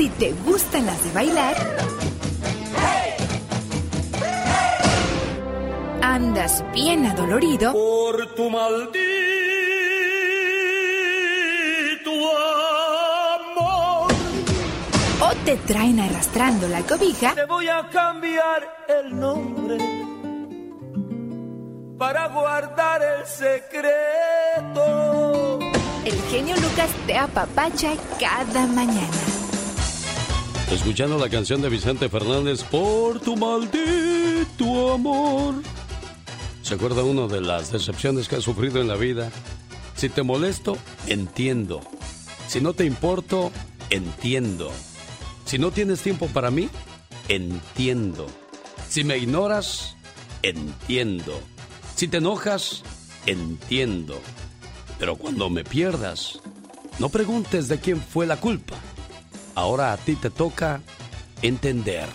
Si te gustan las de bailar, andas bien adolorido por tu maldito amor. O te traen arrastrando la cobija. Te voy a cambiar el nombre para guardar el secreto. El genio Lucas te apapacha cada mañana. Escuchando la canción de Vicente Fernández, Por tu maldito amor. ¿Se acuerda uno de las decepciones que ha sufrido en la vida? Si te molesto, entiendo. Si no te importo, entiendo. Si no tienes tiempo para mí, entiendo. Si me ignoras, entiendo. Si te enojas, entiendo. Pero cuando me pierdas, no preguntes de quién fue la culpa. Ahora a ti te toca entender.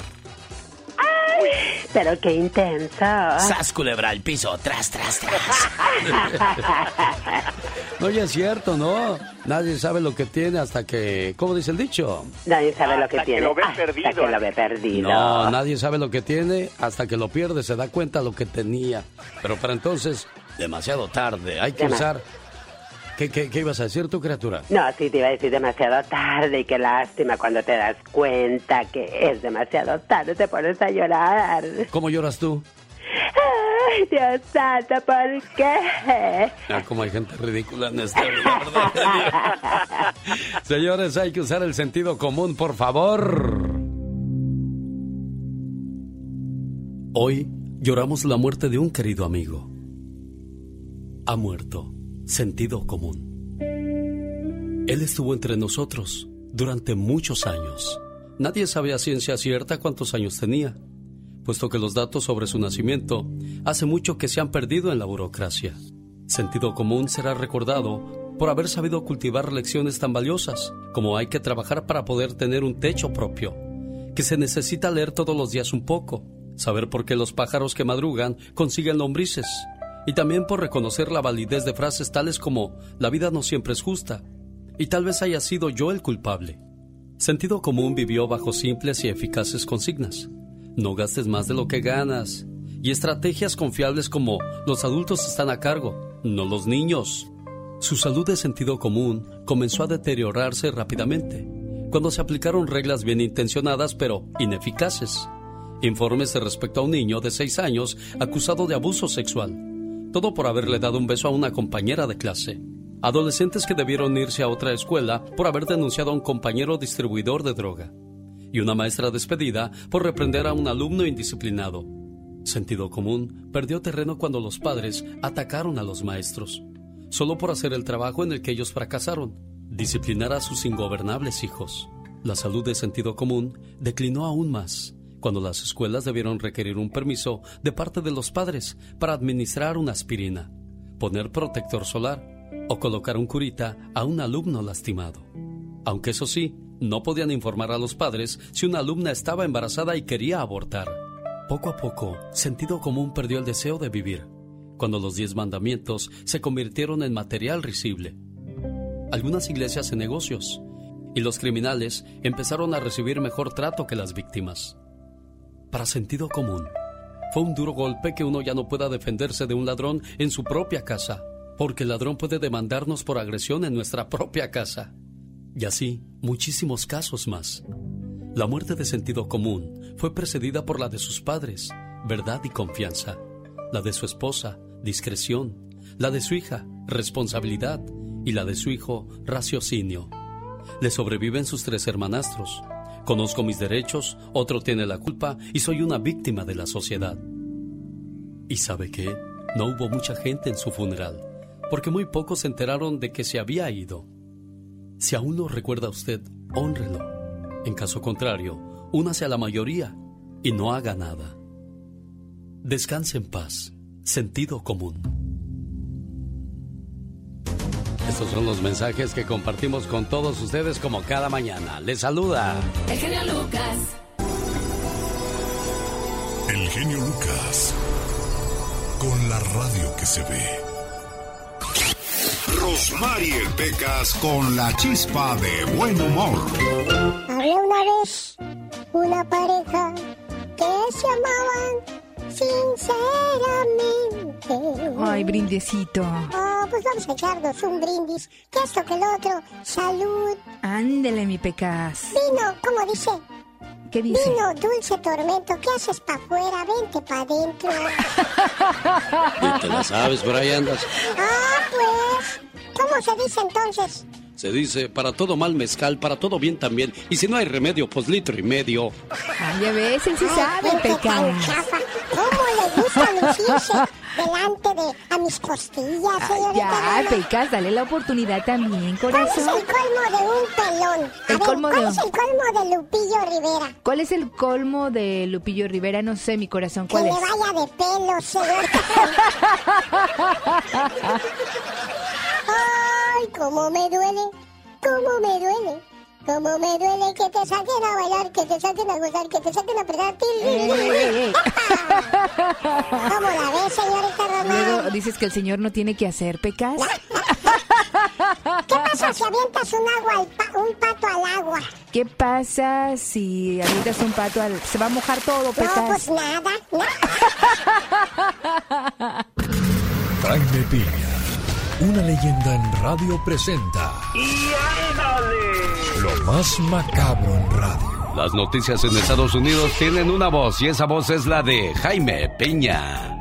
¡Ay! Pero qué intenso. Sas culebra al piso, tras, tras, tras. no, ya es cierto, ¿no? Nadie sabe lo que tiene hasta que. ¿Cómo dice el dicho? Nadie sabe lo que, tiene. lo ve hasta perdido. que lo ve perdido. No, nadie sabe lo que tiene hasta que lo pierde, se da cuenta lo que tenía. Pero para entonces, demasiado tarde. Hay que usar. ¿Qué, qué, qué ibas a decir tu criatura? No, sí, te iba a decir demasiado tarde y qué lástima cuando te das cuenta que es demasiado tarde, te pones a llorar. ¿Cómo lloras tú? Ay, Dios santo, ¿por qué? Ah, como hay gente ridícula en esta vida, ¿verdad? Señores, hay que usar el sentido común, por favor. Hoy lloramos la muerte de un querido amigo. Ha muerto. Sentido común. Él estuvo entre nosotros durante muchos años. Nadie sabe a ciencia cierta cuántos años tenía, puesto que los datos sobre su nacimiento hace mucho que se han perdido en la burocracia. Sentido común será recordado por haber sabido cultivar lecciones tan valiosas como hay que trabajar para poder tener un techo propio, que se necesita leer todos los días un poco, saber por qué los pájaros que madrugan consiguen lombrices, y también por reconocer la validez de frases tales como la vida no siempre es justa, y tal vez haya sido yo el culpable. Sentido común vivió bajo simples y eficaces consignas. No gastes más de lo que ganas. Y estrategias confiables como los adultos están a cargo, no los niños. Su salud de sentido común comenzó a deteriorarse rápidamente cuando se aplicaron reglas bien intencionadas pero ineficaces. Informes respecto a un niño de 6 años acusado de abuso sexual. Todo por haberle dado un beso a una compañera de clase. Adolescentes que debieron irse a otra escuela por haber denunciado a un compañero distribuidor de droga. Y una maestra despedida por reprender a un alumno indisciplinado. Sentido común perdió terreno cuando los padres atacaron a los maestros, solo por hacer el trabajo en el que ellos fracasaron, disciplinar a sus ingobernables hijos. La salud de sentido común declinó aún más cuando las escuelas debieron requerir un permiso de parte de los padres para administrar una aspirina, poner protector solar o colocar un curita a un alumno lastimado. Aunque eso sí, no podían informar a los padres si una alumna estaba embarazada y quería abortar. Poco a poco, sentido común perdió el deseo de vivir, cuando los diez mandamientos se convirtieron en material risible. Algunas iglesias en negocios, y los criminales empezaron a recibir mejor trato que las víctimas. Para sentido común, fue un duro golpe que uno ya no pueda defenderse de un ladrón en su propia casa, porque el ladrón puede demandarnos por agresión en nuestra propia casa. Y así, muchísimos casos más. La muerte de sentido común fue precedida por la de sus padres, verdad y confianza, la de su esposa, discreción, la de su hija, responsabilidad, y la de su hijo, raciocinio. Le sobreviven sus tres hermanastros. Conozco mis derechos, otro tiene la culpa y soy una víctima de la sociedad. ¿Y sabe qué? No hubo mucha gente en su funeral, porque muy pocos se enteraron de que se había ido. Si aún lo recuerda usted, honrelo. En caso contrario, únase a la mayoría y no haga nada. Descanse en paz. Sentido común. Estos son los mensajes que compartimos con todos ustedes como cada mañana. Les saluda. El genio Lucas. El genio Lucas. Con la radio que se ve. Rosmarie Pecas con la chispa de buen humor. Había una vez una pareja que se amaban sinceramente. Ay, brindecito. Oh, pues vamos a echarnos un brindis. Que esto que el otro. Salud. Ándele, mi pecas. Vino, como dice. ¿Qué dice? Vino, dulce tormento. ¿Qué haces para afuera? Vente para adentro. ¿Y te la sabes, por ahí andas? Ah, pues. ¿Cómo se dice entonces? Se dice, para todo mal mezcal, para todo bien también. Y si no hay remedio, pues litro y medio. Ay, ya ves, él sí sabe, chafa. ¿Cómo le gusta lucirse delante de a mis costillas, señorita? ya, pecas, dale la oportunidad también, ¿Cuál es corazón. el colmo de un pelón? A El ver, colmo ¿cuál de- es el colmo de Lupillo Rivera? ¿Cuál es el colmo de Lupillo Rivera? No sé, mi corazón, Que ¿cuál le es? vaya de pelo, señor. Ay, cómo me duele, cómo me duele. Cómo me duele que te saquen a bailar, que te saquen a gozar, que te saquen a apretar. ¿Cómo la ves, señorita Luego Román? dices que el señor no tiene que hacer pecas. ¿Qué pasa si avientas un, agua al pa- un pato al agua? ¿Qué pasa si avientas un pato al... Se va a mojar todo, No, pues pecas. nada. nada. Jaime Piña, una leyenda en radio presenta ¡Y ándale! lo más macabro en radio. Las noticias en Estados Unidos tienen una voz y esa voz es la de Jaime Piña.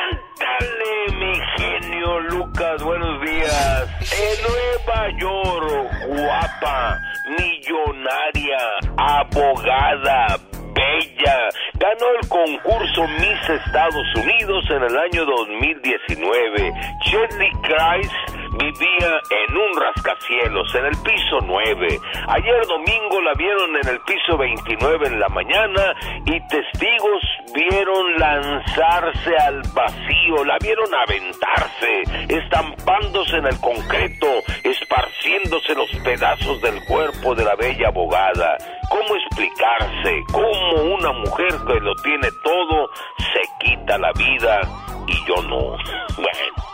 Ándale, mi genio Lucas, buenos días. En Nueva York, guapa, millonaria, abogada, bella, ganó el concurso Miss Estados Unidos en el año 2019. Shirley Christ vivía en un rascacielos, en el piso 9. Ayer domingo la vieron en el piso 29 en la mañana y testigos vieron lanzarse al vacío, la vieron aventarse, estampándose en el concreto, esparciéndose los pedazos del cuerpo de la bella abogada. ¿Cómo explicarse cómo una mujer que lo tiene todo se quita la vida y yo no? Bueno,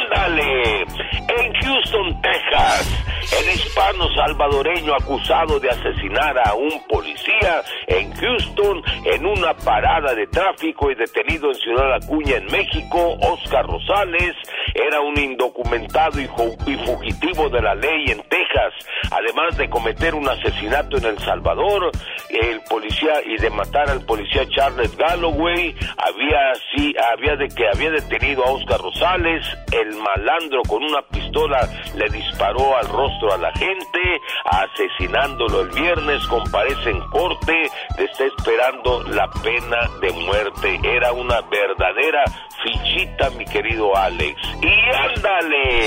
ándale, en Houston, Texas, el hispano salvadoreño acusado de asesinar a un policía en Houston en una parada de tráfico y detenido en Ciudad Acuña, en México, Oscar Rosales, era un indocumentado y fugitivo de la ley en Texas, además de cometer un asesinato en El Salvador, el policía y de matar al policía Charles Galloway, había sí, había de que había detenido a Oscar Rosales, el malandro con una pistola le disparó al rostro a la gente, asesinándolo el viernes, comparece en corte, está esperando la pena de muerte. Era una verdadera fichita, mi querido Alex. Y ándale,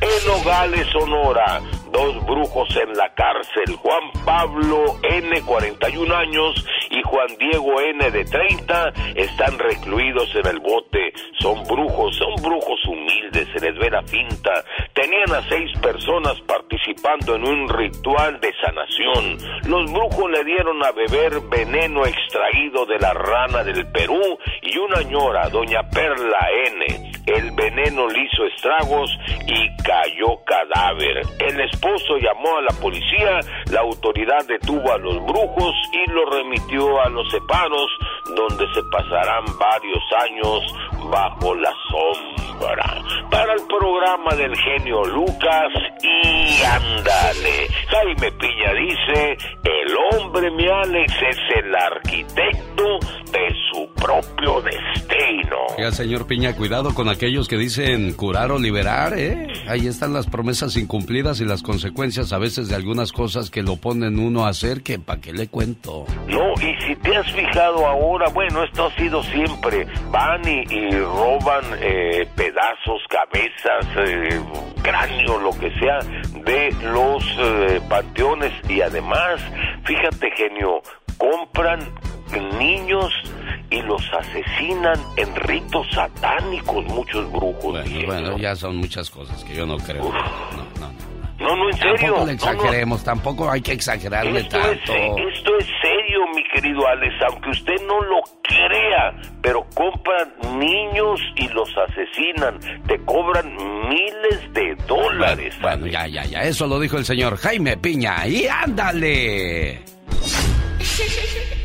en Nogales, Sonora, dos brujos en la cárcel, Juan Pablo N, 41 años, Juan Diego N, de 30, están recluidos en el bote. Son brujos, son brujos humildes, se les ve la finta. Tenían a seis personas participando en un ritual de sanación. Los brujos le dieron a beber veneno extraído de la rana del Perú y una ñora, doña Perla N. El veneno le hizo estragos y cayó cadáver. El esposo llamó a la policía, la autoridad detuvo a los brujos y lo remitió a los separos, donde se pasarán varios años bajo la sombra. Para el programa del genio Lucas y ándale. Jaime Piña dice, el hombre, mi Alex, es el arquitecto de su propio destino. Oiga, señor Piña, cuidado con aquellos que dicen curar o liberar, ¿eh? Ahí están las promesas incumplidas y las consecuencias a veces de algunas cosas que lo ponen uno a hacer, que para qué le cuento. No, y si te has fijado ahora, bueno, esto ha sido siempre, van y, roban eh, pedazos, cabezas, eh, cráneo, lo que sea, de los eh, panteones y además, fíjate genio, compran niños y los asesinan en ritos satánicos muchos brujos. Bueno, bueno, ya son muchas cosas que yo no creo. No, no, no. No, no, en serio. Tampoco le No, no. exageremos, tampoco hay que exagerarle Esto es, tanto. esto es serio, serio, mi querido Alex, aunque usted no lo crea, pero compran niños y los asesinan, te cobran miles de dólares. Bueno, ya, ya, ya, eso lo dijo el señor Jaime Piña, y ándale.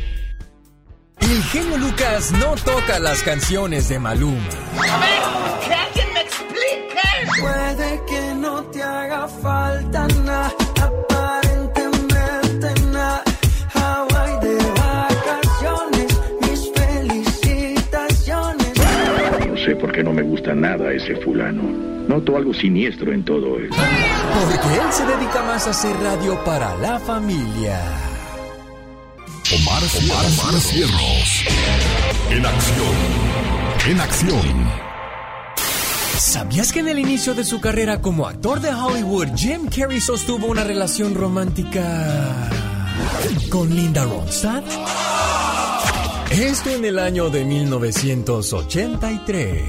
El genio Lucas no toca las canciones de Maluma. A ver, que alguien me explique. Puede que no te haga falta nada, aparentemente nada. Hawaii de vacaciones, mis felicitaciones. No sé por qué no me gusta nada ese fulano. Noto algo siniestro en todo él. Porque él se dedica más a hacer radio para la familia. Omar, Omar, Omar. En acción. En acción. ¿Sabías que en el inicio de su carrera como actor de Hollywood, Jim Carrey sostuvo una relación romántica con Linda Ronstadt? Esto en el año de 1983.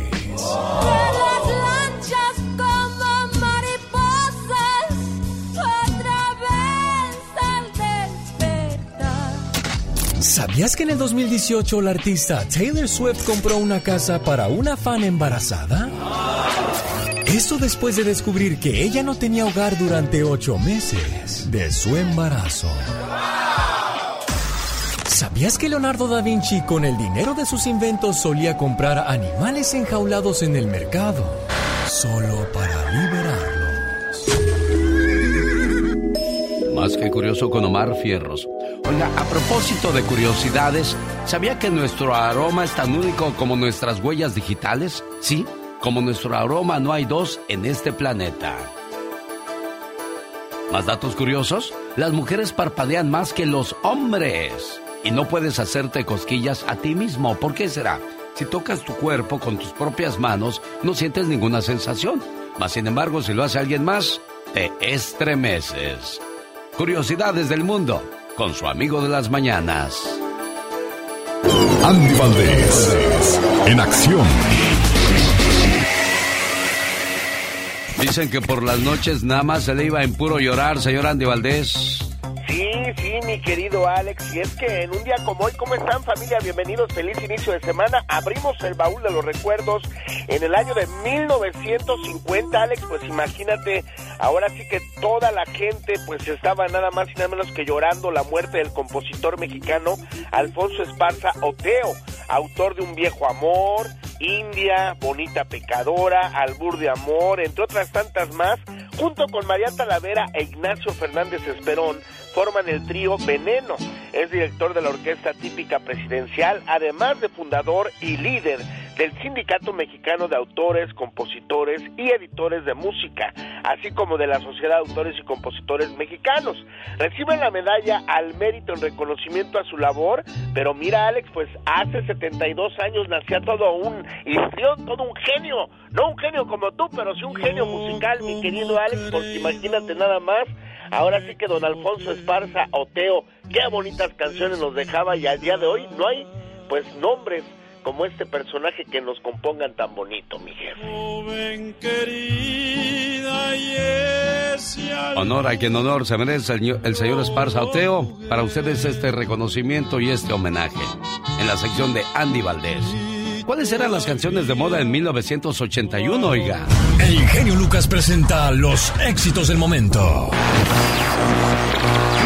¿Sabías que en el 2018 la artista Taylor Swift compró una casa para una fan embarazada? Esto después de descubrir que ella no tenía hogar durante ocho meses de su embarazo. ¿Sabías que Leonardo da Vinci con el dinero de sus inventos solía comprar animales enjaulados en el mercado solo para liberarlos? Más que curioso con Omar Fierros. Oiga, a propósito de curiosidades, ¿sabía que nuestro aroma es tan único como nuestras huellas digitales? Sí, como nuestro aroma no hay dos en este planeta. ¿Más datos curiosos? Las mujeres parpadean más que los hombres. Y no puedes hacerte cosquillas a ti mismo. ¿Por qué será? Si tocas tu cuerpo con tus propias manos, no sientes ninguna sensación. Mas, sin embargo, si lo hace alguien más, te estremeces. Curiosidades del mundo con su amigo de las mañanas. Andy Valdés. En acción. Dicen que por las noches nada más se le iba en puro llorar, señor Andy Valdés. Sí, sí, mi querido Alex. Y es que en un día como hoy, ¿cómo están familia? Bienvenidos, feliz inicio de semana. Abrimos el baúl de los recuerdos en el año de 1950, Alex. Pues imagínate, ahora sí que toda la gente pues estaba nada más y nada menos que llorando la muerte del compositor mexicano Alfonso Esparza Oteo, autor de Un viejo amor, India, Bonita Pecadora, Albur de Amor, entre otras tantas más, junto con María Talavera e Ignacio Fernández Esperón, forman el trío Veneno. Es director de la Orquesta Típica Presidencial, además de fundador y líder del Sindicato Mexicano de Autores, Compositores y Editores de Música, así como de la Sociedad de Autores y Compositores Mexicanos. Recibe la medalla al mérito en reconocimiento a su labor, pero mira Alex, pues hace 72 años nacía todo un histrión, todo un genio, no un genio como tú, pero sí un genio musical, mi querido Alex, porque imagínate nada más, ahora sí que don Alfonso Esparza, Oteo, qué bonitas canciones nos dejaba y al día de hoy no hay pues nombres como este personaje que nos compongan tan bonito, mi jefe. Honor a quien honor se merece el, el señor Esparza Oteo. Para ustedes este reconocimiento y este homenaje en la sección de Andy Valdés. ¿Cuáles eran las canciones de moda en 1981, oiga? El genio Lucas presenta los éxitos del momento.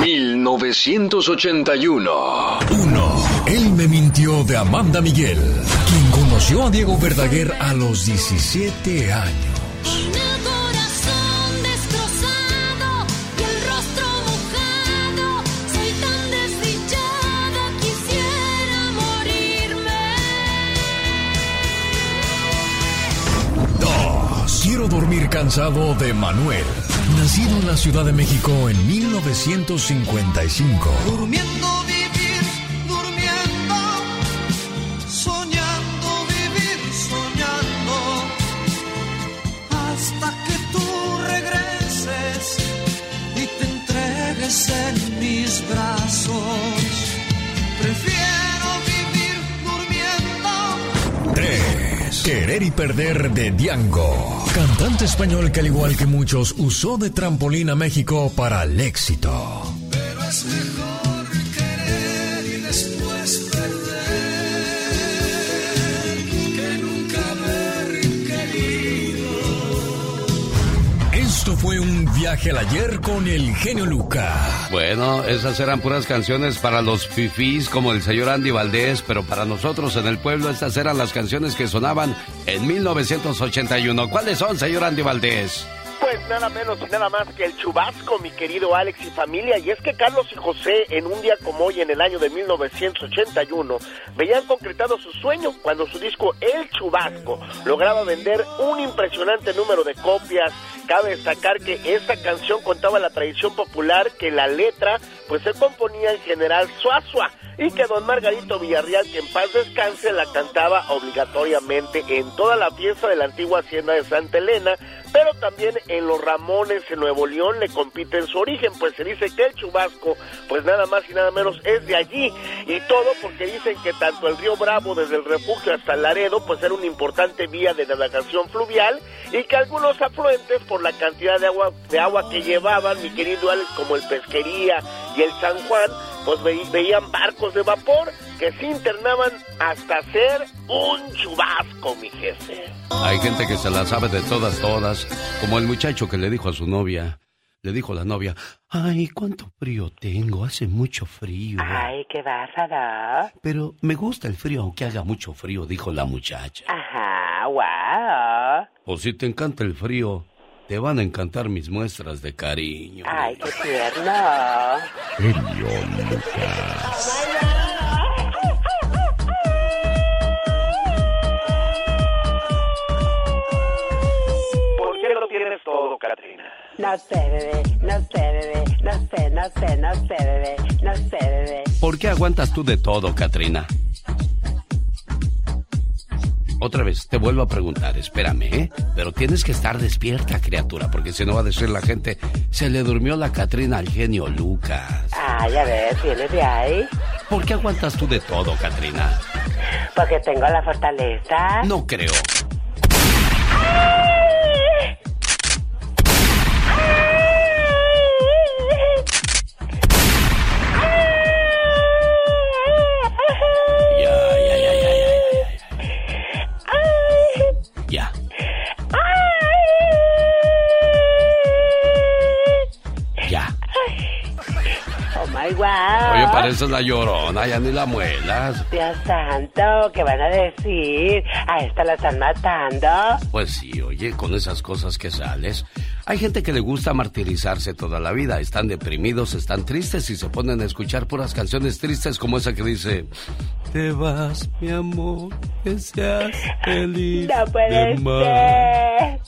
1981. 1. Él me mintió de Amanda Miguel, quien conoció a Diego Verdaguer a los 17 años. Quiero dormir cansado de Manuel, nacido en la Ciudad de México en 1955. Durmiendo vivir, durmiendo, soñando vivir, soñando, hasta que tú regreses y te entregues en mis brazos. Querer y perder de Diango. Cantante español que al igual que muchos usó de trampolín a México para el éxito. Pero es mejor viaje ayer con el genio Lucas. Bueno, esas eran puras canciones para los fifís como el señor Andy Valdés, pero para nosotros en el pueblo estas eran las canciones que sonaban en 1981. ¿Cuáles son, señor Andy Valdés? Pues nada menos y nada más que el chubasco, mi querido Alex y familia. Y es que Carlos y José, en un día como hoy, en el año de 1981, veían concretado su sueño cuando su disco El Chubasco lograba vender un impresionante número de copias. Cabe destacar que esta canción contaba la tradición popular que la letra pues se componía en general suazua y que don Margarito Villarreal, que en paz descanse, la cantaba obligatoriamente en toda la fiesta de la antigua hacienda de Santa Elena, pero también en los Ramones en Nuevo León le compiten su origen, pues se dice que el Chubasco, pues nada más y nada menos es de allí, y todo porque dicen que tanto el río Bravo desde el refugio hasta Laredo, pues era una importante vía de navegación fluvial, y que algunos afluentes, por la cantidad de agua, de agua que llevaban, mi querido Alex, como el Pesquería y el San Juan, pues ve- veían barcos de vapor que se internaban hasta hacer un chubasco, mi jefe. Hay gente que se la sabe de todas, todas. Como el muchacho que le dijo a su novia. Le dijo a la novia, ay, cuánto frío tengo, hace mucho frío. Ay, qué bárbaro. Pero me gusta el frío aunque haga mucho frío, dijo la muchacha. Ajá, wow. O si te encanta el frío, te van a encantar mis muestras de cariño. Ay, qué tierno. Genio Lucas. ¿Por qué lo tienes todo, Katrina? No sé, bebé, no sé, bebé, no sé, no sé, no sé, bebé, no sé, bebé. ¿Por qué aguantas tú de todo, Katrina? Otra vez, te vuelvo a preguntar, espérame, ¿eh? Pero tienes que estar despierta, criatura, porque si no va a decir la gente, se le durmió la Katrina al genio Lucas. Ay, a ver, ¿vienes de ahí? ¿Por qué aguantas tú de todo, Katrina? Porque tengo la fortaleza. No creo. Oye, pareces la llorona, ya ni la muelas. Dios santo, ¿qué van a decir? A esta la están matando. Pues sí, oye, con esas cosas que sales. Hay gente que le gusta martirizarse toda la vida. Están deprimidos, están tristes y se ponen a escuchar puras canciones tristes como esa que dice... Te vas, mi amor, que seas feliz. No puede de más". ser.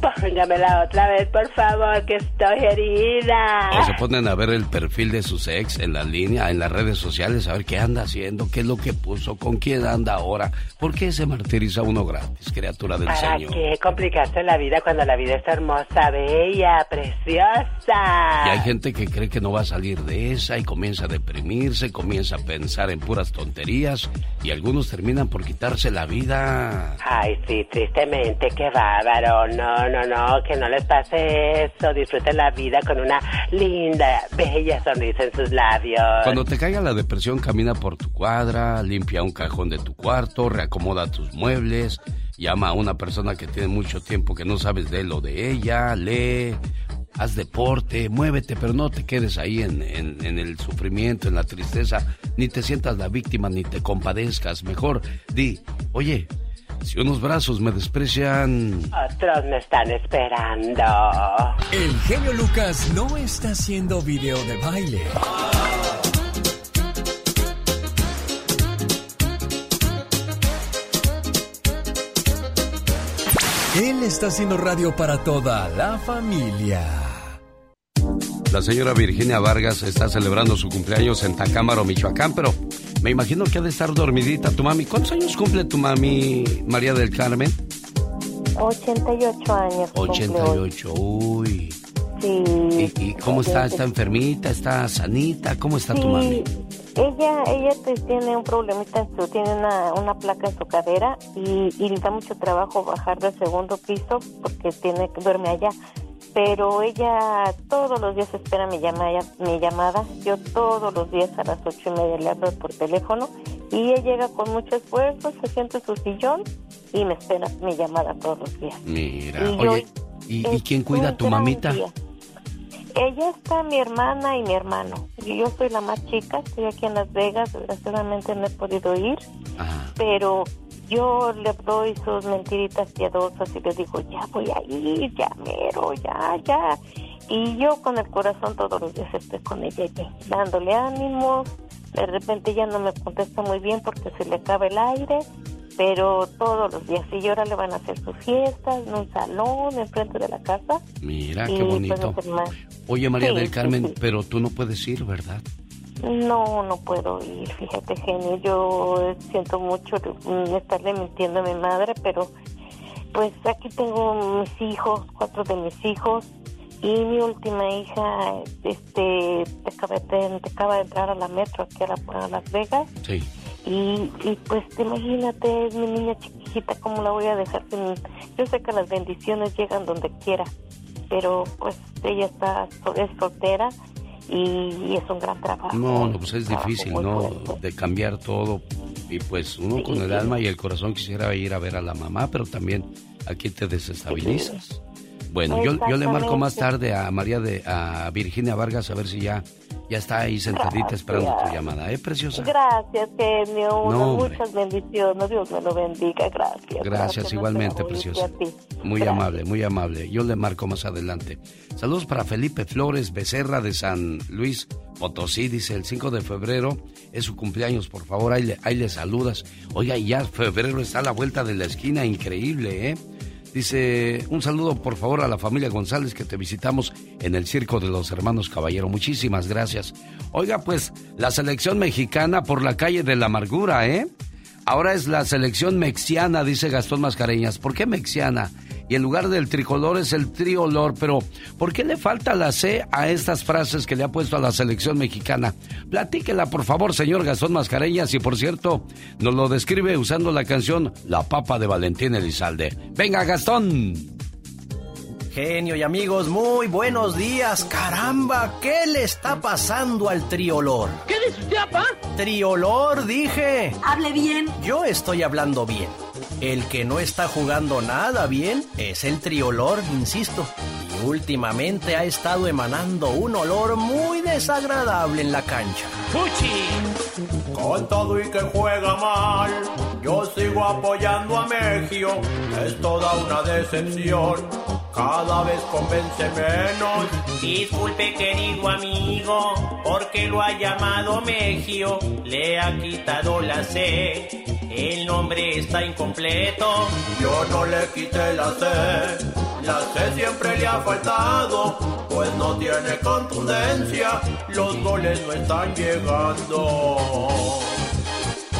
Póngamela otra vez, por favor, que estoy herida. O se ponen a ver el perfil de sus ex en la línea, en las redes sociales, a ver qué anda haciendo, qué es lo que puso, con quién anda ahora. ¿Por qué se martiriza uno gratis, criatura del ¿Para Señor? qué complicarse la vida cuando la vida es hermosa, bella, preciosa? Y hay gente que cree que no va a salir de esa y comienza a deprimirse, comienza a pensar en puras tonterías y algunos terminan por quitarse la vida. Ay, sí, tristemente, qué bárbaro. No, no, no, que no les pase eso. Disfruten la vida con una linda, bella sonrisa en sus labios. Cuando te caiga la depresión, camina por tu cuadra, limpia un cajón de tu cuarto, reacomoda tus muebles, llama a una persona que tiene mucho tiempo que no sabes de él o de ella, lee, haz deporte, muévete, pero no te quedes ahí en, en- en el sufrimiento, en la tristeza, ni te sientas la víctima, ni te compadezcas. Mejor di, oye, si unos brazos me desprecian, Otros me están esperando. El genio Lucas no está haciendo video de baile. Él está haciendo radio para toda la familia. La señora Virginia Vargas está celebrando su cumpleaños en Tacámaro, Michoacán, pero me imagino que ha de estar dormidita tu mami. ¿Cuántos años cumple tu mami, María del Carmen? 88 años. cumple hoy. 88, uy. Sí. ¿Y, y cómo está? ¿Está enfermita? ¿Está sanita? ¿Cómo está tu mami? Ella, ella pues, tiene un problemita, en su, tiene una, una placa en su cadera y, y le da mucho trabajo bajar del segundo piso porque tiene duerme allá. pero ella todos los días espera mi llamada, mi llamada. Yo todos los días a las ocho y media le hablo por teléfono y ella llega con mucho esfuerzo, se siente en su sillón y me espera mi llamada todos los días. Mira, oye, ¿y, quién cuida a tu mamita? Ella está mi hermana y mi hermano. Yo soy la más chica, estoy aquí en Las Vegas, desgraciadamente no he podido ir, pero yo le doy sus mentiritas piadosas y le digo, ya voy a ir, ya mero, ya, ya. Y yo con el corazón todos los días estoy con ella dándole ánimos. De repente ya no me contesta muy bien porque se le acaba el aire, pero todos los días. Y ahora le van a hacer sus fiestas en un salón enfrente de la casa. Mira, qué bonito. Oye, María del Carmen, pero tú no puedes ir, ¿verdad? No, no puedo ir, fíjate, genio. Yo siento mucho estarle mintiendo a mi madre, pero pues aquí tengo mis hijos, cuatro de mis hijos, y mi última hija este, acaba de, acaba de entrar a la metro aquí a, Las Vegas. Sí. Y, y pues imagínate, es mi niña chiquita, ¿cómo la voy a dejar? Yo sé que las bendiciones llegan donde quiera, pero pues ella está es soltera y, es un gran trabajo. No, no, pues es difícil, ¿no? De cambiar todo. Y pues uno con el alma y el corazón quisiera ir a ver a la mamá, pero también aquí te desestabilizas. Bueno, yo, yo le marco más tarde a María de a Virginia Vargas a ver si ya ya está ahí sentadita esperando tu llamada, ¿eh, preciosa? Gracias, genio. muchas bendiciones. Dios me lo bendiga. Gracias. Gracias, igualmente, preciosa. Muy amable, muy amable. Yo le marco más adelante. Saludos para Felipe Flores Becerra de San Luis Potosí. Dice el 5 de febrero es su cumpleaños. Por favor, ahí le, ahí le saludas. Oiga, ya febrero está a la vuelta de la esquina. Increíble, ¿eh? Dice, un saludo por favor a la familia González que te visitamos en el Circo de los Hermanos Caballero. Muchísimas gracias. Oiga, pues la selección mexicana por la calle de la amargura, ¿eh? Ahora es la selección mexiana, dice Gastón Mascareñas. ¿Por qué mexiana? Y en lugar del tricolor es el triolor. Pero, ¿por qué le falta la C a estas frases que le ha puesto a la selección mexicana? Platíquela, por favor, señor Gastón Mascareñas. Y por cierto, nos lo describe usando la canción La Papa de Valentín Elizalde. Venga, Gastón. Genio y amigos, muy buenos días. Caramba, ¿qué le está pasando al triolor? ¿Qué dice usted, papá? Triolor, dije. Hable bien. Yo estoy hablando bien. El que no está jugando nada bien es el triolor, insisto. Últimamente ha estado emanando un olor muy desagradable en la cancha. ¡Fuchi! Con todo y que juega mal, yo sigo apoyando a Megio. Es toda una decepción cada vez convence menos. Disculpe querido amigo, porque lo ha llamado Megio, le ha quitado la C. El nombre está incompleto. Yo no le quité la C, la C siempre le ha faltado, pues no tiene contundencia, los goles no están llegando.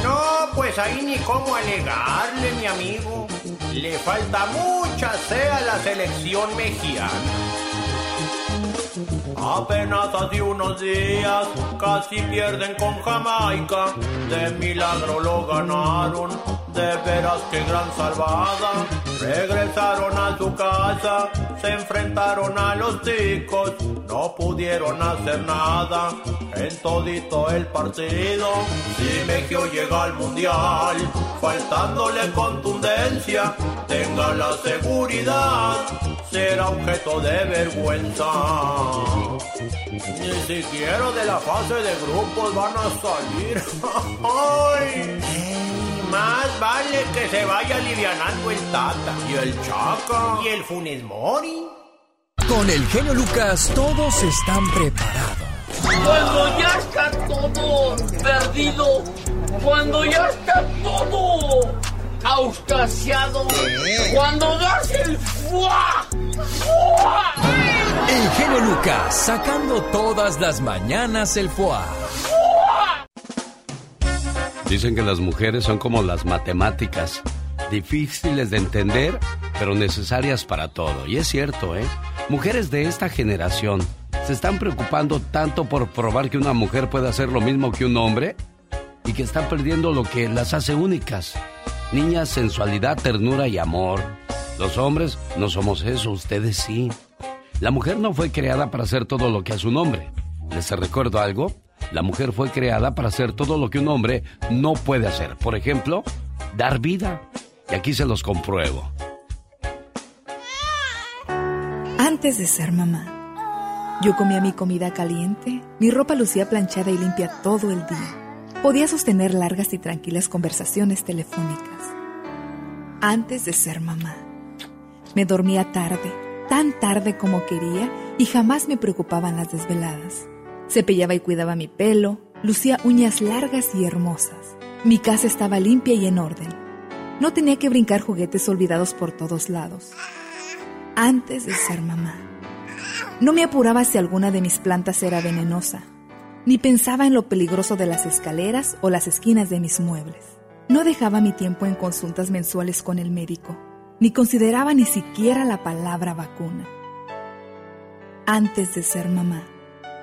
No, pues ahí ni cómo alegarle, mi amigo. Le falta mucha sea la selección mexicana. Apenas hace unos días casi pierden con Jamaica. De milagro lo ganaron. De veras que gran salvada. Regresaron a su casa. Se enfrentaron a los chicos. No pudieron hacer nada en todito el partido. Si México llega al mundial, faltándole contundencia, tenga la seguridad, será objeto de vergüenza. Ni siquiera de la fase de grupos van a salir. ¡Ay! Más vale que se vaya alivianando el Tata. Y el Chaca. Y el Funes Mori. Con el genio Lucas todos están preparados cuando ya está todo perdido, cuando ya está todo auscasiado, cuando das el fuá, fuá. El genio Lucas sacando todas las mañanas el fuá. Dicen que las mujeres son como las matemáticas, difíciles de entender, pero necesarias para todo. Y es cierto, ¿eh? Mujeres de esta generación se están preocupando tanto por probar que una mujer puede hacer lo mismo que un hombre y que están perdiendo lo que las hace únicas. Niñas, sensualidad, ternura y amor. Los hombres no somos eso, ustedes sí. La mujer no fue creada para hacer todo lo que hace un hombre. ¿Les recuerdo algo? La mujer fue creada para hacer todo lo que un hombre no puede hacer. Por ejemplo, dar vida. Y aquí se los compruebo. Antes de ser mamá, yo comía mi comida caliente, mi ropa lucía planchada y limpia todo el día. Podía sostener largas y tranquilas conversaciones telefónicas. Antes de ser mamá, me dormía tarde, tan tarde como quería y jamás me preocupaban las desveladas. Cepillaba y cuidaba mi pelo, lucía uñas largas y hermosas. Mi casa estaba limpia y en orden. No tenía que brincar juguetes olvidados por todos lados. Antes de ser mamá, no me apuraba si alguna de mis plantas era venenosa, ni pensaba en lo peligroso de las escaleras o las esquinas de mis muebles. No dejaba mi tiempo en consultas mensuales con el médico, ni consideraba ni siquiera la palabra vacuna. Antes de ser mamá,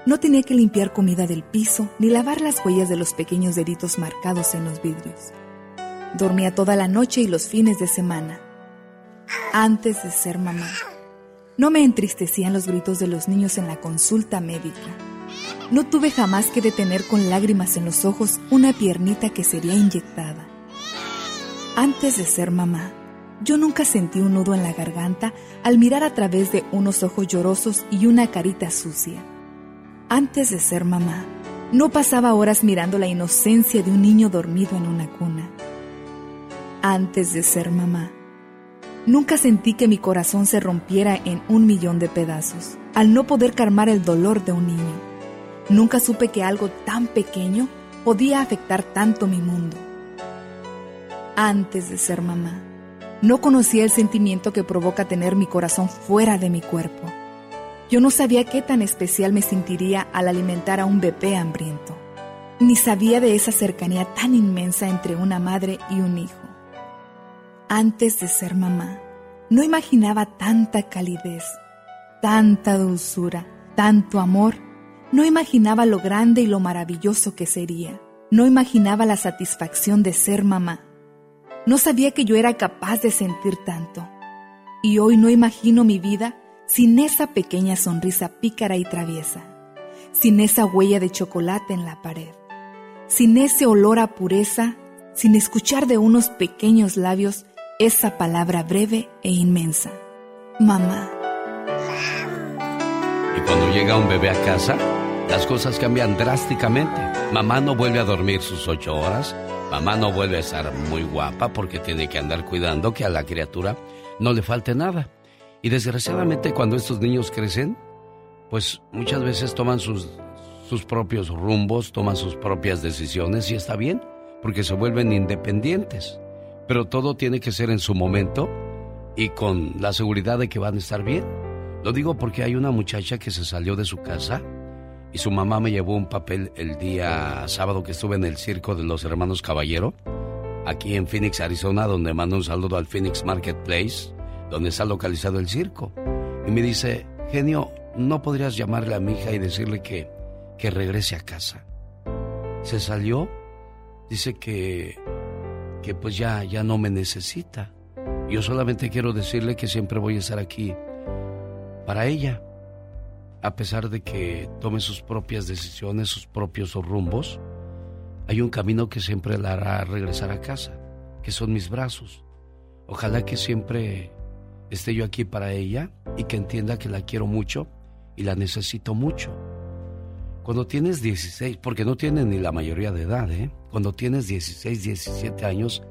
no tenía que limpiar comida del piso ni lavar las huellas de los pequeños deditos marcados en los vidrios. Dormía toda la noche y los fines de semana. Antes de ser mamá, no me entristecían los gritos de los niños en la consulta médica. No tuve jamás que detener con lágrimas en los ojos una piernita que sería inyectada. Antes de ser mamá, yo nunca sentí un nudo en la garganta al mirar a través de unos ojos llorosos y una carita sucia. Antes de ser mamá, no pasaba horas mirando la inocencia de un niño dormido en una cuna. Antes de ser mamá, nunca sentí que mi corazón se rompiera en un millón de pedazos al no poder calmar el dolor de un niño. Nunca supe que algo tan pequeño podía afectar tanto mi mundo. Antes de ser mamá, no conocía el sentimiento que provoca tener mi corazón fuera de mi cuerpo yo no sabía qué tan especial me sentiría al alimentar a un bebé hambriento, ni sabía de esa cercanía tan inmensa entre una madre y un hijo. Antes de ser mamá, no imaginaba tanta calidez, tanta dulzura, tanto amor. No imaginaba lo grande y lo maravilloso que sería. No imaginaba la satisfacción de ser mamá. No sabía que yo era capaz de sentir tanto. Y hoy no imagino mi vida sin esa pequeña sonrisa pícara y traviesa, sin esa huella de chocolate en la pared, sin ese olor a pureza, sin escuchar de unos pequeños labios esa palabra breve e inmensa, mamá. Y cuando llega un bebé a casa, las cosas cambian drásticamente. Mamá no vuelve a dormir sus ocho horas, mamá no vuelve a estar muy guapa porque tiene que andar cuidando que a la criatura no le falte nada. Y desgraciadamente cuando estos niños crecen, pues muchas veces toman sus, sus propios rumbos, toman sus propias decisiones y está bien, porque se vuelven independientes. Pero todo tiene que ser en su momento y con la seguridad de que van a estar bien. Lo digo porque hay una muchacha que se salió de su casa y su mamá me llevó un papel el día sábado que estuve en el circo de los hermanos Caballero, aquí en Phoenix, Arizona, donde mando un saludo al Phoenix Marketplace donde está localizado el circo. Y me dice, genio, ¿no podrías llamarle a mi hija y decirle que, que regrese a casa? Se salió, dice que, que pues ya, ya no me necesita. Yo solamente quiero decirle que siempre voy a estar aquí para ella, a pesar de que tome sus propias decisiones, sus propios rumbos. Hay un camino que siempre la hará regresar a casa, que son mis brazos. Ojalá que siempre esté yo aquí para ella y que entienda que la quiero mucho y la necesito mucho. Cuando tienes 16, porque no tienes ni la mayoría de edad, ¿eh? Cuando tienes 16, 17 años,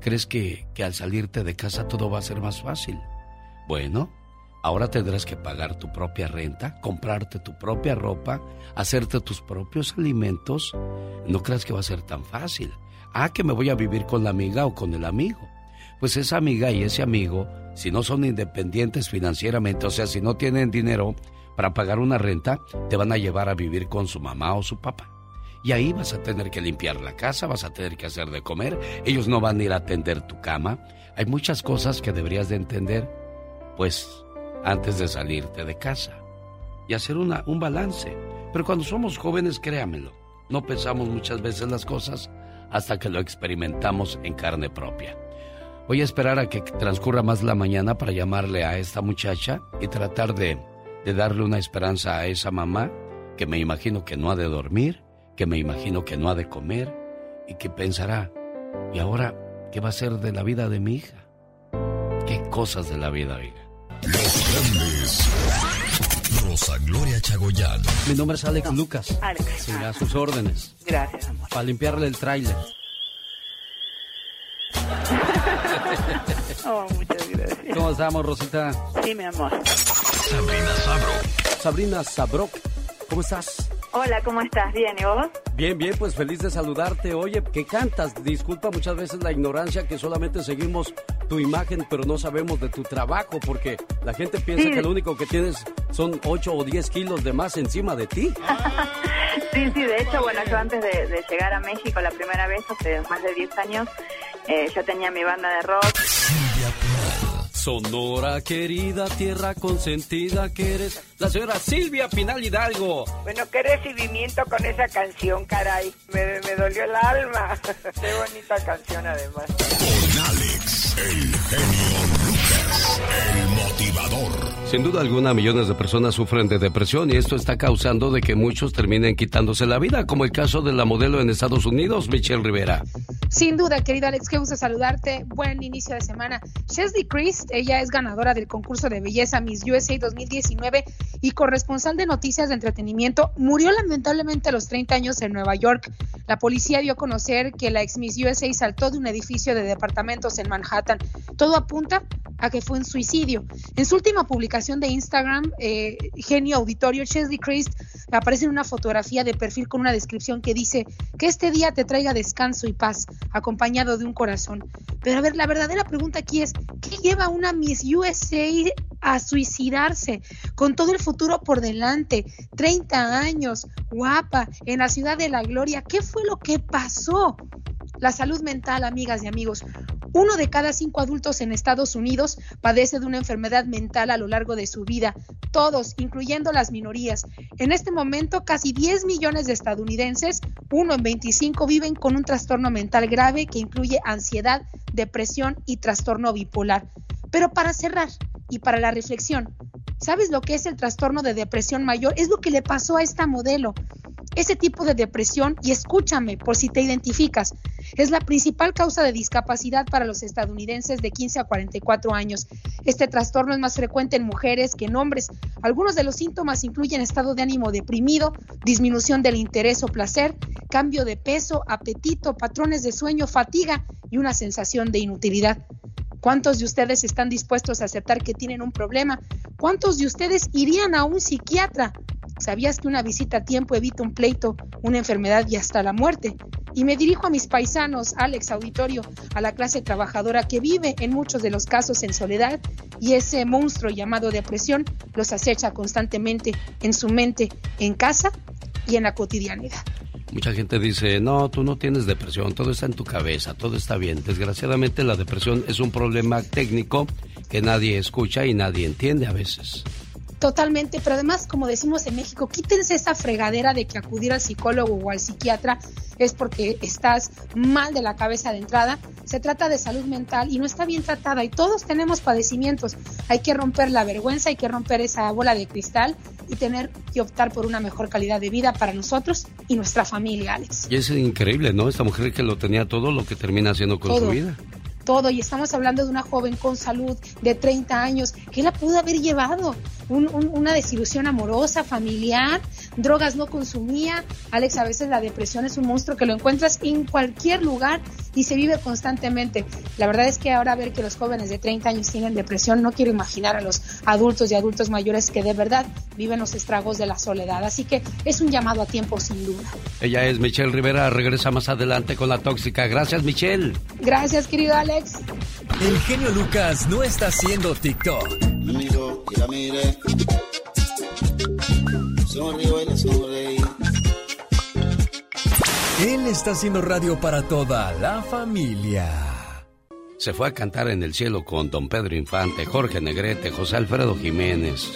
crees que, que al salirte de casa todo va a ser más fácil. Bueno, ahora tendrás que pagar tu propia renta, comprarte tu propia ropa, hacerte tus propios alimentos. No creas que va a ser tan fácil. Ah, que me voy a vivir con la amiga o con el amigo. Pues esa amiga y ese amigo si no son independientes financieramente, o sea, si no tienen dinero para pagar una renta, te van a llevar a vivir con su mamá o su papá. Y ahí vas a tener que limpiar la casa, vas a tener que hacer de comer, ellos no van a ir a atender tu cama. Hay muchas cosas que deberías de entender, pues, antes de salirte de casa. Y hacer una, un balance. Pero cuando somos jóvenes, créamelo, no pensamos muchas veces las cosas hasta que lo experimentamos en carne propia. Voy a esperar a que transcurra más la mañana para llamarle a esta muchacha y tratar de, de darle una esperanza a esa mamá que me imagino que no ha de dormir, que me imagino que no ha de comer y que pensará, ¿y ahora qué va a ser de la vida de mi hija? ¿Qué cosas de la vida, oiga? Los grandes. Rosa Gloria Chagoyán. Mi nombre es Alex Lucas. Alex. Sí, a sus órdenes. Gracias, amor. Para limpiarle el tráiler. oh, muchas gracias. ¿Cómo estamos, Rosita? Sí, mi amor. Sabrina Sabro. Sabrina Sabrok, ¿cómo estás? Hola, ¿cómo estás? ¿Bien y vos? Bien, bien, pues feliz de saludarte. Oye, ¿qué cantas? Disculpa muchas veces la ignorancia que solamente seguimos tu imagen, pero no sabemos de tu trabajo, porque la gente piensa que lo único que tienes son 8 o 10 kilos de más encima de ti. sí, sí, de hecho, bueno, yo antes de, llegar a México la primera vez, hace más de 10 años, eh, yo tenía mi banda de rock. Sonora querida, tierra consentida que eres la señora Silvia Pinal Hidalgo. Bueno, qué recibimiento con esa canción, caray. Me, me dolió el alma. qué bonita canción además. Con Alex, el genio Lucas, el motivador. Sin duda alguna, millones de personas sufren de depresión y esto está causando de que muchos terminen quitándose la vida, como el caso de la modelo en Estados Unidos, Michelle Rivera. Sin duda, querido Alex, qué gusto saludarte. Buen inicio de semana. Chesley Christ, ella es ganadora del concurso de belleza Miss USA 2019 y corresponsal de noticias de entretenimiento, murió lamentablemente a los 30 años en Nueva York. La policía dio a conocer que la ex Miss USA saltó de un edificio de departamentos en Manhattan. Todo apunta a que fue un suicidio. En su última publicación de Instagram, eh, Genio Auditorio, Chesley Christ aparece en una fotografía de perfil con una descripción que dice que este día te traiga descanso y paz, acompañado de un corazón. Pero a ver, la verdadera pregunta aquí es, ¿qué lleva una Miss USA a suicidarse con todo el futuro por delante? 30 años, guapa, en la ciudad de la gloria. ¿Qué fue lo que pasó? La salud mental, amigas y amigos. Uno de cada cinco adultos en Estados Unidos padece de una enfermedad mental a lo largo de su vida, todos, incluyendo las minorías. En este momento, casi 10 millones de estadounidenses, uno en 25, viven con un trastorno mental grave que incluye ansiedad, depresión y trastorno bipolar. Pero para cerrar y para la reflexión, ¿sabes lo que es el trastorno de depresión mayor? Es lo que le pasó a esta modelo. Ese tipo de depresión, y escúchame por si te identificas, es la principal causa de discapacidad para los estadounidenses de 15 a 44 años. Este trastorno es más frecuente en mujeres que en hombres. Algunos de los síntomas incluyen estado de ánimo deprimido, disminución del interés o placer, cambio de peso, apetito, patrones de sueño, fatiga y una sensación de inutilidad. ¿Cuántos de ustedes están dispuestos a aceptar que tienen un problema? ¿Cuántos de ustedes irían a un psiquiatra? ¿Sabías que una visita a tiempo evita un pleito, una enfermedad y hasta la muerte? Y me dirijo a mis paisanos, Alex Auditorio, a la clase trabajadora que vive en muchos de los casos en soledad y ese monstruo llamado depresión los acecha constantemente en su mente, en casa y en la cotidianidad. Mucha gente dice, no, tú no tienes depresión, todo está en tu cabeza, todo está bien. Desgraciadamente la depresión es un problema técnico que nadie escucha y nadie entiende a veces. Totalmente, pero además, como decimos en México, quítense esa fregadera de que acudir al psicólogo o al psiquiatra es porque estás mal de la cabeza de entrada. Se trata de salud mental y no está bien tratada y todos tenemos padecimientos. Hay que romper la vergüenza, hay que romper esa bola de cristal y tener que optar por una mejor calidad de vida para nosotros y nuestra familia, Alex. Y es increíble, ¿no? Esta mujer que lo tenía todo, lo que termina haciendo con su vida todo y estamos hablando de una joven con salud de 30 años que la pudo haber llevado una desilusión amorosa, familiar, drogas no consumía. Alex, a veces la depresión es un monstruo que lo encuentras en cualquier lugar y se vive constantemente. La verdad es que ahora ver que los jóvenes de 30 años tienen depresión, no quiero imaginar a los adultos y adultos mayores que de verdad viven los estragos de la soledad. Así que es un llamado a tiempo sin duda. Ella es Michelle Rivera, regresa más adelante con la tóxica. Gracias, Michelle. Gracias, querido Alex. El genio Lucas no está haciendo TikTok. Él está haciendo radio para toda la familia. Se fue a cantar en el cielo con don Pedro Infante, Jorge Negrete, José Alfredo Jiménez.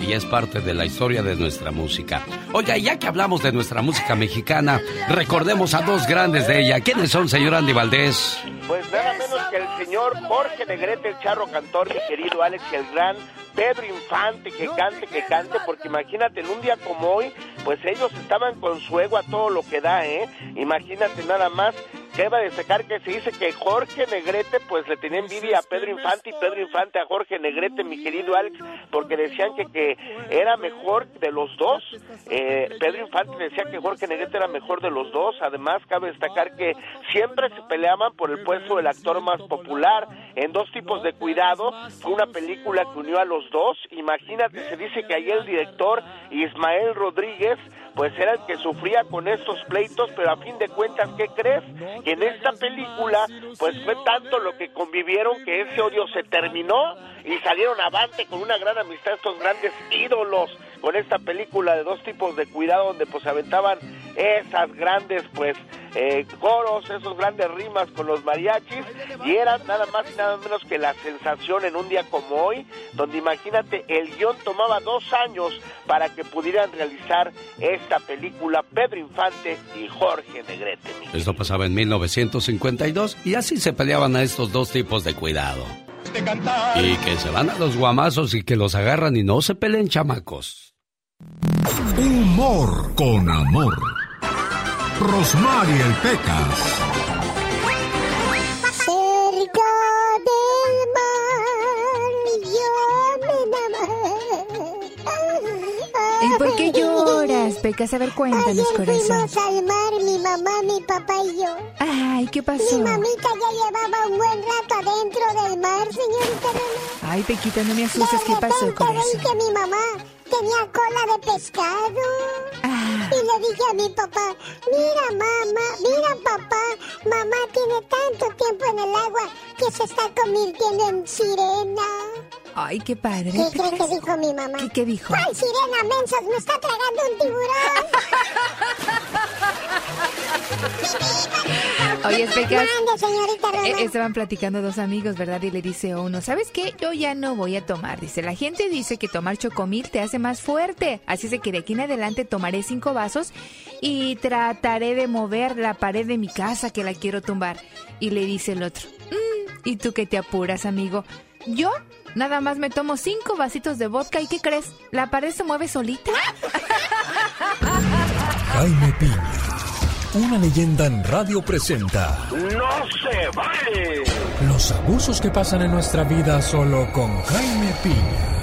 Y es parte de la historia de nuestra música. Oiga, ya que hablamos de nuestra música mexicana, recordemos a dos grandes de ella. ¿Quiénes son, señor Andy Valdés? Pues nada menos que el señor Jorge Negrete, el charro cantor, mi querido Alex, el gran Pedro Infante, que cante, que cante, porque imagínate, en un día como hoy, pues ellos estaban con su ego a todo lo que da, ¿eh? Imagínate nada más Deba destacar que se dice que Jorge Negrete pues le tenía envidia a Pedro Infante y Pedro Infante a Jorge Negrete, mi querido Alex, porque decían que, que era mejor de los dos. Eh, Pedro Infante decía que Jorge Negrete era mejor de los dos. Además, cabe destacar que siempre se peleaban por el puesto del actor más popular. En dos tipos de cuidado, fue una película que unió a los dos. Imagínate, se dice que ahí el director Ismael Rodríguez pues era el que sufría con estos pleitos, pero a fin de cuentas, ¿qué crees? Que en esta película, pues fue tanto lo que convivieron que ese odio se terminó y salieron avante con una gran amistad estos grandes ídolos con esta película de dos tipos de cuidado donde pues aventaban esas grandes pues eh, coros, esos grandes rimas con los mariachis y eran nada más y nada menos que la sensación en un día como hoy, donde imagínate el guion tomaba dos años para que pudieran realizar esta película Pedro Infante y Jorge Negrete. Esto pasaba en 1952 y así se peleaban a estos dos tipos de cuidado. Y que se van a los guamazos y que los agarran y no se peleen chamacos. Humor con amor. Rosmarie el Pecas. Cerca del mar yo me enamoré. ¿Y por qué lloras, Pecas? A ver, cuéntanos, Ayer corazón. fuimos al mar, mi mamá, mi papá y yo. Ay, ¿qué pasó? Mi mamita ya llevaba un buen rato adentro del mar, señorita. Ay, Pequita, no me asustes. ¿Qué pasó, corazón? que mi mamá tenía cola de pescado. Ah. Y le dije a mi papá, mira mamá, mira papá, mamá tiene tanto tiempo en el agua que se está convirtiendo en sirena. Ay, qué padre. ¿Qué cree Pecas. que dijo mi mamá? ¿Qué, qué dijo? ¡Ay, sirena, mensos! ¡Me está tragando un tiburón! Oye. Eh, estaban platicando dos amigos, ¿verdad? Y le dice uno, ¿sabes qué? Yo ya no voy a tomar. Dice, la gente dice que tomar chocomil te hace más fuerte. Así es de que de aquí en adelante tomaré cinco vasos y trataré de mover la pared de mi casa que la quiero tumbar. Y le dice el otro, "Mm, ¿y tú qué te apuras, amigo? Yo nada más me tomo cinco vasitos de vodka y ¿qué crees? La pared se mueve solita. Jaime Piña, una leyenda en radio presenta ¡No se vale! Los abusos que pasan en nuestra vida solo con Jaime Piña.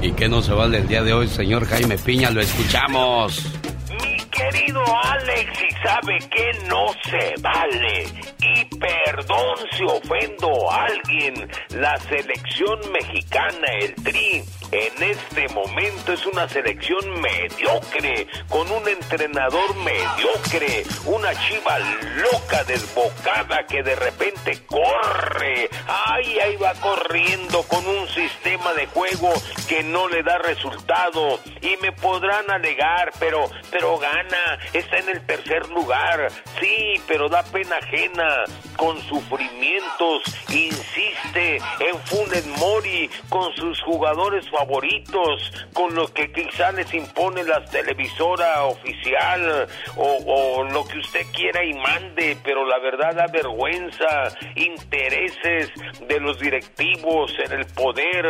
¿Y qué no se vale el día de hoy, señor Jaime Piña? Lo escuchamos. Mi querido Alex, y sabe que no se vale. Y perdón si ofendo a alguien, la selección mexicana, el Tri, en este momento es una selección mediocre, con un entrenador mediocre, una chiva loca desbocada que de repente corre. Ay, ahí va corriendo con un sistema de juego que no le da resultado. Y me podrán alegar, pero, pero gana, está en el tercer lugar. Sí, pero da pena ajena, con sufrimientos, insiste en Funes Mori, con sus jugadores favoritos, con lo que quizá les impone la televisora oficial, o, lo que usted quiera y mande, pero la verdad da vergüenza, intereses de los directivos en el poder,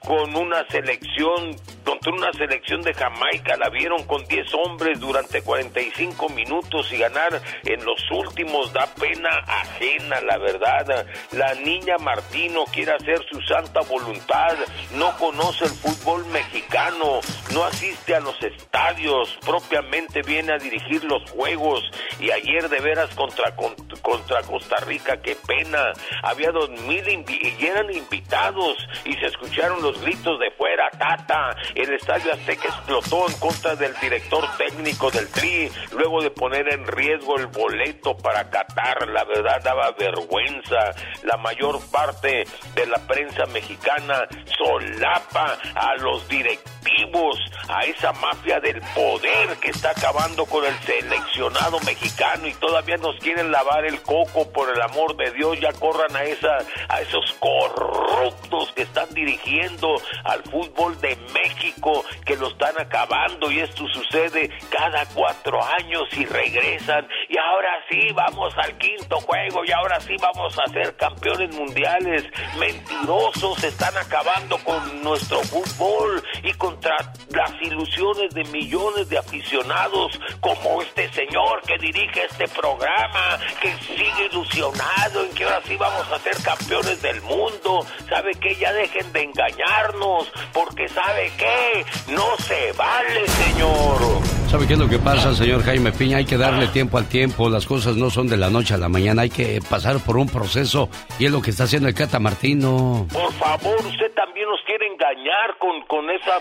con una selección, contra una selección de Jamaica, la vieron con 10 hombres durante 45 minutos y ganar en los últimos da pena ajena, la verdad. La niña Martino quiere hacer su santa voluntad, no conoce el fútbol mexicano, no asiste a los estadios, propiamente viene a dirigir los juegos. Y ayer de veras contra, contra Costa Rica, qué pena, había dos mil y eran invitados y se escucharon los gritos de fuera, tata, el estadio Azteca explotó en contra del director técnico del Tri, luego de poner en riesgo el boleto para Qatar, la verdad daba vergüenza, la mayor parte de la prensa mexicana solapa a los directivos, a esa mafia del poder que está acabando con el seleccionado mexicano y todavía nos quieren lavar el coco por el amor de Dios, ya corran a esa a esos corruptos que están dirigiendo al fútbol de México que lo están acabando y esto sucede cada cuatro años y regresan y ahora sí vamos al quinto juego y ahora sí vamos a ser campeones mundiales. Mentirosos están acabando con nuestro fútbol y contra las ilusiones de millones de aficionados como este señor que dirige este programa, que sigue ilusionado en que ahora sí vamos a ser campeones del mundo. ¿Sabe que Ya dejen de engañarnos, porque ¿sabe qué? No se vale, señor. ¿Sabe qué es lo que pasa, señor Jaime Piña? Hay que darle tiempo al tiempo, las cosas no son de la noche a la mañana, hay que pasar por un proceso y es lo que está haciendo el Cata Martino. Por favor, usted también nos quiere engañar con, con esa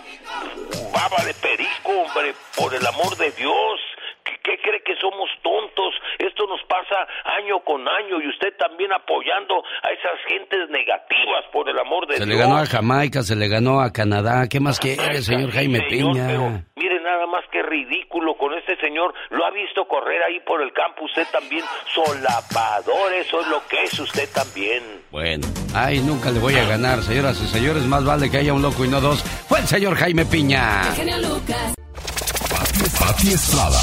baba de perico, hombre, por el amor de Dios. ¿Qué cree que somos tontos? Esto nos pasa año con año y usted también apoyando a esas gentes negativas, por el amor de Dios. Se le ganó a Jamaica, se le ganó a Canadá. ¿Qué más quiere, señor Jaime Piña? mire nada más que ridículo con este señor. Lo ha visto correr ahí por el campo. Usted también solapador. Eso es lo que es usted también. Bueno, ay, nunca le voy a ganar, señoras y señores. Más vale que haya un loco y no dos. Fue el señor Jaime Piña. Pati Estrada.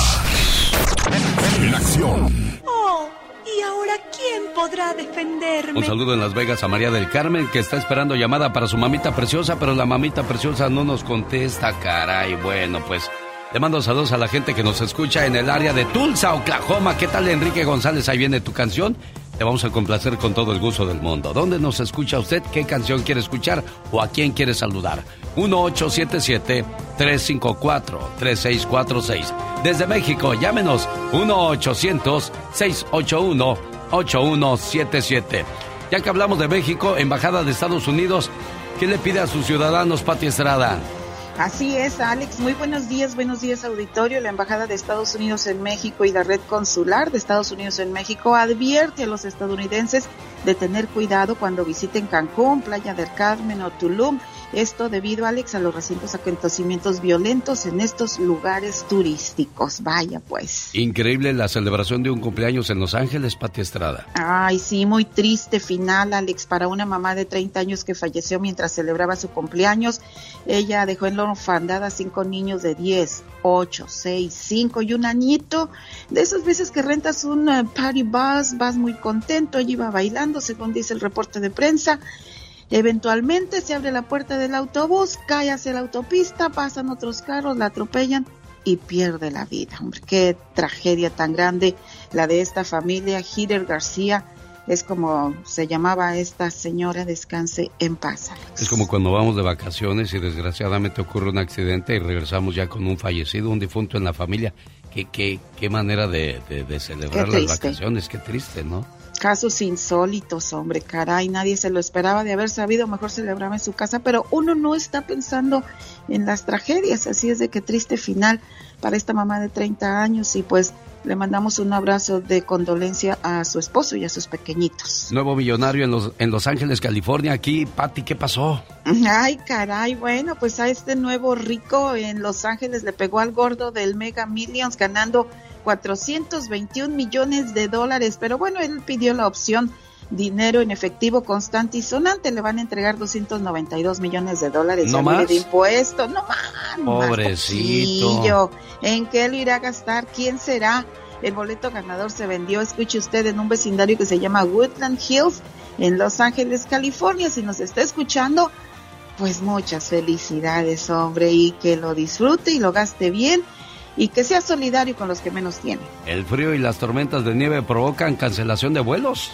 En acción. Oh, ¿y ahora quién podrá defenderme? Un saludo en Las Vegas a María del Carmen, que está esperando llamada para su mamita preciosa, pero la mamita preciosa no nos contesta, caray. Bueno, pues le mando saludos a la gente que nos escucha en el área de Tulsa, Oklahoma. ¿Qué tal, Enrique González? Ahí viene tu canción. Te vamos a complacer con todo el gusto del mundo. ¿Dónde nos escucha usted? ¿Qué canción quiere escuchar? ¿O a quién quiere saludar? 1877-354-3646. Desde México, llámenos 1-800-681-8177. Ya que hablamos de México, Embajada de Estados Unidos, ¿qué le pide a sus ciudadanos, Pati Estrada? Así es, Alex. Muy buenos días, buenos días, auditorio. La Embajada de Estados Unidos en México y la Red Consular de Estados Unidos en México advierte a los estadounidenses de tener cuidado cuando visiten Cancún, Playa del Carmen o Tulum esto debido, Alex, a los recientes acontecimientos violentos en estos lugares turísticos. Vaya pues. Increíble la celebración de un cumpleaños en Los Ángeles, Pati Estrada. Ay, sí, muy triste final, Alex, para una mamá de 30 años que falleció mientras celebraba su cumpleaños. Ella dejó en la orfandad a cinco niños de 10, 8, 6, 5 y un añito. De esas veces que rentas un eh, party bus, vas muy contento, ella iba bailando, según dice el reporte de prensa. Eventualmente se abre la puerta del autobús, cae hacia la autopista, pasan otros carros, la atropellan y pierde la vida. Hombre, qué tragedia tan grande la de esta familia. Hider García es como se llamaba esta señora, descanse en paz. Es como cuando vamos de vacaciones y desgraciadamente ocurre un accidente y regresamos ya con un fallecido, un difunto en la familia. Qué, qué, qué manera de, de celebrar las vacaciones, qué triste, ¿no? Casos insólitos, hombre, caray, nadie se lo esperaba de haber sabido, mejor celebraba en su casa, pero uno no está pensando en las tragedias, así es de que triste final para esta mamá de 30 años y pues le mandamos un abrazo de condolencia a su esposo y a sus pequeñitos. Nuevo millonario en Los, en los Ángeles, California, aquí, Patti, ¿qué pasó? Ay, caray, bueno, pues a este nuevo rico en Los Ángeles le pegó al gordo del Mega Millions ganando 421 millones de dólares, pero bueno, él pidió la opción dinero en efectivo constante y sonante, le van a entregar 292 millones de dólares ¿No más? de impuestos, no más. Pobrecito. ¿En qué lo irá a gastar? ¿Quién será? El boleto ganador se vendió, escuche usted, en un vecindario que se llama Woodland Hills, en Los Ángeles, California. Si nos está escuchando, pues muchas felicidades, hombre, y que lo disfrute y lo gaste bien y que sea solidario con los que menos tienen. El frío y las tormentas de nieve provocan cancelación de vuelos.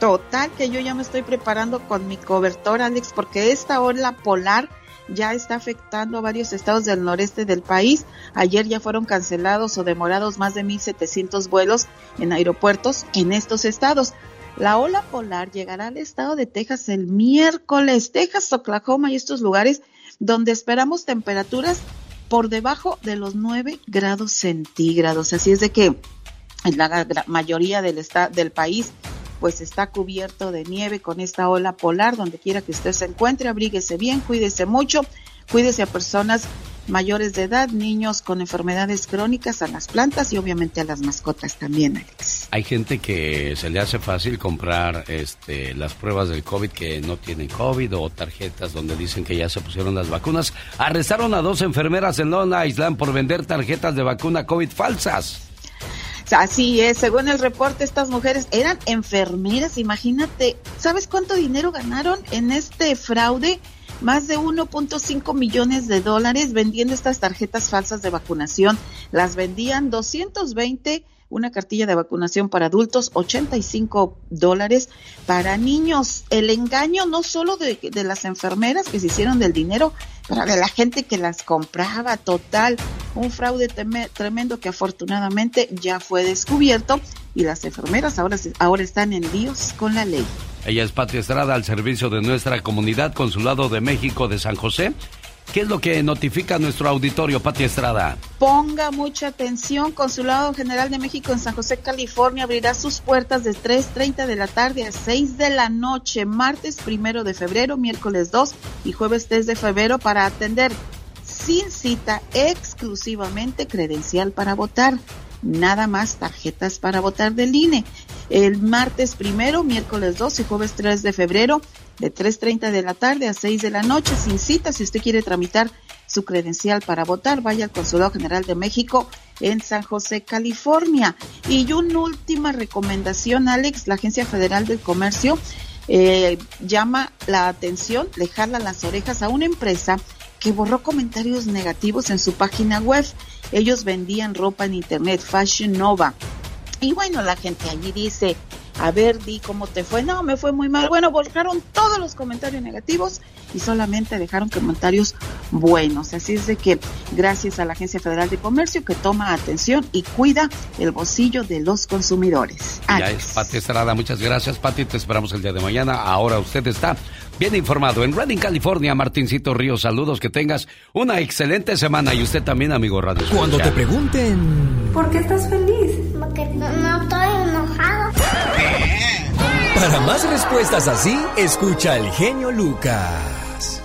Total, que yo ya me estoy preparando con mi cobertor, Alex, porque esta ola polar ya está afectando a varios estados del noreste del país. Ayer ya fueron cancelados o demorados más de 1.700 vuelos en aeropuertos en estos estados. La ola polar llegará al estado de Texas el miércoles, Texas, Oklahoma y estos lugares donde esperamos temperaturas por debajo de los 9 grados centígrados. Así es de que la mayoría del, del país pues está cubierto de nieve con esta ola polar. Donde quiera que usted se encuentre, abríguese bien, cuídese mucho, cuídese a personas mayores de edad, niños con enfermedades crónicas, a las plantas y obviamente a las mascotas también, Alex. Hay gente que se le hace fácil comprar este, las pruebas del COVID que no tienen COVID o tarjetas donde dicen que ya se pusieron las vacunas. Arrestaron a dos enfermeras en Long Island por vender tarjetas de vacuna COVID falsas. Así es, según el reporte, estas mujeres eran enfermeras, imagínate, ¿sabes cuánto dinero ganaron en este fraude? Más de 1.5 millones de dólares vendiendo estas tarjetas falsas de vacunación. Las vendían 220 una cartilla de vacunación para adultos, 85 dólares para niños. El engaño no solo de, las enfermeras que se hicieron del dinero, pero de la gente que las compraba, total. Un fraude tremendo que afortunadamente ya fue descubierto y las enfermeras ahora, ahora están en líos con la ley. Ella es Patria Estrada al servicio de nuestra comunidad Consulado de México de San José ¿Qué es lo que notifica nuestro auditorio, Pati Estrada? Ponga mucha atención. Consulado General de México en San José, California, abrirá sus puertas de 3.30 de la tarde a 6 de la noche, martes primero de febrero, miércoles 2 y jueves 3 de febrero para atender sin cita exclusivamente credencial para votar. Nada más tarjetas para votar del INE. El martes primero, miércoles 2 y jueves 3 de febrero de 3.30 de la tarde a 6 de la noche, sin cita. Si usted quiere tramitar su credencial para votar, vaya al Consulado General de México en San José, California. Y una última recomendación, Alex, la Agencia Federal del Comercio eh, llama la atención, le las orejas a una empresa que borró comentarios negativos en su página web. Ellos vendían ropa en internet, Fashion Nova. Y bueno, la gente allí dice, a ver, di cómo te fue. No, me fue muy mal. Bueno, borraron todos los comentarios negativos y solamente dejaron comentarios buenos. Así es de que gracias a la Agencia Federal de Comercio que toma atención y cuida el bolsillo de los consumidores. Ya es Pati Estrada. Muchas gracias, Pati. Te esperamos el día de mañana. Ahora usted está bien informado. En Redding, California, Martincito Ríos, saludos. Que tengas una excelente semana. Y usted también, amigo Radio. Cuando te pregunten... ¿Por qué estás feliz? Porque no estoy enojado. Para más respuestas así, escucha al genio Lucas.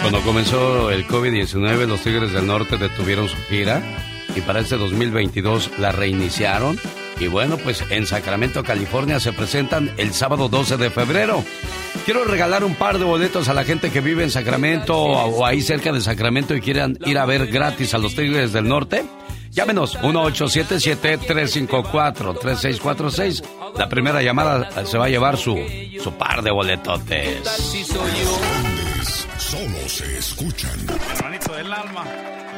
Cuando comenzó el COVID-19, los Tigres del Norte detuvieron su gira y para este 2022 la reiniciaron. Y bueno, pues en Sacramento, California se presentan el sábado 12 de febrero. Quiero regalar un par de boletos a la gente que vive en Sacramento o ahí cerca de Sacramento y quieran ir a ver gratis a los Tigres del Norte. Llámenos 1877-354-3646. La primera llamada se va a llevar su, su par de boletotes. Solo se escuchan. Hermanito del alma,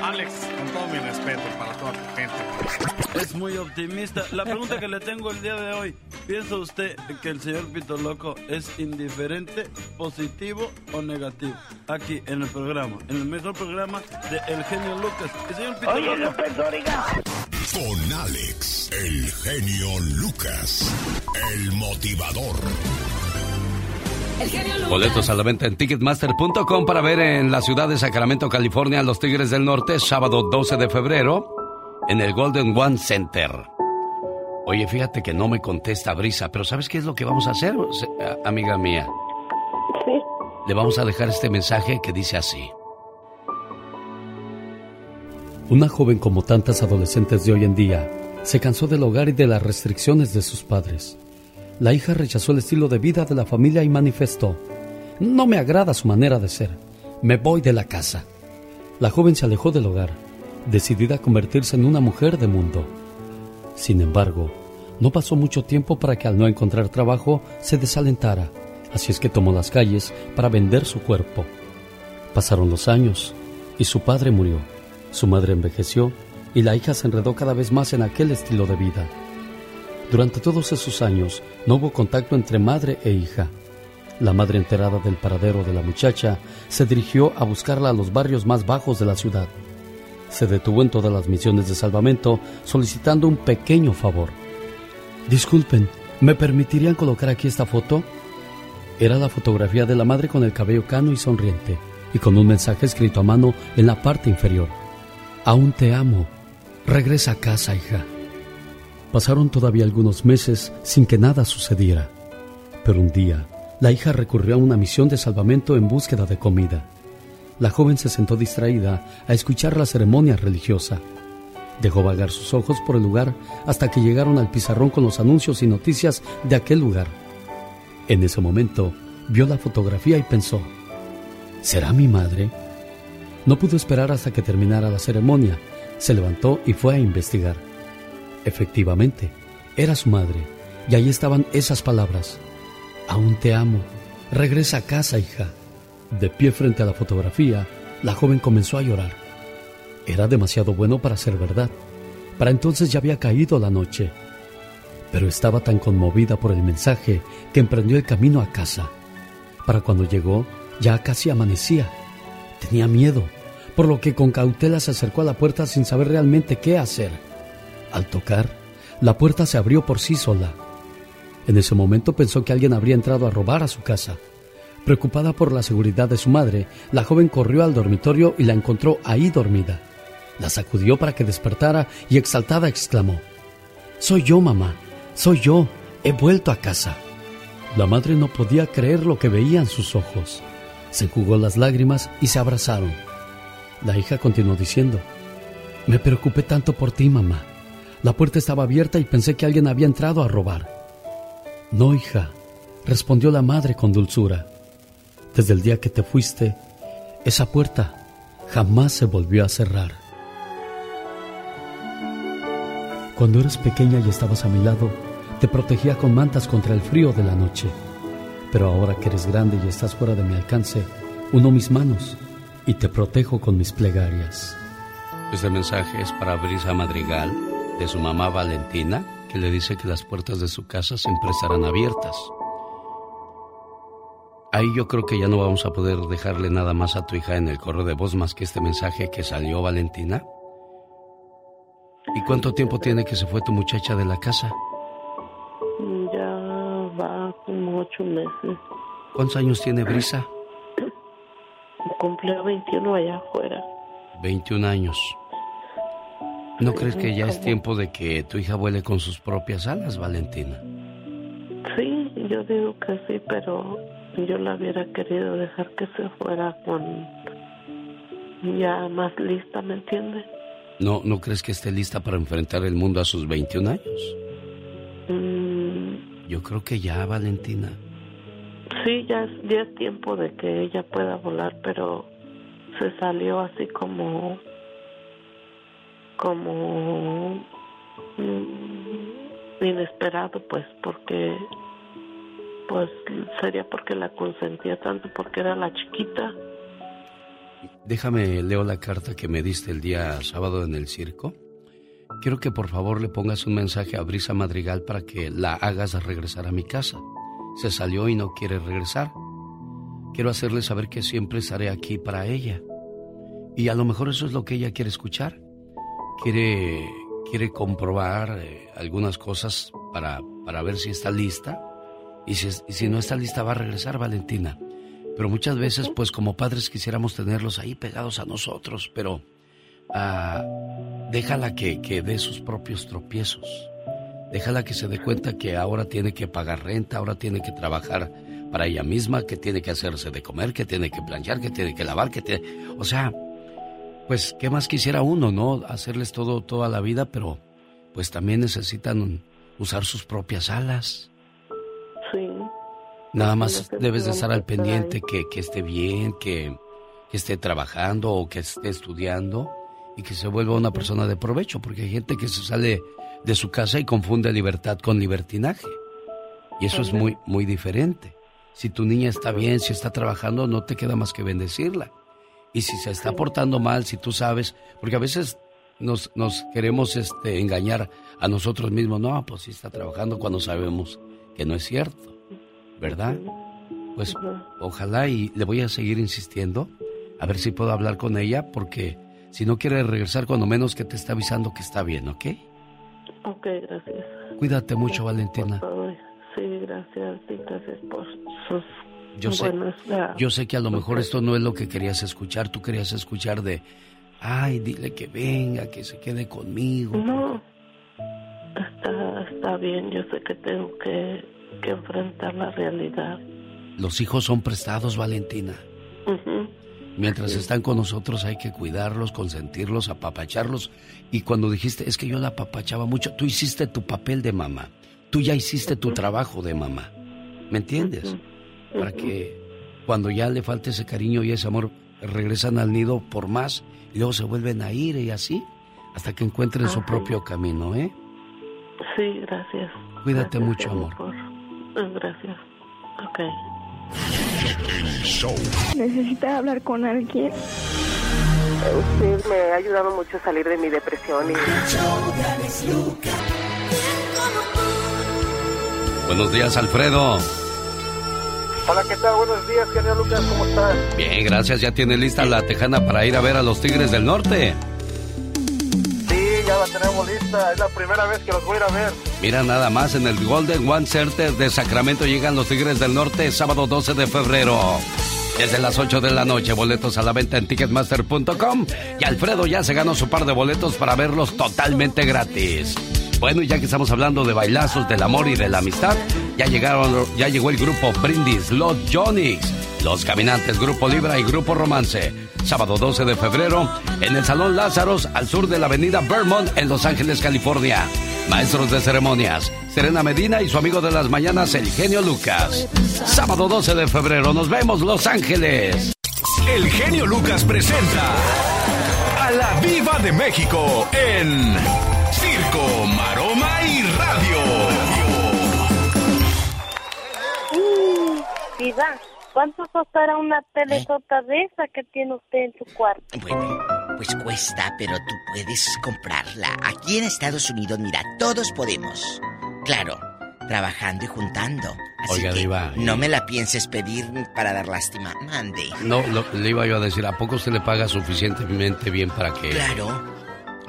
Alex, con todo mi respeto para toda tu gente. Es muy optimista. La pregunta que le tengo el día de hoy, ¿piensa usted que el señor Pito Loco es indiferente, positivo o negativo? Aquí en el programa, en el mejor programa de El Genio Lucas. El señor Pito Oye, Loco. López Dóriga. Con Alex, el genio Lucas, el motivador. Boletos a la venta en ticketmaster.com para ver en la ciudad de Sacramento, California, los Tigres del Norte, sábado 12 de febrero, en el Golden One Center. Oye, fíjate que no me contesta Brisa, pero ¿sabes qué es lo que vamos a hacer, amiga mía? Sí. Le vamos a dejar este mensaje que dice así. Una joven como tantas adolescentes de hoy en día se cansó del hogar y de las restricciones de sus padres. La hija rechazó el estilo de vida de la familia y manifestó, no me agrada su manera de ser, me voy de la casa. La joven se alejó del hogar, decidida a convertirse en una mujer de mundo. Sin embargo, no pasó mucho tiempo para que al no encontrar trabajo se desalentara, así es que tomó las calles para vender su cuerpo. Pasaron los años y su padre murió, su madre envejeció y la hija se enredó cada vez más en aquel estilo de vida. Durante todos esos años no hubo contacto entre madre e hija. La madre enterada del paradero de la muchacha se dirigió a buscarla a los barrios más bajos de la ciudad. Se detuvo en todas las misiones de salvamento solicitando un pequeño favor. Disculpen, ¿me permitirían colocar aquí esta foto? Era la fotografía de la madre con el cabello cano y sonriente, y con un mensaje escrito a mano en la parte inferior. Aún te amo. Regresa a casa, hija. Pasaron todavía algunos meses sin que nada sucediera. Pero un día, la hija recurrió a una misión de salvamento en búsqueda de comida. La joven se sentó distraída a escuchar la ceremonia religiosa. Dejó vagar sus ojos por el lugar hasta que llegaron al pizarrón con los anuncios y noticias de aquel lugar. En ese momento, vio la fotografía y pensó, ¿será mi madre? No pudo esperar hasta que terminara la ceremonia. Se levantó y fue a investigar. Efectivamente, era su madre, y ahí estaban esas palabras. Aún te amo. Regresa a casa, hija. De pie frente a la fotografía, la joven comenzó a llorar. Era demasiado bueno para ser verdad. Para entonces ya había caído la noche. Pero estaba tan conmovida por el mensaje que emprendió el camino a casa. Para cuando llegó, ya casi amanecía. Tenía miedo, por lo que con cautela se acercó a la puerta sin saber realmente qué hacer. Al tocar, la puerta se abrió por sí sola. En ese momento pensó que alguien habría entrado a robar a su casa. Preocupada por la seguridad de su madre, la joven corrió al dormitorio y la encontró ahí dormida. La sacudió para que despertara y exaltada exclamó, Soy yo, mamá, soy yo, he vuelto a casa. La madre no podía creer lo que veía en sus ojos. Se jugó las lágrimas y se abrazaron. La hija continuó diciendo, Me preocupé tanto por ti, mamá. La puerta estaba abierta y pensé que alguien había entrado a robar. No, hija, respondió la madre con dulzura. Desde el día que te fuiste, esa puerta jamás se volvió a cerrar. Cuando eras pequeña y estabas a mi lado, te protegía con mantas contra el frío de la noche. Pero ahora que eres grande y estás fuera de mi alcance, uno mis manos y te protejo con mis plegarias. Este mensaje es para Brisa Madrigal, de su mamá Valentina, que le dice que las puertas de su casa siempre estarán abiertas. Ahí yo creo que ya no vamos a poder dejarle nada más a tu hija en el correo de voz más que este mensaje que salió Valentina. ¿Y cuánto tiempo tiene que se fue tu muchacha de la casa? Ya va como ocho meses. ¿Cuántos años tiene Brisa? Cumplió 21 allá afuera. 21 años. ¿No crees que ya es tiempo de que tu hija vuele con sus propias alas, Valentina? Sí, yo digo que sí, pero yo la hubiera querido dejar que se fuera con ya más lista, ¿me entiendes? ¿No, ¿No crees que esté lista para enfrentar el mundo a sus 21 años? Mm. Yo creo que ya, Valentina. Sí, ya es, ya es tiempo de que ella pueda volar, pero se salió así como como mm, inesperado pues porque pues sería porque la consentía tanto porque era la chiquita. Déjame leo la carta que me diste el día sábado en el circo. Quiero que por favor le pongas un mensaje a Brisa Madrigal para que la hagas regresar a mi casa. Se salió y no quiere regresar. Quiero hacerle saber que siempre estaré aquí para ella. Y a lo mejor eso es lo que ella quiere escuchar. Quiere, quiere comprobar eh, algunas cosas para, para ver si está lista. Y si, si no está lista va a regresar Valentina. Pero muchas veces, pues como padres quisiéramos tenerlos ahí pegados a nosotros, pero ah, déjala que, que dé sus propios tropiezos. Déjala que se dé cuenta que ahora tiene que pagar renta, ahora tiene que trabajar para ella misma, que tiene que hacerse de comer, que tiene que planchar, que tiene que lavar, que tiene... O sea, pues, ¿qué más quisiera uno, no? Hacerles todo toda la vida, pero pues también necesitan usar sus propias alas. Sí. Nada más debes de estar al pendiente que, que esté bien, que, que esté trabajando o que esté estudiando y que se vuelva una persona de provecho, porque hay gente que se sale de su casa y confunde libertad con libertinaje. Y eso es muy, muy diferente. Si tu niña está bien, si está trabajando, no te queda más que bendecirla. Y si se está portando mal, si tú sabes, porque a veces nos, nos queremos este, engañar a nosotros mismos, no, pues si está trabajando cuando sabemos que no es cierto, ¿verdad? Pues ojalá y le voy a seguir insistiendo, a ver si puedo hablar con ella, porque si no quiere regresar, cuando menos que te está avisando que está bien, ¿ok? Ok, gracias. Cuídate mucho, Valentina. Sí, gracias, sí, gracias por sus yo sé, yo sé que a lo mejor esto no es lo que querías escuchar. Tú querías escuchar de, ay, dile que venga, que se quede conmigo. No, bien. Yo sé que tengo que, que enfrentar la realidad. Los hijos son prestados, Valentina. Mientras están con nosotros hay que cuidarlos, consentirlos, apapacharlos. Y cuando dijiste, es que yo la apapachaba mucho, tú hiciste tu papel de mamá. Tú ya hiciste tu trabajo de mamá. ¿Me entiendes? para que cuando ya le falte ese cariño y ese amor, regresan al nido por más y luego se vuelven a ir y así, hasta que encuentren su propio camino, ¿eh? Sí, gracias. Cuídate mucho, amor. Gracias. Ok. ¿Necesitas hablar con alguien? Usted me ha ayudado mucho a salir de mi depresión y... Buenos días, Alfredo. Hola, ¿qué tal? Buenos días, genio Lucas, ¿cómo estás? Bien, gracias. ¿Ya tiene lista la tejana para ir a ver a los Tigres del Norte? La tenemos lista. Es la primera vez que los voy a ir a ver. Mira nada más, en el Golden One Center de Sacramento llegan los Tigres del Norte sábado 12 de febrero. Desde las 8 de la noche, boletos a la venta en ticketmaster.com. Y Alfredo ya se ganó su par de boletos para verlos totalmente gratis. Bueno, y ya que estamos hablando de bailazos, del amor y de la amistad, ya llegaron, ya llegó el grupo Brindis, los Johnny's, los Caminantes, Grupo Libra y Grupo Romance. Sábado 12 de febrero, en el Salón Lázaros, al sur de la avenida Vermont, en Los Ángeles, California. Maestros de ceremonias, Serena Medina y su amigo de las mañanas, el genio Lucas. Sábado 12 de febrero, nos vemos, Los Ángeles. El genio Lucas presenta a la Viva de México en Circo, Maroma y Radio. Viva, ¿cuánto costará una telesota de esa que tiene usted en su cuarto? Bueno, pues cuesta, pero tú puedes comprarla. Aquí en Estados Unidos, mira, todos podemos. Claro, trabajando y juntando. Así Oiga, que Diva, no me la pienses pedir para dar lástima. Mande. No, lo- le iba yo a decir, ¿a poco se le paga suficientemente bien para que... Claro,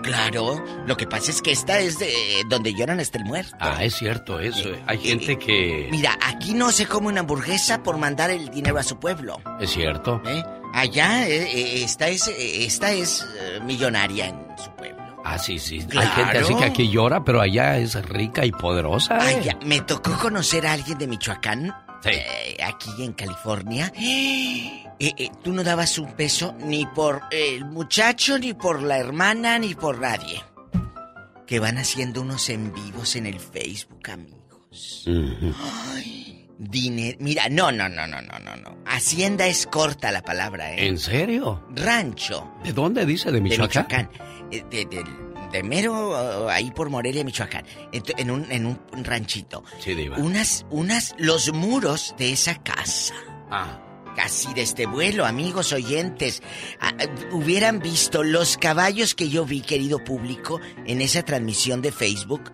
claro. Lo que pasa es que esta es de donde lloran hasta el muerto. Ah, es cierto eso. Hay gente que... Mira, aquí no se come una hamburguesa por mandar el dinero a su pueblo. Es cierto. ¿eh? Allá eh, eh, esta es, eh, esta es eh, millonaria en su pueblo. Ah, sí, sí. Claro. Hay gente así que aquí llora, pero allá es rica y poderosa. ¿eh? Ay, ya, me tocó conocer a alguien de Michoacán, eh, aquí en California. Eh, eh, tú no dabas un peso ni por el muchacho, ni por la hermana, ni por nadie. Que van haciendo unos en vivos en el Facebook, amigos. Ay, dinero. Mira, no, no, no, no, no, no, no. Hacienda es corta la palabra, ¿eh? ¿En serio? Rancho. ¿De dónde dice? ¿De Michoacán? De Michoacán. De, de- de mero, uh, ahí por Morelia, Michoacán. En un, en un ranchito. Sí, Diva. Unas, unas, los muros de esa casa. Ah. Casi de este vuelo, amigos oyentes. Ah, ah, hubieran visto los caballos que yo vi, querido público, en esa transmisión de Facebook.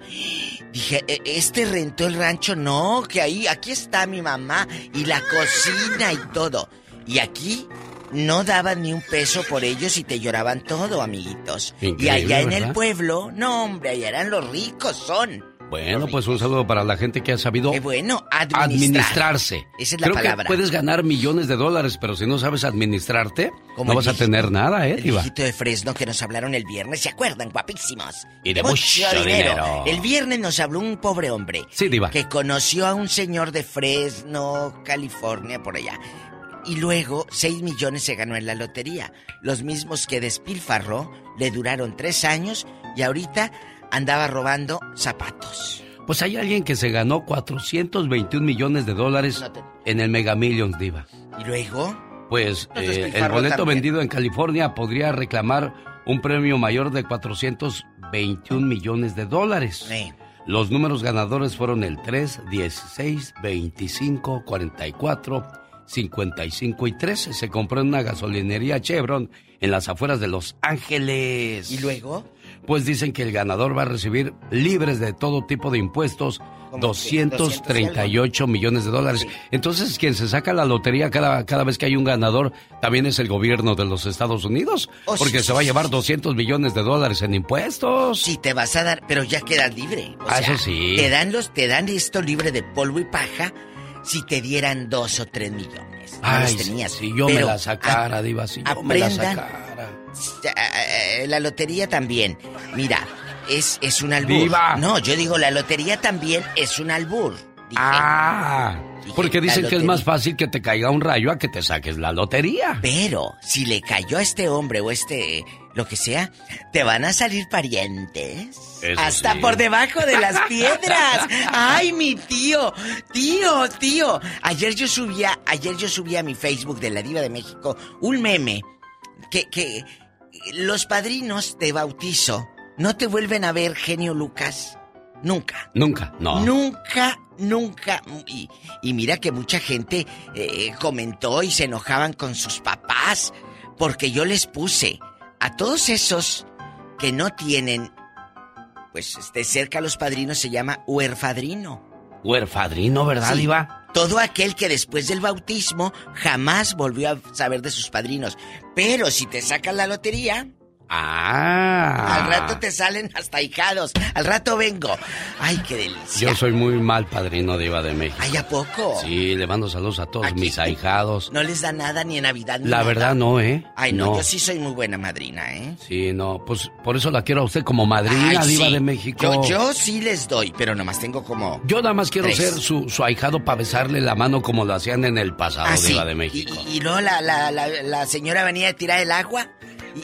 Dije, "¿E- ¿este rentó el rancho? No, que ahí, aquí está mi mamá y la cocina y todo. Y aquí no daban ni un peso por ellos y te lloraban todo, amiguitos. y allá en el pueblo, no, hombre, allá eran los ricos, son. Bueno, pues un saludo para la gente que ha sabido bueno, administrar. administrarse. Esa es la Creo palabra. que puedes ganar millones de dólares, pero si no sabes administrarte, Como no vas a tener nada, ¿eh, El viejito de Fresno que nos hablaron el viernes, ¿se acuerdan? Guapísimos. Y de mucho dinero. El viernes nos habló un pobre hombre. Sí, Diva. Que conoció a un señor de Fresno, California, por allá. Y luego, 6 millones se ganó en la lotería. Los mismos que despilfarró le duraron tres años y ahorita andaba robando zapatos. Pues hay alguien que se ganó 421 millones de dólares en el Mega Millions, Diva. ¿Y luego? Pues eh, el boleto también. vendido en California podría reclamar un premio mayor de 421 millones de dólares. Sí. Los números ganadores fueron el 3, 16, 25, 44, 55 y 13. Se compró en una gasolinería Chevron en las afueras de Los Ángeles. ¿Y luego? Pues dicen que el ganador va a recibir libres de todo tipo de impuestos 238 millones de dólares. Entonces, quien se saca la lotería cada, cada vez que hay un ganador también es el gobierno de los Estados Unidos, Oh, porque sí, se va a llevar 200 millones de dólares en impuestos. Sí, te vas a dar, pero ya quedas libre. O Ah, sea, eso sí. Te dan, los, te dan esto libre de polvo y paja si te dieran dos o tres millones. No Ay, los tenías. si yo me la sacara, a- Diva, si yo me la sacara. La lotería también. Mira, es, es un albur. Diva. No, yo digo, la lotería también es un albur. Dije. Ah, porque dicen que es más fácil que te caiga un rayo a que te saques la lotería. Pero si le cayó a este hombre o este, lo que sea, te van a salir parientes. Eso Hasta sí. por debajo de las piedras. Ay, mi tío, tío, tío. Ayer yo subía, ayer yo subía a mi Facebook de la Diva de México un meme que, que los padrinos de bautizo no te vuelven a ver, genio Lucas. Nunca. Nunca, no. Nunca, nunca. Y, y mira que mucha gente eh, comentó y se enojaban con sus papás porque yo les puse a todos esos que no tienen, pues de cerca a los padrinos se llama huerfadrino. Huerfadrino, ¿verdad, Sí. Todo aquel que después del bautismo jamás volvió a saber de sus padrinos. Pero si te sacan la lotería, Ah. al rato te salen hasta hijados. Al rato vengo. Ay, qué delicia. Yo soy muy mal padrino Diva de México. Ay, ¿a poco? Sí, le mando saludos a todos mis ahijados. No les da nada ni en Navidad ni La nada. verdad no, ¿eh? Ay, no, yo sí soy muy buena madrina, ¿eh? Sí, no, pues por eso la quiero a usted como madrina Ay, Diva sí. de México. Yo, yo sí les doy, pero nomás tengo como... Yo nada más quiero Tres. ser su, su ahijado para besarle la mano como lo hacían en el pasado, Ah, sí. Diva de México. Y luego la, la, la, la señora venía a tirar el agua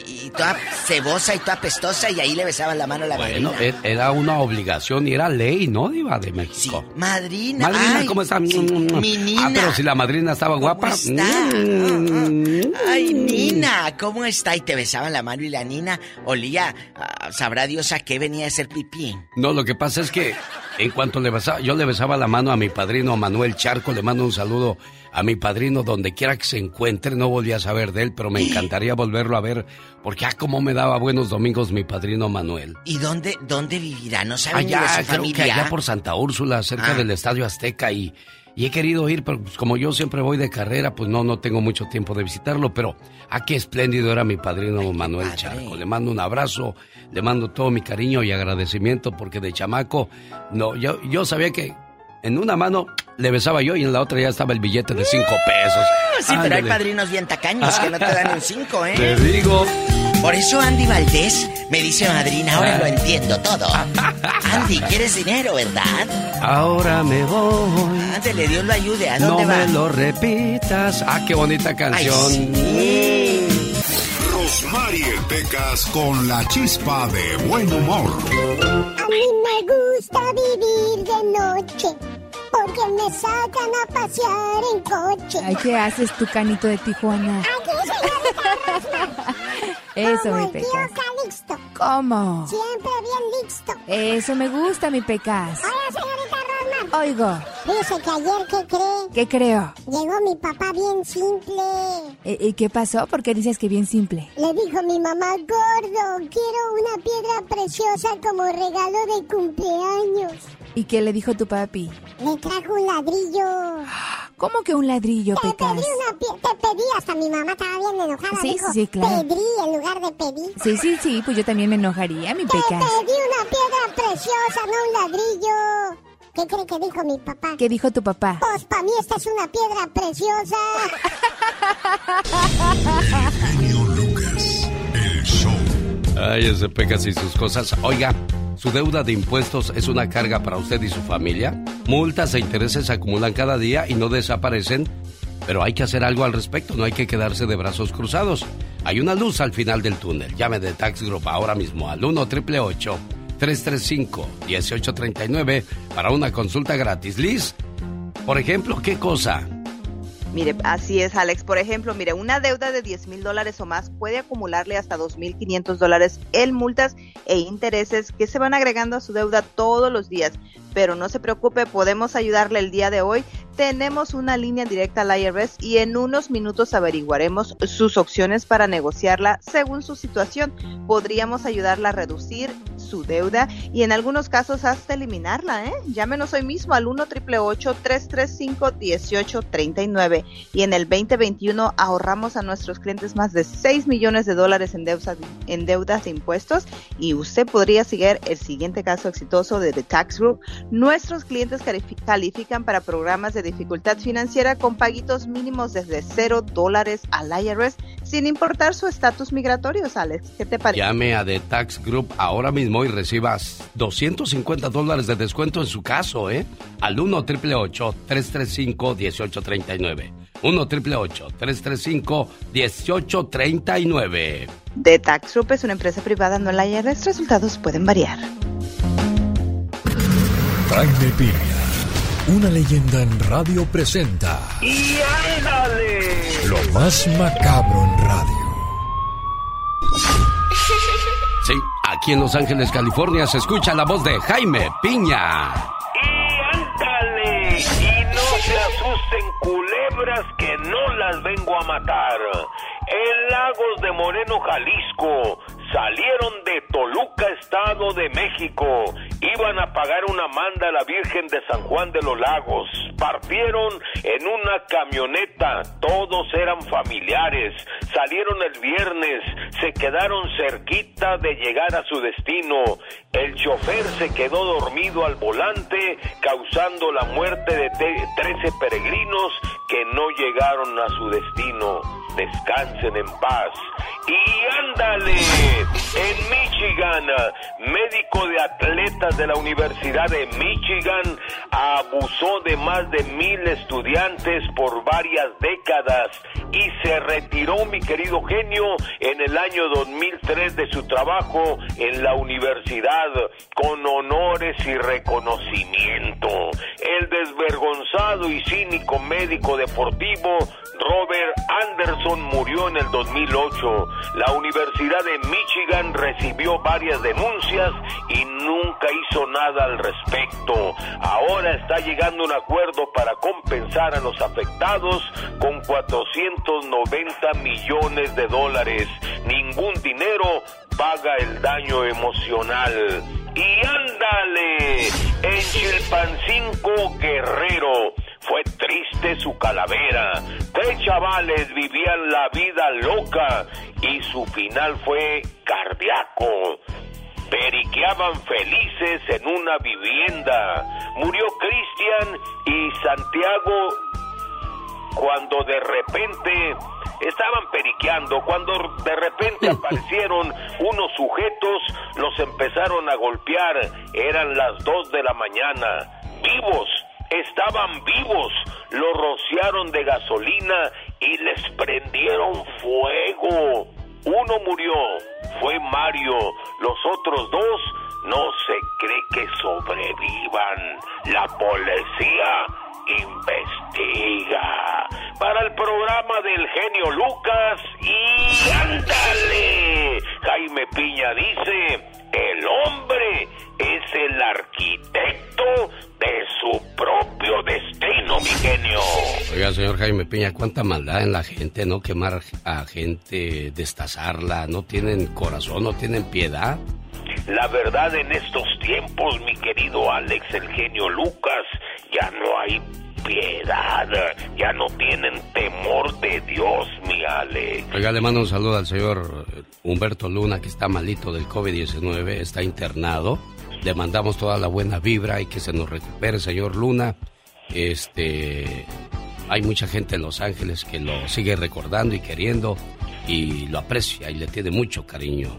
y, y toda cebosa y toda pestosa y ahí le besaban la mano a la Bueno, madrina. e- era una obligación y era ley, ¿no, Diva de México? Madrina. Madrina, ay, ¿cómo está? sí, mi Ah, Nina. pero si la madrina estaba guapa. está? Mm. Ay, Nina, ¿cómo está? Y te besaban la mano y la Nina olía, ah, sabrá Dios a qué venía a hacer pipí. No, lo que pasa es que en cuanto le besaba, yo le besaba la mano a mi padrino Manuel Charco, le mando un saludo a mi padrino donde quiera que se encuentre, no volví a saber de él, pero me encantaría volverlo a ver, porque ah, cómo me daba buenos domingos mi padrino Manuel. ¿Y dónde, dónde vivirá? ¿No saben Allá, de su creo familia? que allá por Santa Úrsula, cerca Ah. del Estadio Azteca y, y he querido ir, pero pues, como yo siempre voy de carrera, pues no, no tengo mucho tiempo de visitarlo, pero ah, qué espléndido era mi padrino Manuel Charco. Le mando un abrazo, le mando todo mi cariño y agradecimiento porque de chamaco, no, yo, yo sabía que en una mano le besaba yo y en la otra ya estaba el billete de cinco pesos. Ah, Sí, pero hay padrinos bien tacaños que no te dan un cinco, ¿eh? Te digo. Por eso Andy Valdés me dice madrina, ahora lo entiendo todo. Andy, ¿quieres dinero, verdad? Ahora me voy. Ándele, Dios lo ayude. ¿A No dónde va? me lo repitas. Ah, qué bonita canción. Rosmarie Pecas con la chispa de buen humor. A mí me gusta vivir de noche porque me sacan a pasear en coche. Ay, ¿qué haces tu canito de Tijuana? Aquí, señorita. Eso, Como mi el tío Pecas. Calixto. ¿Cómo? Siempre bien listo. Eso me gusta, mi Pecas. Hola, señorita. Oigo, Dice que ayer, ¿qué cree? ¿qué creo? Llegó mi papá bien simple. ¿Y, y qué pasó? ¿Por qué dices que bien simple? Le dijo mi mamá, gordo, quiero una piedra preciosa como regalo de cumpleaños. ¿Y qué le dijo tu papi? Le trajo un ladrillo. ¿Cómo que un ladrillo, Te Pecas? pedí una te pedí, hasta mi mamá estaba bien enojada. Sí, dijo, sí, sí, claro. Pedí en lugar de pedir. Sí, sí, sí, pues yo también me enojaría, mi Te Pecas. pedí una piedra preciosa, no un ladrillo. ¿Qué cree que dijo mi papá? ¿Qué dijo tu papá? Pues para mí esta es una piedra preciosa. Ay, ese Pecas y sus cosas. Oiga, ¿su deuda de impuestos es una carga para usted y su familia? Multas e intereses se acumulan cada día y no desaparecen. Pero hay que hacer algo al respecto, no hay que quedarse de brazos cruzados. Hay una luz al final del túnel. Llame de Tax Group ahora mismo al 1 888 335 1839 para una consulta gratis. Liz, por ejemplo, ¿qué cosa? Mire, así es, Alex. Por ejemplo, mire, una deuda de 10 mil dólares o más puede acumularle hasta 2.500 dólares en multas e intereses que se van agregando a su deuda todos los días. Pero no se preocupe, podemos ayudarle el día de hoy. Tenemos una línea directa al IRS y en unos minutos averiguaremos sus opciones para negociarla según su situación. Podríamos ayudarla a reducir su deuda y en algunos casos hasta eliminarla. ¿eh? Llámenos hoy mismo al 1 335 1839 y en el 2021 ahorramos a nuestros clientes más de 6 millones de dólares en deudas, en deudas de impuestos y usted podría seguir el siguiente caso exitoso de The Tax Group. Nuestros clientes califi- califican para programas de dificultad financiera con paguitos mínimos desde 0 dólares al IRS sin importar su estatus migratorio, Alex. ¿Qué te parece? Llame a The Tax Group ahora mismo y reciba 250 dólares de descuento en su caso, ¿eh? Al 1 888 335 1839 1 888 335 1839 The Tax Group es una empresa privada, no la IRS. Resultados pueden variar. Jaime Piña, una leyenda en radio presenta ¡Y ándale! lo más macabro en radio. Sí, aquí en Los Ángeles, California, se escucha la voz de Jaime Piña. Y ándale, y no se asusten culebras que no las vengo a matar. En Lagos de Moreno, Jalisco, salieron de Toluca, Estado de México. Iban a pagar una manda a la Virgen de San Juan de los Lagos. Partieron en una camioneta. Todos eran familiares. Salieron el viernes. Se quedaron cerquita de llegar a su destino. El chofer se quedó dormido al volante, causando la muerte de 13 peregrinos que no llegaron a su destino. Descansen en paz. Y ándale, en Michigan, médico de atletas de la Universidad de Michigan abusó de más de mil estudiantes por varias décadas y se retiró, mi querido genio, en el año 2003 de su trabajo en la universidad con honores y reconocimiento. El desvergonzado y cínico médico deportivo Robert Anderson murió en el 2008. La Universidad de Michigan recibió varias denuncias y nunca hizo nada al respecto. Ahora está llegando un acuerdo para compensar a los afectados con 490 millones de dólares. Ningún dinero paga el daño emocional. Y ándale, en Chilpancingo Guerrero fue triste su calavera. Tres chavales vivían la vida loca y su final fue cardíaco. Periqueaban felices en una vivienda. Murió Cristian y Santiago cuando de repente estaban periqueando, cuando de repente aparecieron unos sujetos, los empezaron a golpear, eran las dos de la mañana, vivos, estaban vivos, los rociaron de gasolina y les prendieron fuego. Uno murió, fue Mario, los otros dos no se cree que sobrevivan. La policía investiga. Para el programa del genio Lucas y ándale. Jaime Piña dice, el hombre es el arquitecto de su propio destino, mi genio. Oiga, señor Jaime Piña, cuánta maldad en la gente, ¿no? Quemar a gente, destazarla, no tienen corazón, no tienen piedad. La verdad en estos tiempos, mi querido Alex, el genio Lucas, ya no hay piedad, ya no tienen temor de Dios, mi Alex. Oiga, le mando un saludo al señor Humberto Luna, que está malito del COVID-19, está internado. Le mandamos toda la buena vibra y que se nos recupere, señor Luna. Este, hay mucha gente en Los Ángeles que lo sigue recordando y queriendo y lo aprecia y le tiene mucho cariño.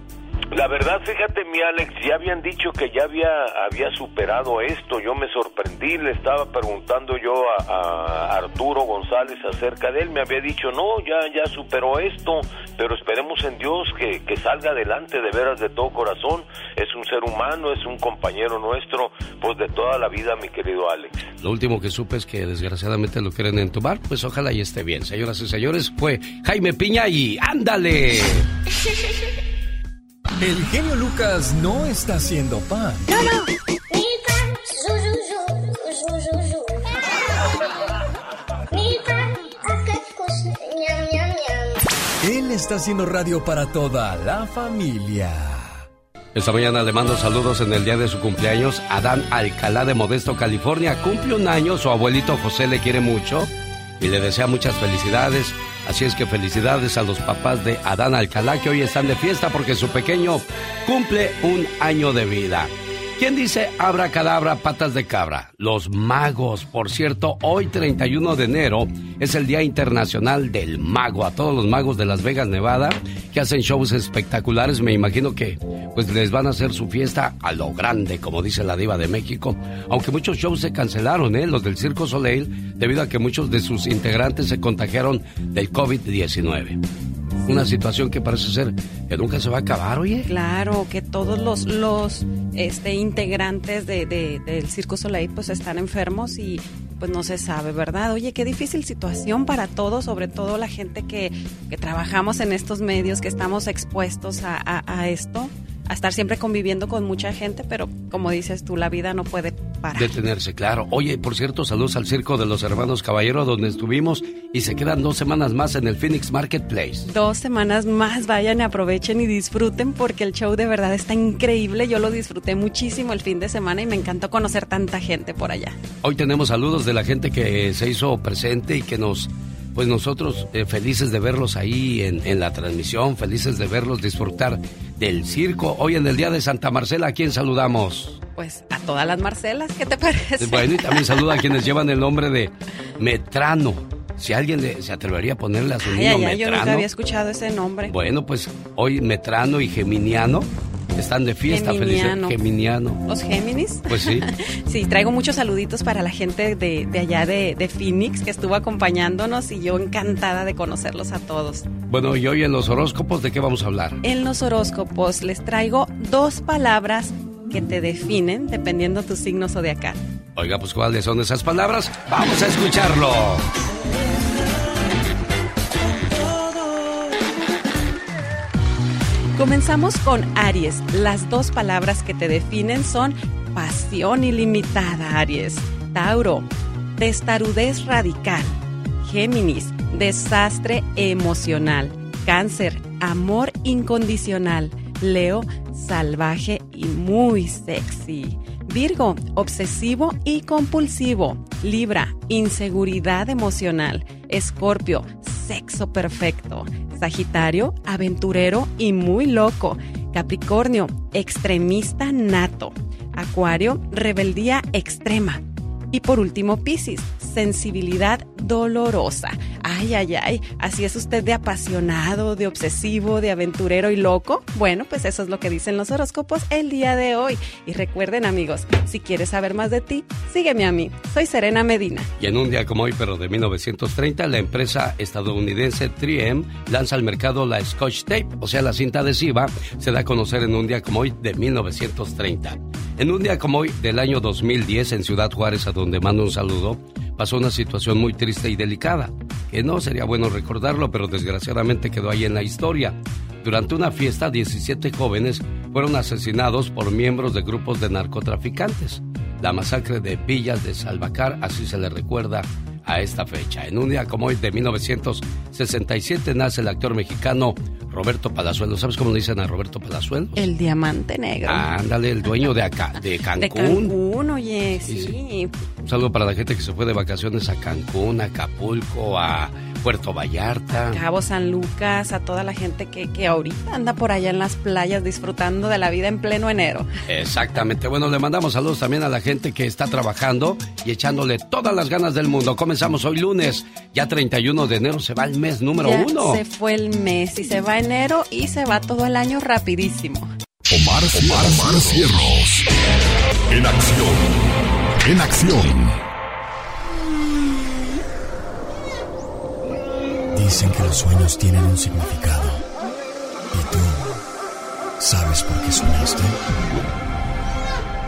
La verdad, fíjate, mi Alex, ya habían dicho que ya había, había superado esto. Yo me sorprendí, le estaba preguntando yo a, Arturo González acerca de él. Me había dicho, no, ya, ya superó esto, pero esperemos en Dios que, que salga adelante de veras de todo corazón. Es un ser humano, es un compañero nuestro, pues de toda la vida, mi querido Alex. Lo último que supe es que desgraciadamente lo quieren entubar, pues ojalá y esté bien. Señoras y señores, fue Jaime Piña y ándale. El genio Lucas no está haciendo pan. No, no. Él está haciendo radio para toda la familia. Esta mañana le mando saludos en el día de su cumpleaños. Adán Alcalá de Modesto, California. Cumple un año, su abuelito José le quiere mucho y le desea muchas felicidades. Así es que felicidades a los papás de Adán Alcalá que hoy están de fiesta porque su pequeño cumple un año de vida. ¿Quién dice abra cadabra patas de cabra? Los magos. Por cierto, hoy 31 de enero es el Día Internacional del Mago. A todos los magos de Las Vegas, Nevada, que hacen shows espectaculares, me imagino que pues les van a hacer su fiesta a lo grande, como dice la diva de México. Aunque muchos shows se cancelaron, ¿eh? los del Circo Soleil, debido a que muchos de sus integrantes se contagiaron del COVID-19 una situación que parece ser que nunca se va a acabar, oye. Claro, que todos los, los este, integrantes de, del Circo Soleil pues están enfermos y pues no se sabe, ¿verdad? Oye, qué difícil situación para todos, sobre todo la gente que, que trabajamos en estos medios, que estamos expuestos a, a, esto. A estar siempre conviviendo con mucha gente, pero como dices tú, la vida no puede parar. Detenerse, claro. Oye, por cierto, saludos al Circo de los Hermanos Caballero, donde estuvimos y se quedan dos semanas más en el Phoenix Marketplace. Dos semanas más, vayan, aprovechen y disfruten porque el show de verdad está increíble. Yo lo disfruté muchísimo el fin de semana y me encantó conocer tanta gente por allá. Hoy tenemos saludos de la gente que se hizo presente y que nos pues nosotros eh, felices de verlos ahí en, la transmisión, felices de verlos disfrutar del circo. Hoy en el Día de Santa Marcela, ¿a quién saludamos? Pues a todas las Marcelas, ¿qué te parece? Bueno, y también saluda a quienes llevan el nombre de Metrano. Si alguien se atrevería a ponerle a su niño Metrano. Yo nunca había escuchado ese nombre. Bueno, pues hoy Metrano y Geminiano están de fiesta, Geminiano. Geminiano. ¿Los Géminis? Pues sí. sí, traigo muchos saluditos para la gente de, allá de, de, Phoenix que estuvo acompañándonos y yo encantada de conocerlos a todos. Bueno, y hoy en los horóscopos, ¿de qué vamos a hablar? En los horóscopos les traigo dos palabras que te definen dependiendo tu signo zodiacal. Oiga, pues ¿cuáles son esas palabras? Vamos a escucharlo. Comenzamos con Aries. Las dos palabras que te definen son pasión ilimitada, Aries. Tauro, testarudez radical. Géminis, desastre emocional. Cáncer, amor incondicional. Leo, salvaje y muy sexy. Virgo, obsesivo y compulsivo. Libra, inseguridad emocional. Escorpio, sexo perfecto. Sagitario, aventurero y muy loco. Capricornio, extremista nato. Acuario, rebeldía extrema. Y por último, Piscis, sensibilidad dolorosa. Ay, ay, ay, ¿así es usted de apasionado, de obsesivo, de aventurero y loco? Bueno, pues eso es lo que dicen los horóscopos el día de hoy. Y recuerden amigos, si quieres saber más de ti, sígueme a mí. Soy Serena Medina. Y en un día como hoy, pero de 1930, la empresa estadounidense 3M lanza al mercado la Scotch Tape, o sea, la cinta adhesiva, se da a conocer en un día como hoy de 1930. En un día como hoy del año 2010 en Ciudad Juárez, a donde mando un saludo, pasó una situación muy triste y delicada, que no sería bueno recordarlo, pero desgraciadamente quedó ahí en la historia. Durante una fiesta, 17 jóvenes fueron asesinados por miembros de grupos de narcotraficantes. La masacre de Villas de Salvacar, así se le recuerda a esta fecha. En un día como hoy de 1967 nace el actor mexicano Roberto Palazuelo. ¿Sabes cómo le dicen a Roberto Palazuelo? El diamante negro. Ándale, el dueño de acá, de Cancún. De Cancún, oye, sí. Un saludo para la gente que se fue de vacaciones a Cancún, a Acapulco, a Puerto Vallarta. Cabo San Lucas, a toda la gente que, que ahorita anda por allá en las playas disfrutando de la vida en pleno enero. Exactamente. Bueno, le mandamos saludos también a la gente que está trabajando y echándole todas las ganas del mundo. Comenzamos hoy lunes, ya 31 de enero se va el mes número uno. Se fue el mes y se va enero y se va todo el año rapidísimo. Omar, Omar, Omar Cierros. En acción. En acción. Dicen que los sueños tienen un significado. ¿Y tú sabes por qué soñaste?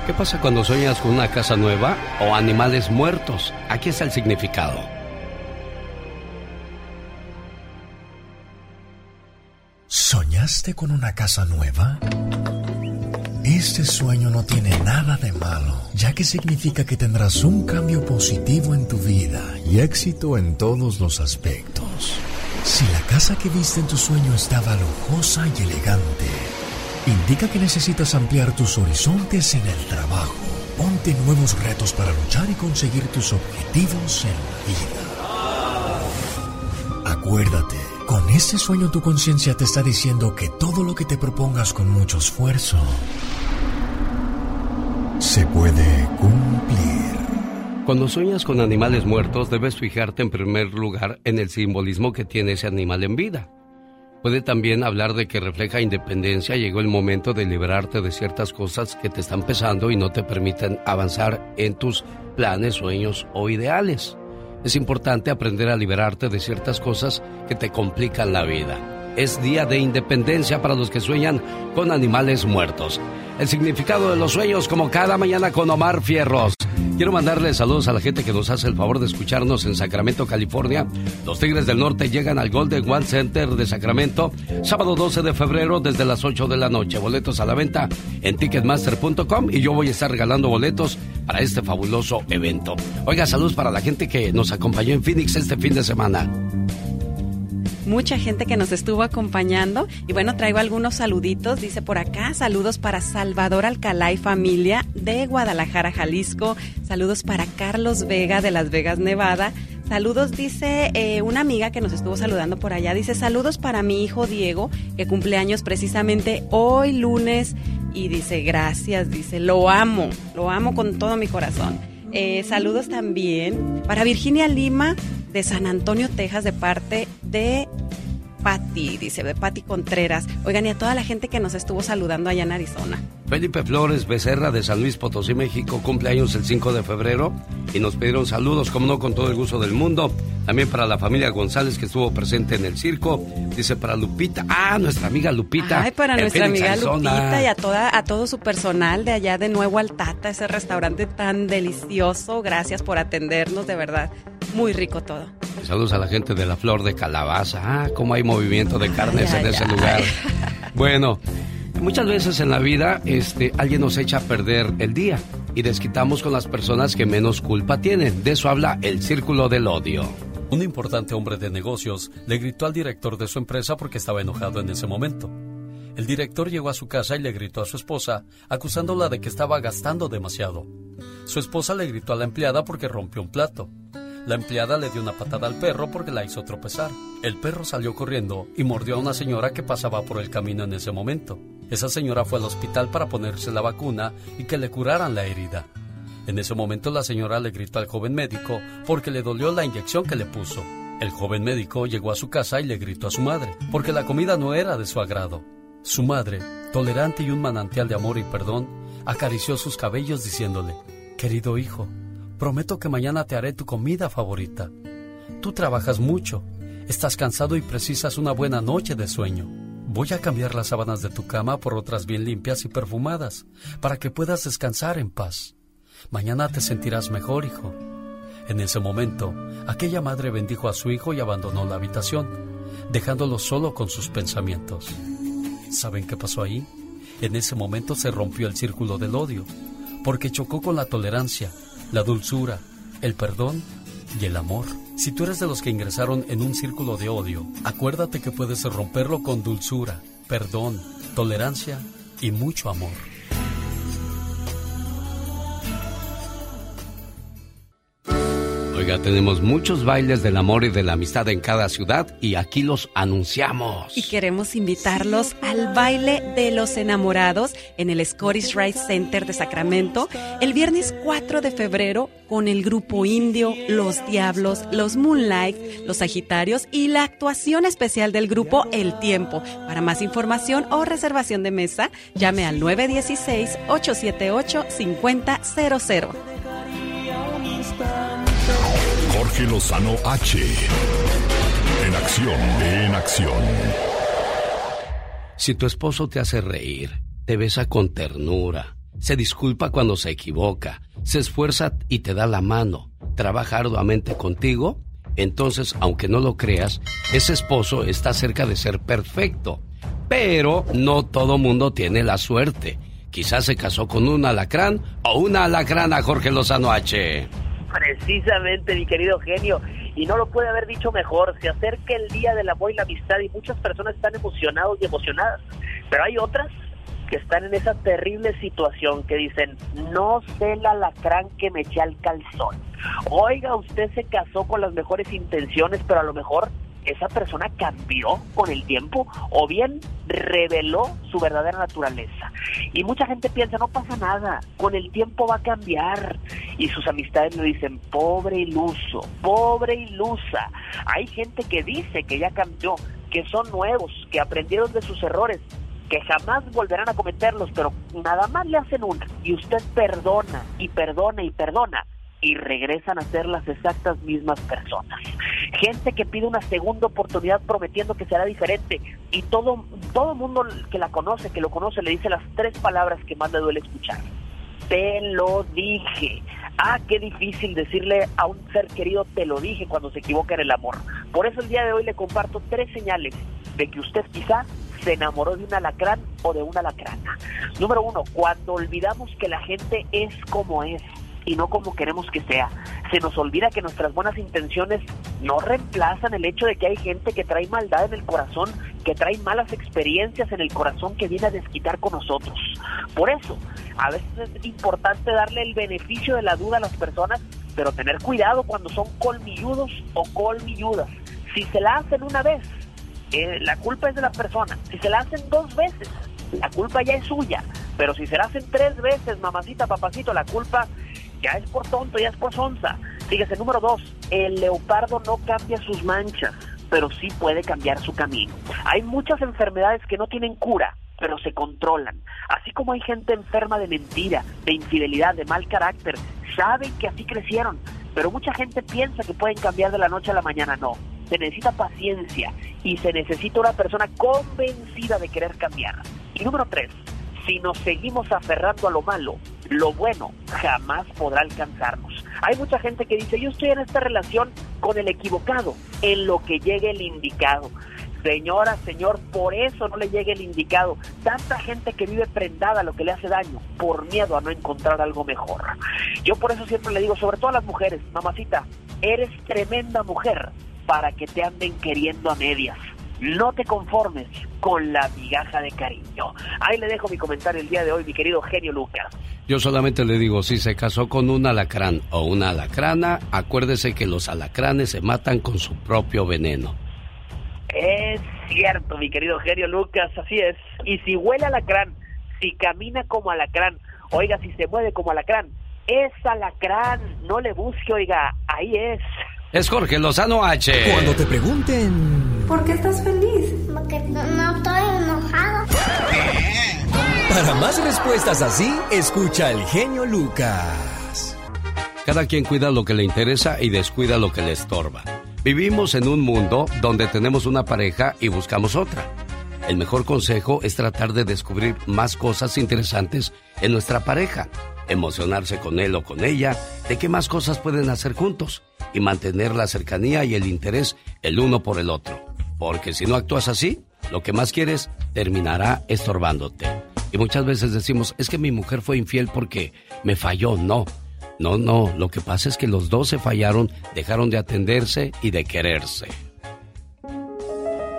¿Qué pasa cuando sueñas con una casa nueva o animales muertos? Aquí está el significado. ¿Soñaste con una casa nueva? Este sueño no tiene nada de malo, ya que significa que tendrás un cambio positivo en tu vida y éxito en todos los aspectos. Si la casa que viste en tu sueño estaba lujosa y elegante, indica que necesitas ampliar tus horizontes en el trabajo. Ponte nuevos retos para luchar y conseguir tus objetivos en la vida. Acuérdate, con este sueño tu conciencia te está diciendo que todo lo que te propongas con mucho esfuerzo se puede cumplir. Cuando sueñas con animales muertos, debes fijarte en primer lugar en el simbolismo que tiene ese animal en vida. Puede también hablar de que refleja independencia, llegó el momento de liberarte de ciertas cosas que te están pesando y no te permiten avanzar en tus planes, sueños o ideales. Es importante aprender a liberarte de ciertas cosas que te complican la vida. Es día de independencia para los que sueñan con animales muertos el significado de los sueños como cada mañana con Omar Fierros. Quiero mandarle saludos a la gente que nos hace el favor de escucharnos en Sacramento, California. Los Tigres del Norte llegan al Golden One Center de Sacramento sábado 12 de febrero desde las 8 de la noche. Boletos a la venta en ticketmaster.com y yo voy a estar regalando boletos para este fabuloso evento. Oiga, saludos para la gente que nos acompañó en Phoenix este fin de semana mucha gente que nos estuvo acompañando. Y bueno, traigo algunos saluditos. Dice por acá, saludos para Salvador Alcalá y familia de Guadalajara, Jalisco. Saludos para Carlos Vega de Las Vegas, Nevada. Saludos, dice eh, una amiga que nos estuvo saludando por allá. Dice, saludos para mi hijo Diego, que cumple años precisamente hoy lunes. Y dice, gracias, dice, lo amo, lo amo con todo mi corazón. Eh, saludos también para Virginia Lima de San Antonio, Texas, de parte de Patti, dice de Patti Contreras. Oigan, y a toda la gente que nos estuvo saludando allá en Arizona. Felipe Flores Becerra de San Luis Potosí, México, cumpleaños el 5 de febrero y nos pidieron saludos, como no, con todo el gusto del mundo. También para la familia González que estuvo presente en el circo. Dice para Lupita, ah, nuestra amiga Lupita. Ay, para nuestra amiga Lupita y a, toda, a todo su personal de allá de Nuevo Altata, ese restaurante tan delicioso. Gracias por atendernos, de verdad. Muy rico todo. Saludos a la gente de la Flor de Calabaza. Ah, cómo hay movimiento de carnes en ese lugar. Bueno, muchas veces en la vida este, alguien nos echa a perder el día y desquitamos con las personas que menos culpa tienen. De eso habla el círculo del odio. Un importante hombre de negocios le gritó al director de su empresa porque estaba enojado en ese momento. El director llegó a su casa y le gritó a su esposa, acusándola de que estaba gastando demasiado. Su esposa le gritó a la empleada porque rompió un plato. La empleada le dio una patada al perro porque la hizo tropezar. El perro salió corriendo y mordió a una señora que pasaba por el camino en ese momento. Esa señora fue al hospital para ponerse la vacuna y que le curaran la herida. En ese momento la señora le gritó al joven médico porque le dolió la inyección que le puso. El joven médico llegó a su casa y le gritó a su madre porque la comida no era de su agrado. Su madre, tolerante y un manantial de amor y perdón, acarició sus cabellos diciéndole, Querido hijo, Prometo que mañana te haré tu comida favorita. Tú trabajas mucho, estás cansado y precisas una buena noche de sueño. Voy a cambiar las sábanas de tu cama por otras bien limpias y perfumadas, para que puedas descansar en paz. Mañana te sentirás mejor, hijo. En ese momento, aquella madre bendijo a su hijo y abandonó la habitación, dejándolo solo con sus pensamientos. ¿Saben qué pasó ahí? En ese momento se rompió el círculo del odio, porque chocó con la tolerancia, la dulzura, el perdón y el amor. Si tú eres de los que ingresaron en un círculo de odio, acuérdate que puedes romperlo con dulzura, perdón, tolerancia y mucho amor. Oiga, tenemos muchos bailes del amor y de la amistad en cada ciudad y aquí los anunciamos. Y queremos invitarlos al baile de los enamorados en el Scottish Rite Center de Sacramento el viernes 4 de febrero con el grupo indio, los Diablos, los Moonlight, los Sagitarios y la actuación especial del grupo El Tiempo. Para más información o reservación de mesa, llame al 916-878-5000. Jorge Lozano H. En acción, en acción. Si tu esposo te hace reír, te besa con ternura, se disculpa cuando se equivoca, se esfuerza y te da la mano, trabaja arduamente contigo, entonces, aunque no lo creas, ese esposo está cerca de ser perfecto. Pero no todo mundo tiene la suerte. Quizás se casó con un alacrán o una alacrana, Jorge Lozano H. Precisamente, mi querido genio. Y no lo puede haber dicho mejor. Se acerca el día del amor y la amistad y muchas personas están emocionados y emocionadas. Pero hay otras que están en esa terrible situación que dicen, no sé el alacrán que me eché al calzón. Oiga, usted se casó con las mejores intenciones, pero a lo mejor esa persona cambió con el tiempo o bien reveló su verdadera naturaleza. Y mucha gente piensa, no pasa nada, con el tiempo va a cambiar. Y sus amistades le dicen, pobre iluso, pobre ilusa. Hay gente que dice que ya cambió, que son nuevos, que aprendieron de sus errores, que jamás volverán a cometerlos, pero nada más le hacen una. Y usted perdona y perdona y perdona y regresan a ser las exactas mismas personas. Gente que pide una segunda oportunidad prometiendo que será diferente y todo todo mundo que la conoce, que lo conoce, le dice las tres palabras que más le duele escuchar. Te lo dije. Ah, qué difícil decirle a un ser querido te lo dije cuando se equivoca en el amor. Por eso el día de hoy le comparto tres señales de que usted quizá se enamoró de un alacrán o de una alacrana. Número uno, cuando olvidamos que la gente es como es y no como queremos que sea. Se nos olvida que nuestras buenas intenciones no reemplazan el hecho de que hay gente que trae maldad en el corazón, que trae malas experiencias en el corazón que viene a desquitar con nosotros. Por eso, a veces es importante darle el beneficio de la duda a las personas, pero tener cuidado cuando son colmilludos o colmilludas. Si se la hacen una vez, eh, la culpa es de la persona. Si se la hacen dos veces, la culpa ya es suya. Pero si se la hacen tres veces, mamacita, papacito, la culpa ya es por tonto, ya es por sonza. Fíjese, número dos, el leopardo no cambia sus manchas, pero sí puede cambiar su camino. Hay muchas enfermedades que no tienen cura, pero se controlan. Así como hay gente enferma de mentira, de infidelidad, de mal carácter, saben que así crecieron, pero mucha gente piensa que pueden cambiar de la noche a la mañana. No, se necesita paciencia y se necesita una persona convencida de querer cambiar. Y número tres, si nos seguimos aferrando a lo malo, lo bueno jamás podrá alcanzarnos. Hay mucha gente que dice, yo estoy en esta relación con el equivocado, en lo que llegue el indicado. Señora, señor, por eso no le llegue el indicado. Tanta gente que vive prendada a lo que le hace daño, por miedo a no encontrar algo mejor. Yo por eso siempre le digo, sobre todo a las mujeres, mamacita, eres tremenda mujer para que te anden queriendo a medias. No te conformes con la migaja de cariño. Ahí le dejo mi comentario el día de hoy, mi querido genio Lucas. Yo solamente le digo, si se casó con un alacrán o una alacrana, acuérdese que los alacranes se matan con su propio veneno. Es cierto, mi querido genio Lucas, así es. Y si huele alacrán, si camina como alacrán, oiga, si se mueve como alacrán, es alacrán, no le busque, oiga, ahí es. Es Jorge Lozano H. Cuando te pregunten... ¿Por qué estás feliz? Porque no, estoy enojado. Para más respuestas así, escucha al genio Lucas. Cada quien cuida lo que le interesa y descuida lo que le estorba. Vivimos en un mundo donde tenemos una pareja y buscamos otra. El mejor consejo es tratar de descubrir más cosas interesantes en nuestra pareja, emocionarse con él o con ella, de qué más cosas pueden hacer juntos y mantener la cercanía y el interés el uno por el otro. Porque si no actúas así, lo que más quieres terminará estorbándote. Y muchas veces decimos, es que mi mujer fue infiel porque me falló. No, no, no. Lo que pasa es que los dos se fallaron, dejaron de atenderse y de quererse.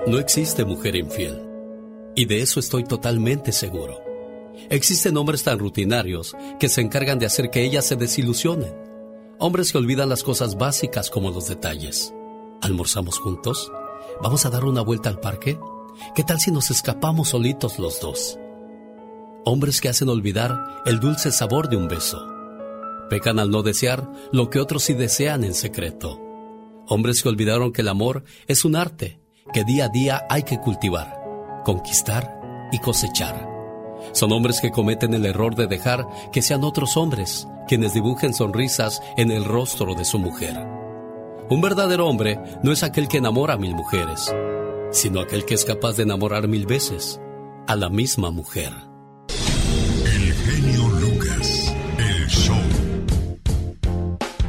No existe mujer infiel. Y de eso estoy totalmente seguro. Existen hombres tan rutinarios que se encargan de hacer que ellas se desilusionen. Hombres que olvidan las cosas básicas como los detalles. ¿Almorzamos juntos? ¿Vamos a dar una vuelta al parque? ¿Qué tal si nos escapamos solitos los dos? Hombres que hacen olvidar el dulce sabor de un beso. Pecan al no desear lo que otros sí desean en secreto. Hombres que olvidaron que el amor es un arte que día a día hay que cultivar, conquistar y cosechar. Son hombres que cometen el error de dejar que sean otros hombres quienes dibujen sonrisas en el rostro de su mujer. Un verdadero hombre no es aquel que enamora a mil mujeres, sino aquel que es capaz de enamorar mil veces a la misma mujer. El genio Lucas, el show.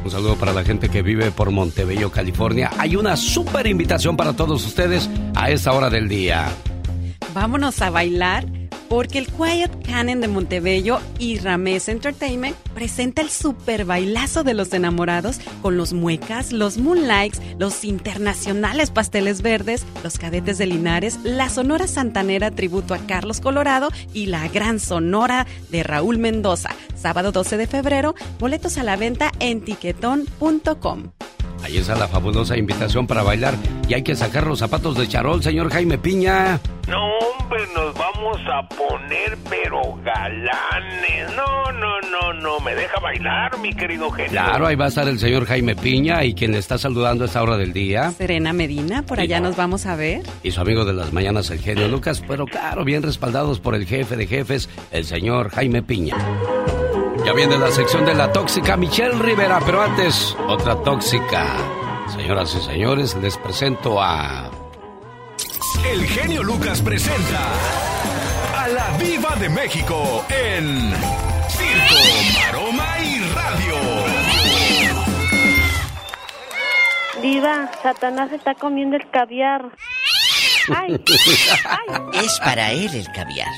Un saludo para la gente que vive por Montebello, California. Hay una súper invitación para todos ustedes a esta hora del día. Vámonos a bailar porque el Quiet Cannon de Montebello y Ramés Entertainment presenta el super bailazo de los enamorados con los muecas, los moonlights, los internacionales pasteles verdes, los cadetes de Linares, la Sonora Santanera tributo a Carlos Colorado y la Gran Sonora de Raúl Mendoza. Sábado 12 de febrero, boletos a la venta en tiquetón.com. Ahí está la fabulosa invitación para bailar y hay que sacar los zapatos de charol, señor Jaime Piña. No, hombre, nos vamos a poner pero galanes. No, no, no, no, me deja bailar, mi querido genio. Claro, ahí va a estar el señor Jaime Piña y quien le está saludando a esta hora del día. Serena Medina, por allá nos vamos a ver. Y su amigo de las mañanas, el genio Lucas, pero claro, bien respaldados por el jefe de jefes, el señor Jaime Piña. Ya viene la sección de la tóxica Michelle Rivera, pero antes, otra tóxica. Señoras y señores, les presento a. El genio Lucas presenta a la Viva de México en Circo, Maroma y Radio. Viva, Satanás está comiendo el caviar. Ay, ay. Es para él el caviar.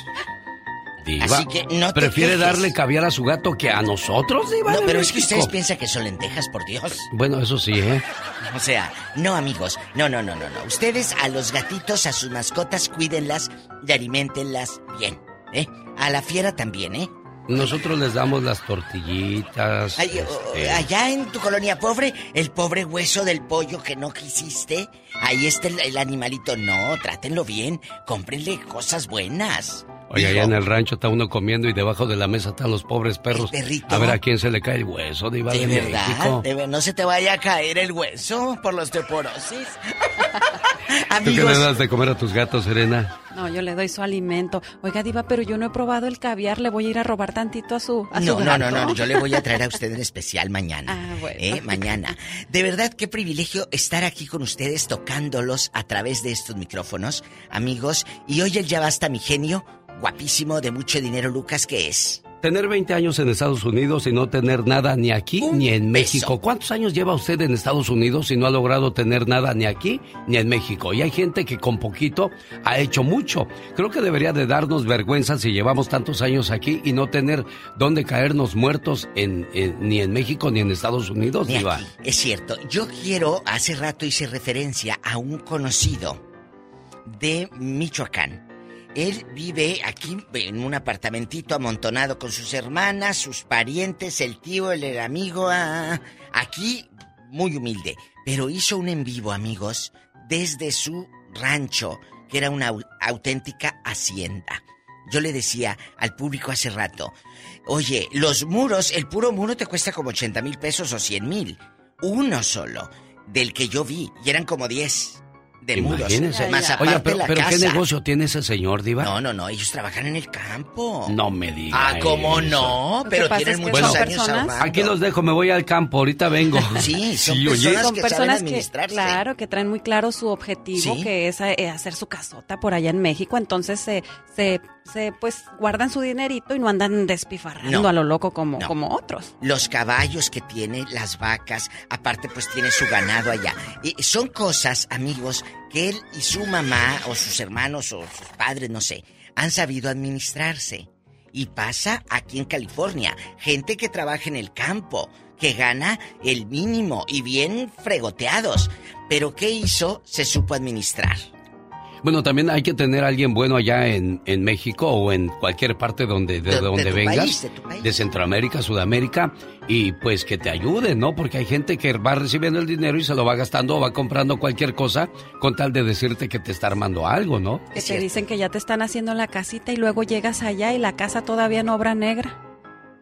Diva, Así que no te ¿Prefiere quejes. darle caviar a su gato que a nosotros, Diva? No, pero es que ustedes piensan que son lentejas, por Dios. Bueno, eso sí, ¿eh? O sea, no amigos, no, no, no, no, no. Ustedes a los gatitos, a sus mascotas, cuídenlas y alimentenlas bien, ¿eh? A la fiera también, ¿eh? Nosotros les damos las tortillitas. Ay, este, allá en tu colonia pobre, el pobre hueso del pollo que no quisiste, ahí está el, el animalito. No, trátenlo bien, cómprenle cosas buenas. Oye, allá en el rancho está uno comiendo y debajo de la mesa están los pobres perros. A ver a quién se le cae el hueso, Diva de, ¿De verdad? México. ¿De ver- no se te vaya a caer el hueso por la osteoporosis. ¿Tú qué le das de comer a tus gatos, Serena? No, yo le doy su alimento. Oiga, Diva, pero yo no he probado el caviar. Le voy a ir a robar tantito a su. A su No, no, no, gato. no, yo le voy a traer a usted en especial mañana. Ah, bueno. ¿eh? Mañana. De verdad, qué privilegio estar aquí con ustedes tocándolos a través de estos micrófonos, amigos. Y hoy el ya basta, mi genio, guapísimo, de mucho dinero, Lucas, ¿qué es? Tener 20 años en Estados Unidos y no tener nada ni aquí ni en México. ¿Cuántos años lleva usted en Estados Unidos y no ha logrado tener nada ni aquí ni en México? Y hay gente que con poquito ha hecho mucho. Creo que debería de darnos vergüenza si llevamos tantos años aquí y no tener dónde caernos muertos en, en- ni en México ni en Estados Unidos, Ni aquí. Es cierto, yo quiero, hace rato hice referencia a un conocido de Michoacán. Él vive aquí en un apartamentito amontonado con sus hermanas, sus parientes, el tío, el amigo, ah, aquí muy humilde. Pero hizo un en vivo, amigos, desde su rancho, que era una au- auténtica hacienda. Yo le decía al público hace rato, oye, los muros, el puro muro te cuesta como 80 mil pesos o 100 mil. Uno solo, del que yo vi, y eran como 10 de muros. Imagínese. Más aparte Oiga, pero, la pero ¿qué negocio tiene ese señor, Diva? No, no, no, ellos trabajan en el campo. No me diga. Ah, ¿cómo eso. no? Pero tienen es que muchos años personas- ahorrando. Aquí los dejo, me voy al campo, ahorita vengo. Sí, son oye. personas Son que personas saben que, claro, que traen muy claro su objetivo, Sí. que es eh, hacer su casota por allá en México. Entonces se, se, se, pues guardan su dinerito y no andan despifarrando No. a lo loco como, No. como otros. Los caballos que tiene, las vacas, aparte pues tiene su ganado allá. Y son cosas, amigos, que él y su mamá o sus hermanos o sus padres, no sé, han sabido administrarse. Y pasa aquí en California, gente que trabaja en el campo, que gana el mínimo y bien fregoteados. Pero ¿qué hizo? Se supo administrar. Bueno, también hay que tener a alguien bueno allá en, en México o en cualquier parte donde, de, De- de donde tu vengas, país, de tu país. de Centroamérica, Sudamérica, y pues que te ayude, ¿no? Porque hay gente que va recibiendo el dinero y se lo va gastando o va comprando cualquier cosa con tal de decirte que te está armando algo, ¿no? Que te dicen que ya te están haciendo la casita y luego llegas allá y la casa todavía no obra negra.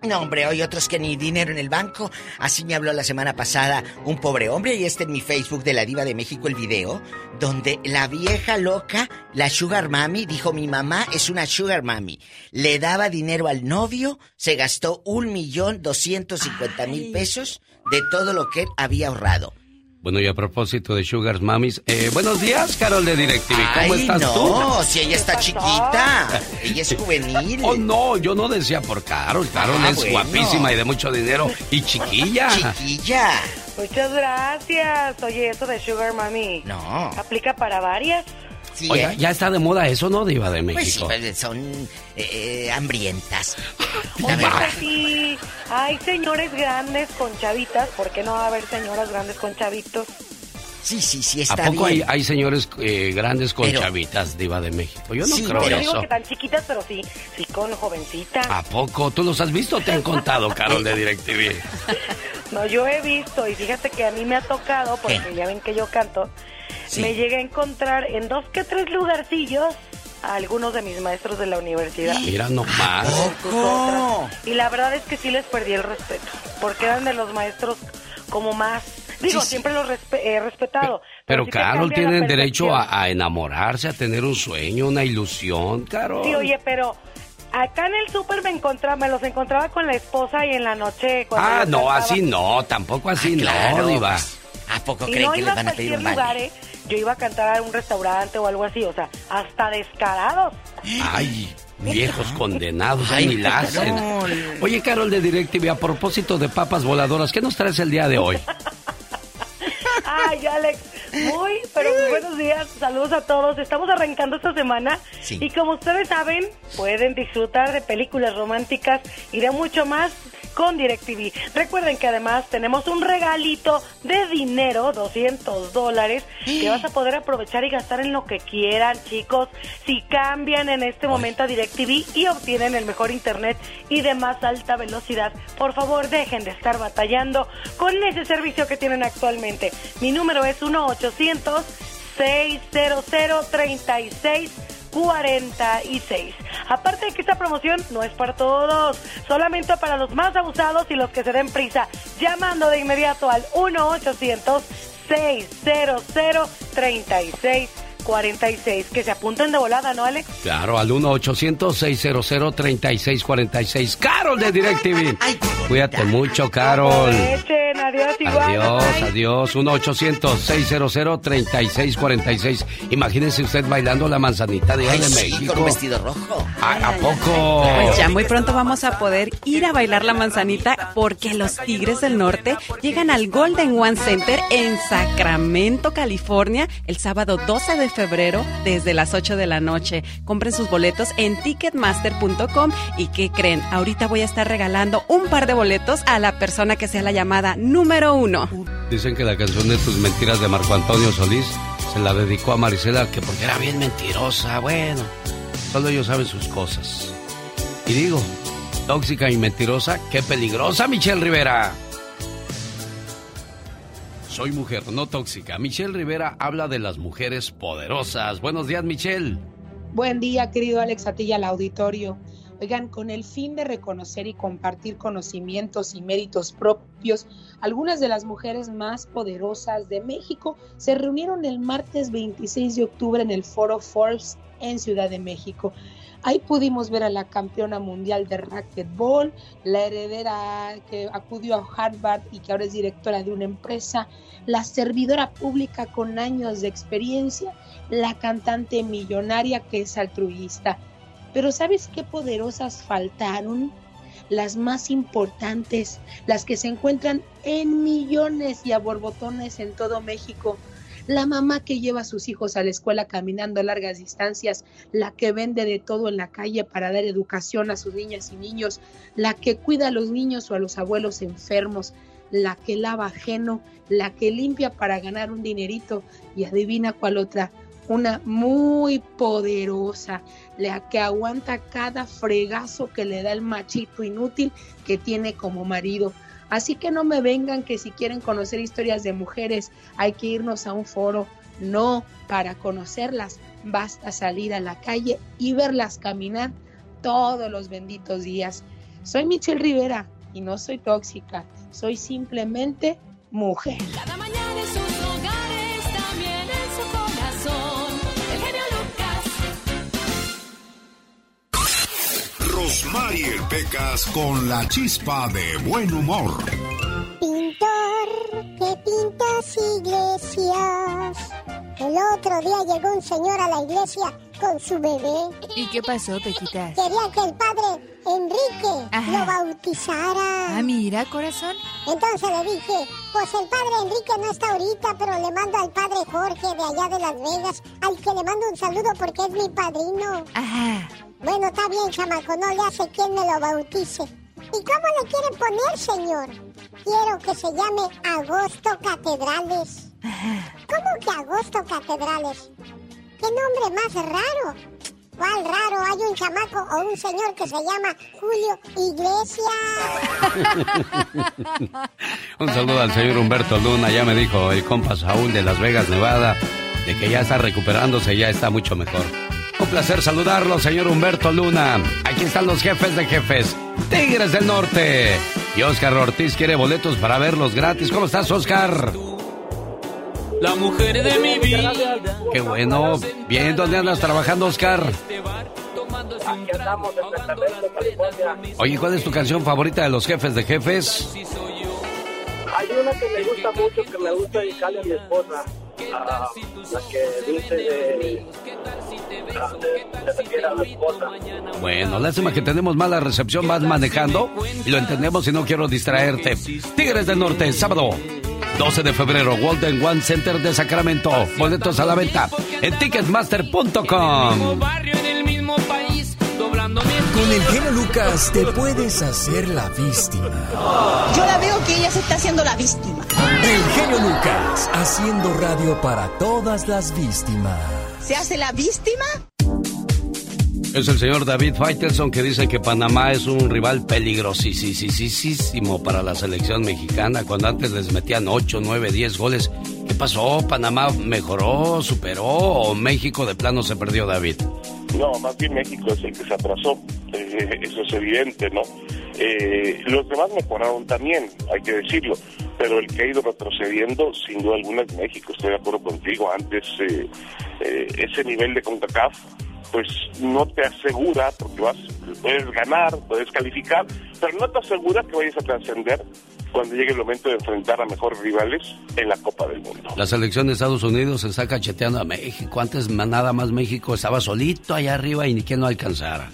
No, hombre, hay otros que ni dinero en el banco. Así me habló la semana pasada un pobre hombre y está en mi Facebook de la Diva de México el video, donde la vieja loca, la Sugar Mami, dijo mi mamá es una Sugar Mami. Le daba dinero al novio, se gastó un millón doscientos cincuenta mil pesos de todo lo que él había ahorrado. Bueno, y a propósito de Sugar Mamis, eh, buenos días, Carol de DirecTV. ¿Cómo Ay, estás no, tú? si ella está chiquita, ella es juvenil. Oh, no, yo no decía por Carol. Carol Ah, es bueno. guapísima y de mucho dinero y chiquilla. Chiquilla. Muchas gracias. Oye, eso de Sugar Mami. No. ¿Aplica para varias? Sí, Oiga, ¿eh? ya está de moda eso, ¿no, Diva de Pues sí, México? pues, son eh, hambrientas. Pues sí. Hay señores grandes con chavitas. ¿Por qué no va a haber señoras grandes con chavitos? Sí, sí, sí, ¿A está poco hay, bien. hay señores eh, grandes con Pero- chavitas, Diva de México? Yo no Sí, creo pero- Yo digo eso. que tan chiquitas, pero sí, sí con jovencitas. ¿A poco? ¿Tú los has visto o te han contado, Carol de DirecTV? No, yo he visto y fíjate que a mí me ha tocado, porque ya ven que yo canto, Sí. me llegué a encontrar en dos que tres lugarcillos a algunos de mis maestros de la universidad. Mira nomás. Y la verdad es que sí les perdí el respeto, porque eran de los maestros como más... Digo, Sí, sí. siempre los respe- he respetado. Pero sí te Carol tienen derecho a, a enamorarse, a tener un sueño, una ilusión, Carol. Sí, oye, pero acá en el súper me encontraba, me los encontraba con la esposa y en la noche... cuando Ah, no, cantaba- así no, tampoco así no, Claro. Diva. ¿A poco creen no que iba les a van a pedir cualquier un lugar? ¿eh? Yo iba a cantar a un restaurante o algo así, o sea, hasta descarados. Ay, viejos condenados, Ay, ni la hacen. Oye, Carol de DirecTV, a propósito de papas voladoras, ¿qué nos traes el día de hoy? Ay, Alex, muy, pero buenos días. Saludos a todos. Estamos arrancando esta semana y como ustedes saben, pueden disfrutar de películas románticas y de mucho más con DirecTV. Recuerden que además tenemos un regalito de dinero, 200 dólares, que vas a poder aprovechar y gastar en lo que quieran, chicos. Si cambian en este momento a DirecTV y obtienen el mejor internet y de más alta velocidad, por favor dejen de estar batallando con ese servicio que tienen actualmente. Mi número es 1 800 600 36 46. Aparte de que esta promoción no es para todos, solamente para los más abusados y los que se den prisa, llamando de inmediato al 1 800 600 36 46. Que se apunten de volada, ¿no, Alex? Claro, al 1-800-600-3646. Carol de DirecTV. Cuídate mucho, Carol. adiós, igual. Adiós, adiós. 1-800-600-3646. Imagínense usted bailando la manzanita de, Ay, de México. con un vestido rojo. ¿A, poco? Pues ya muy pronto vamos a poder ir a bailar la manzanita porque los Tigres del Norte llegan al Golden One Center en Sacramento, California, el sábado 12 de febrero desde las 8 de la noche. Compren sus boletos en ticketmaster.com y ¿qué creen? Ahorita voy a estar regalando un par de boletos a la persona que sea la llamada número uno. Dicen que la canción de tus mentiras de Marco Antonio Solís se la dedicó a Marisela que porque era bien mentirosa. Bueno, solo ellos saben sus cosas. Y digo, tóxica y mentirosa, qué peligrosa Michelle Rivera. Soy mujer, no tóxica. Michelle Rivera habla de las mujeres poderosas. Buenos días, Michelle. Buen día, querido Alex Atilla, al auditorio. Oigan, con el fin de reconocer y compartir conocimientos y méritos propios, algunas de las mujeres más poderosas de México se reunieron el martes 26 de octubre en el Foro Forbes en Ciudad de México. Ahí pudimos ver a la campeona mundial de racquetball, la heredera que acudió a Harvard y que ahora es directora de una empresa, la servidora pública con años de experiencia, la cantante millonaria que es altruista. Pero ¿sabes qué poderosas faltaron? Las más importantes, las que se encuentran en millones y a borbotones en todo México la mamá que lleva a sus hijos a la escuela caminando a largas distancias, la que vende de todo en la calle para dar educación a sus niñas y niños, la que cuida a los niños o a los abuelos enfermos, la que lava ajeno, la que limpia para ganar un dinerito y adivina cuál otra, una muy poderosa, la que aguanta cada fregazo que le da el machito inútil que tiene como marido Así que no me vengan que si quieren conocer historias de mujeres hay que irnos a un foro. No, para conocerlas basta salir a la calle y verlas caminar todos los benditos días. Soy Michelle Rivera y no soy tóxica, soy simplemente mujer. Rosmarie Pecas con la chispa de buen humor. Pintor que pintas iglesias. El otro día llegó un señor a la iglesia con su bebé. ¿Y qué pasó, Pequitas? Quería que el padre Enrique lo bautizara. Ah, mira, corazón. Entonces le dije, pues el padre Enrique no está ahorita, pero le mando al padre Jorge de allá de Las Vegas, al que le mando un saludo porque es mi padrino. Ajá. Bueno, está bien, chamaco, no le hace quien me lo bautice. ¿Y cómo le quieren poner, señor? Quiero que se llame Agosto Catedrales. ¿Cómo que Agosto Catedrales? ¿Qué nombre más raro? ¿Cuál raro? Hay un chamaco o un señor que se llama Julio Iglesias. Un saludo al señor Humberto Luna, ya me dijo el compa Saúl de Las Vegas, Nevada, de que ya está recuperándose, ya está mucho mejor. Un placer saludarlo, señor Humberto Luna. Aquí están los jefes de jefes, Tigres del Norte. Y Oscar Ortiz quiere boletos para verlos gratis. ¿Cómo estás, Oscar? La mujer de mi vida. Qué bueno. Bien, ¿dónde andas trabajando, Oscar? Aquí andamos en Sacramento, California. Oye, ¿cuál es tu canción favorita de los jefes de jefes? Hay una que me gusta mucho, que me gusta dedicarle a mi esposa. La que dice de... Bueno, lástima que tenemos mala recepción, vas manejando y lo entendemos y no quiero distraerte. Tigres del Norte, sábado 12 de febrero, Golden One Center de Sacramento. Boletos a la venta en ticketmaster.com. Con el genio Lucas te puedes hacer la víctima. Yo la veo que ella se está haciendo la víctima. El genio Lucas, haciendo radio para todas las víctimas. ¿Se hace la víctima? Es el señor David Faitelson que dice que Panamá es un rival peligrosísimo para la selección mexicana cuando antes les metían 8, 9, 10 goles. ¿Qué pasó? ¿Panamá mejoró, superó o México de plano se perdió, David? No, más bien México es el que se atrasó, eh, eso es evidente, ¿no? Eh, los demás mejoraron también, hay que decirlo, pero el que ha ido retrocediendo, sin duda alguna, es México, estoy de acuerdo contigo. Antes, eh, ese nivel de CONCACAF pues no te asegura, porque vas, puedes ganar, puedes calificar, pero no te asegura que vayas a trascender cuando llegue el momento de enfrentar a mejores rivales en la Copa del Mundo. La selección de Estados Unidos se está cacheteando a México. Antes nada más México estaba solito allá arriba y ni quien no alcanzara.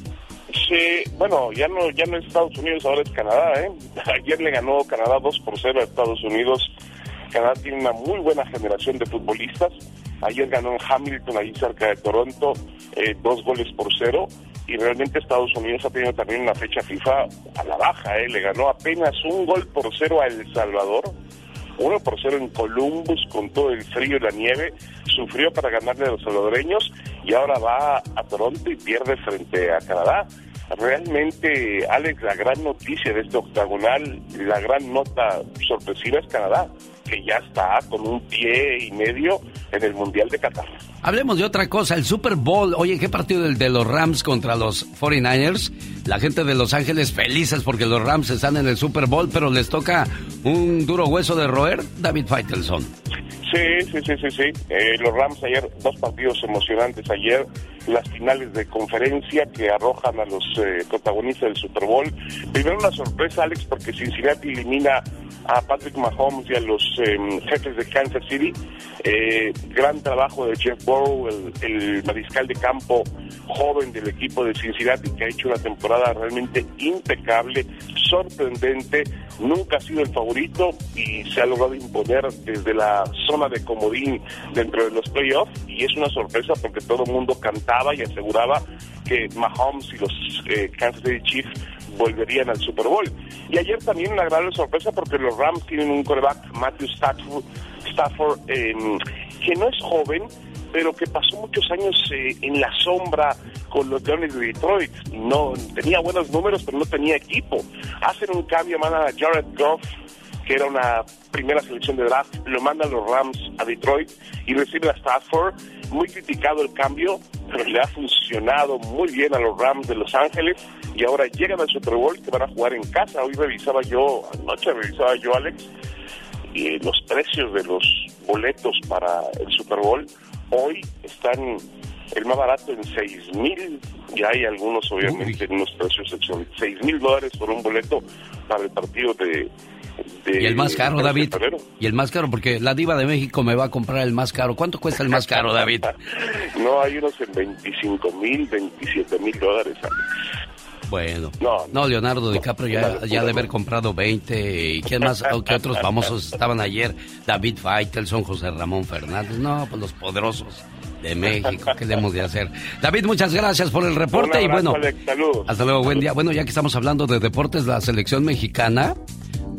Sí, bueno, ya no, ya no es Estados Unidos, ahora es Canadá, ¿eh? Ayer le ganó Canadá 2 por 0 a Estados Unidos. Canadá tiene una muy buena generación de futbolistas Ayer ganó en Hamilton, ahí cerca de Toronto, eh, dos goles por cero. Y realmente Estados Unidos ha tenido también una fecha FIFA a la baja. Eh. Le ganó apenas un gol por cero a El Salvador. Uno por cero en Columbus con todo el frío y la nieve. Sufrió para ganarle a los salvadoreños y ahora va a Toronto y pierde frente a Canadá. Realmente, Alex, la gran noticia de este octagonal, la gran nota sorpresiva es Canadá que ya está con un pie y medio en el Mundial de Qatar. Hablemos de otra cosa, el Super Bowl. Oye, ¿qué partido del de los Rams contra los 49ers? La gente de Los Ángeles felices porque los Rams están en el Super Bowl, pero les toca un duro hueso de roer, David Faitelson. Sí, sí, sí, sí, sí. Eh, los Rams ayer, dos partidos emocionantes ayer, las finales de conferencia que arrojan a los eh, protagonistas del Super Bowl. Primero una sorpresa, Alex, porque Cincinnati elimina a Patrick Mahomes y a los em, jefes de Kansas City. Eh, gran trabajo de Jeff Burrow, el, mariscal de campo joven del equipo de Cincinnati, que ha hecho una temporada realmente impecable, sorprendente. Nunca ha sido el favorito y se ha logrado imponer desde la zona de comodín dentro de los playoffs. Y es una sorpresa porque todo el mundo cantaba y aseguraba que Mahomes y los eh, Kansas City Chiefs volverían al Super Bowl. Y ayer también una gran sorpresa porque los Rams tienen un coreback, Matthew Stafford, Stafford em, que no es joven, pero que pasó muchos años eh, en la sombra con los Leones de Detroit. No tenía buenos números, pero no tenía equipo. Hacen un cambio, mandan a Jared Goff, que era una primera selección de draft, lo mandan los Rams a Detroit y recibe a Stafford. Muy criticado el cambio, pero le ha funcionado muy bien a los Rams de Los Ángeles y ahora llegan al Super Bowl que van a jugar en casa. Hoy revisaba yo, anoche revisaba yo, Alex, y los precios de los boletos para el Super Bowl. Hoy están el más barato en 6 mil, ya hay algunos obviamente en unos precios exorbitantes, 6 mil dólares por un boleto para el partido de, y el más caro, David. Y el más caro, porque la diva de México me va a comprar el más caro. ¿Cuánto cuesta el más caro, David? no, hay unos en 25 mil, 27 mil dólares. Bueno, no, Leonardo DiCaprio ya, ya de haber comprado 20. ¿Y quién más? ¿Qué otros famosos estaban ayer? David Faitelson, José Ramón Fernández. No, pues los poderosos de México. ¿Qué le hemos de hacer? David, muchas gracias por el reporte y bueno, hasta luego, buen día. Bueno, ya que estamos hablando de deportes, la selección mexicana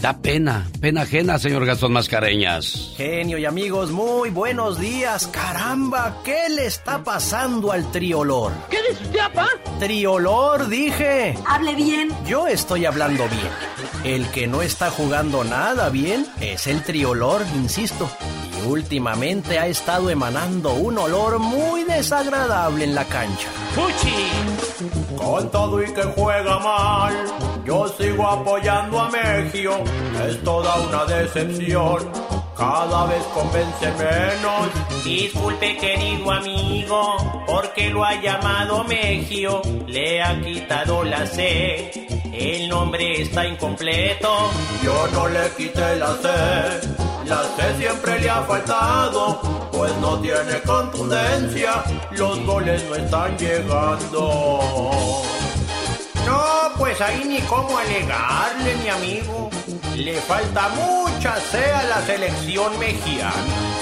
Da pena, pena ajena, señor Gastón Mascareñas. Genio y amigos, muy buenos días. Caramba, ¿qué le está pasando al triolor? ¿Qué dice usted, papá? Triolor, dije. Hable bien. Yo estoy hablando bien. El que no está jugando nada bien es el triolor, insisto. Y últimamente ha estado emanando un olor muy desagradable en la cancha. ¡Fuchi! Con todo y que juega mal, yo sigo apoyando a Megio es toda una decepción. Cada vez convence menos. Disculpe, querido amigo, porque lo ha llamado Megio. Le ha quitado la C. El nombre está incompleto. Yo no le quité la C. La C siempre le ha faltado, pues no tiene contundencia. Los goles no están llegando. No pues ahí ni cómo alegarle, mi amigo. Le falta mucha sea la selección mexicana.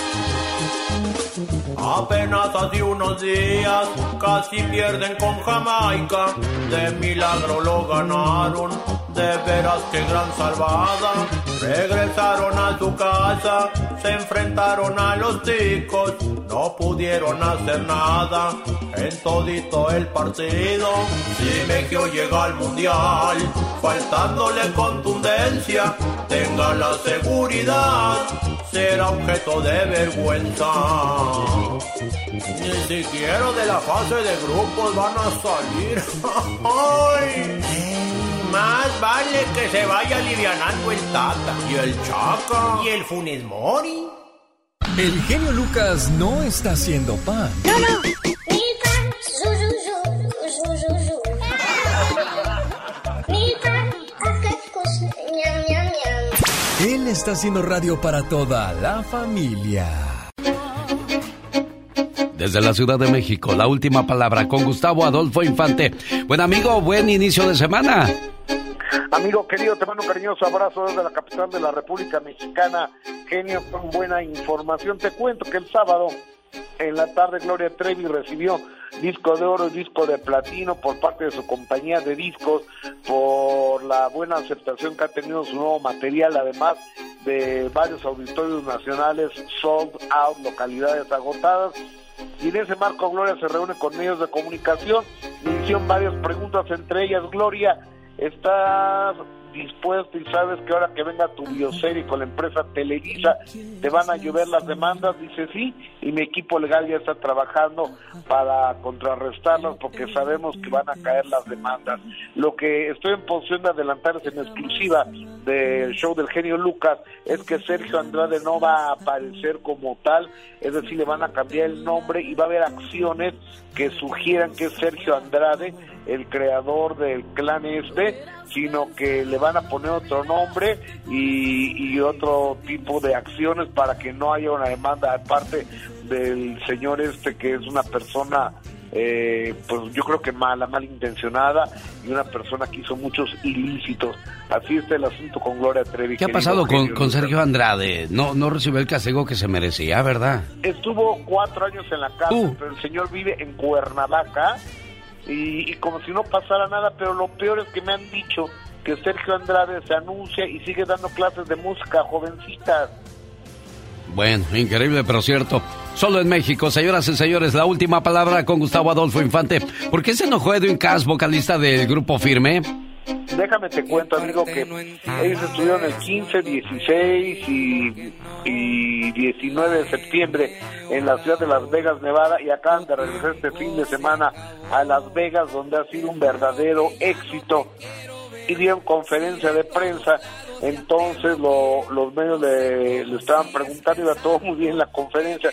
Apenas hace unos días casi pierden con Jamaica. De milagro lo ganaron. De veras que gran salvada. Regresaron a su casa. Se enfrentaron a los ticos. No pudieron hacer nada en todito el partido. Si México llega al mundial, faltándole contundencia, tenga la seguridad, será objeto de vergüenza. Ni siquiera de la fase de grupos van a salir. ¡Ay! Más vale que se vaya alivianando el Tata y el Chaca y el Funes Mori. El genio Lucas no está haciendo pan. No, no. Él está haciendo radio para toda la familia. Desde la Ciudad de México, la última palabra con Gustavo Adolfo Infante. Buen amigo, buen inicio de semana. Amigo querido, te mando un cariñoso abrazo desde la capital de la República Mexicana. Genio, con buena información. Te cuento que el sábado en la tarde Gloria Trevi recibió disco de oro y disco de platino por parte de su compañía de discos por la buena aceptación que ha tenido su nuevo material, además de varios auditorios nacionales sold out, localidades agotadas. Y en ese marco Gloria se reúne con medios de comunicación, hicieron varias preguntas, entre ellas, Gloria, ¿estás dispuesto y sabes que ahora que venga tu bioserie con la empresa Televisa te van a llover las demandas, dice sí, y mi equipo legal ya está trabajando para contrarrestarlas porque sabemos que van a caer las demandas. Lo que estoy en posición de adelantarles en exclusiva del show del genio Lucas es que Sergio Andrade no va a aparecer como tal, es decir, le van a cambiar el nombre y va a haber acciones que sugieran que es Sergio Andrade el creador del clan este, sino que le van a poner otro nombre y, otro tipo de acciones para que no haya una demanda aparte del señor este que es una persona eh, pues yo creo que mala, malintencionada y una persona que hizo muchos ilícitos. Así está el asunto con Gloria Trevi. ¿Qué ha pasado con, con Sergio Andrade? No, no recibió el castigo que se merecía, ¿verdad? Estuvo cuatro años en la cárcel, pero el señor vive en Cuernavaca y, y como si no pasara nada, pero lo peor es que me han dicho que Sergio Andrade se anuncia y sigue dando clases de música jovencitas. Bueno, increíble, pero cierto. Solo en México, señoras y señores, la última palabra con Gustavo Adolfo Infante. ¿Por qué se enojó Edwin Cass, vocalista del grupo Firme? Déjame te cuento, amigo, que ellos estuvieron el 15, 16 y, y 19 de septiembre en la ciudad de Las Vegas, Nevada, y acaban de regresar este fin de semana a Las Vegas, donde ha sido un verdadero éxito. Y dieron conferencia de prensa entonces lo- los medios le, estaban preguntando, iba todo muy bien la conferencia,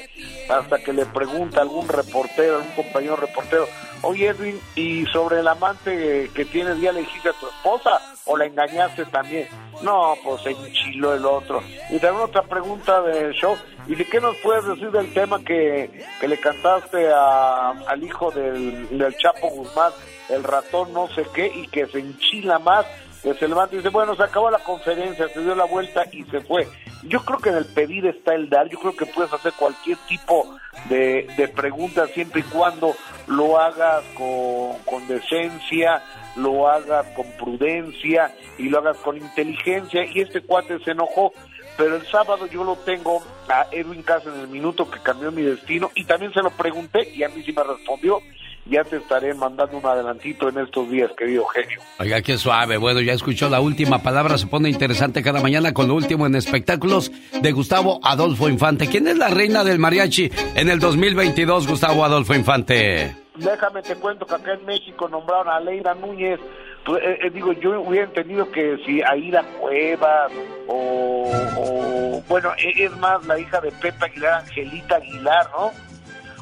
hasta que le pregunta algún reportero, algún compañero reportero, oye Edwin, ¿y sobre el amante que tienes ya le dijiste a tu esposa o la engañaste también? No, pues se enchiló el otro. Y también otra pregunta del show, ¿y de qué nos puedes decir del tema que, que le cantaste a- al hijo del, del Chapo Guzmán, el ratón no sé qué, y que se enchila más? Que se levanta y dice, bueno, se acabó la conferencia, se dio la vuelta y se fue. Yo creo que en el pedir está el dar, yo creo que puedes hacer cualquier tipo de, de pregunta siempre y cuando lo hagas con, con decencia, lo hagas con prudencia y lo hagas con inteligencia y este cuate se enojó. Pero el sábado yo lo tengo a Edwin Casa en el minuto que cambió mi destino y también se lo pregunté y a mí sí me respondió. Ya te estaré mandando un adelantito en estos días, querido genio. Oiga, qué suave. Bueno, ya escuchó la última palabra. Se pone interesante cada mañana con lo último en espectáculos de Gustavo Adolfo Infante. ¿Quién es la reina del mariachi en el 2022, Gustavo Adolfo Infante? Déjame te cuento que acá en México nombraron a Leira Núñez. Pues, eh, eh, digo, yo hubiera entendido que si Aida Cuevas o, o, bueno, e- es más la hija de Pepe Aguilar, Angelita Aguilar, ¿no?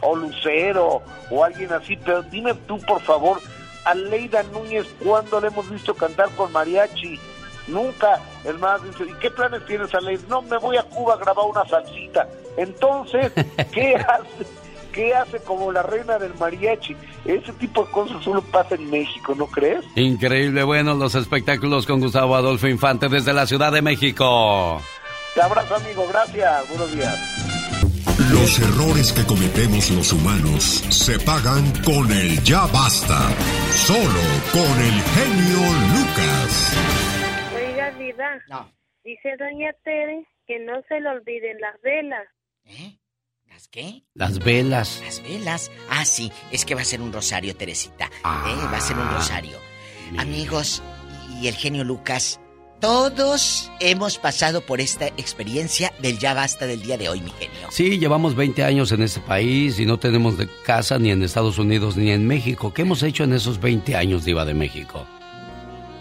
O Lucero o alguien así, pero dime tú por favor, a Leida Núñez, ¿cuándo le hemos visto cantar con mariachi? Nunca. Es más, dice, ¿y qué planes tienes, Aleida? No, me voy a Cuba a grabar una salsita. Entonces, ¿qué hace? ¿Qué hace como la reina del mariachi? Ese tipo de cosas solo pasa en México, ¿no crees? Increíble, bueno, los espectáculos con Gustavo Adolfo Infante desde la Ciudad de México. Te abrazo, amigo. Gracias. Buenos días. Los errores que cometemos los humanos se pagan con el ya basta. Solo con el genio Lucas. Oiga, Diva. Dice Doña Tere que no se le olviden las velas. ¿Las qué? Las velas. Las velas. Ah, sí, es que va a ser un rosario, Teresita. Ah. ¿eh? Va a ser un rosario. Amigos y el genio Lucas, todos hemos pasado por esta experiencia del ya basta del día de hoy, mi genio. Sí, llevamos 20 años en este país y no tenemos de casa ni en Estados Unidos ni en México. ¿Qué hemos hecho en esos 20 años, Diva de México?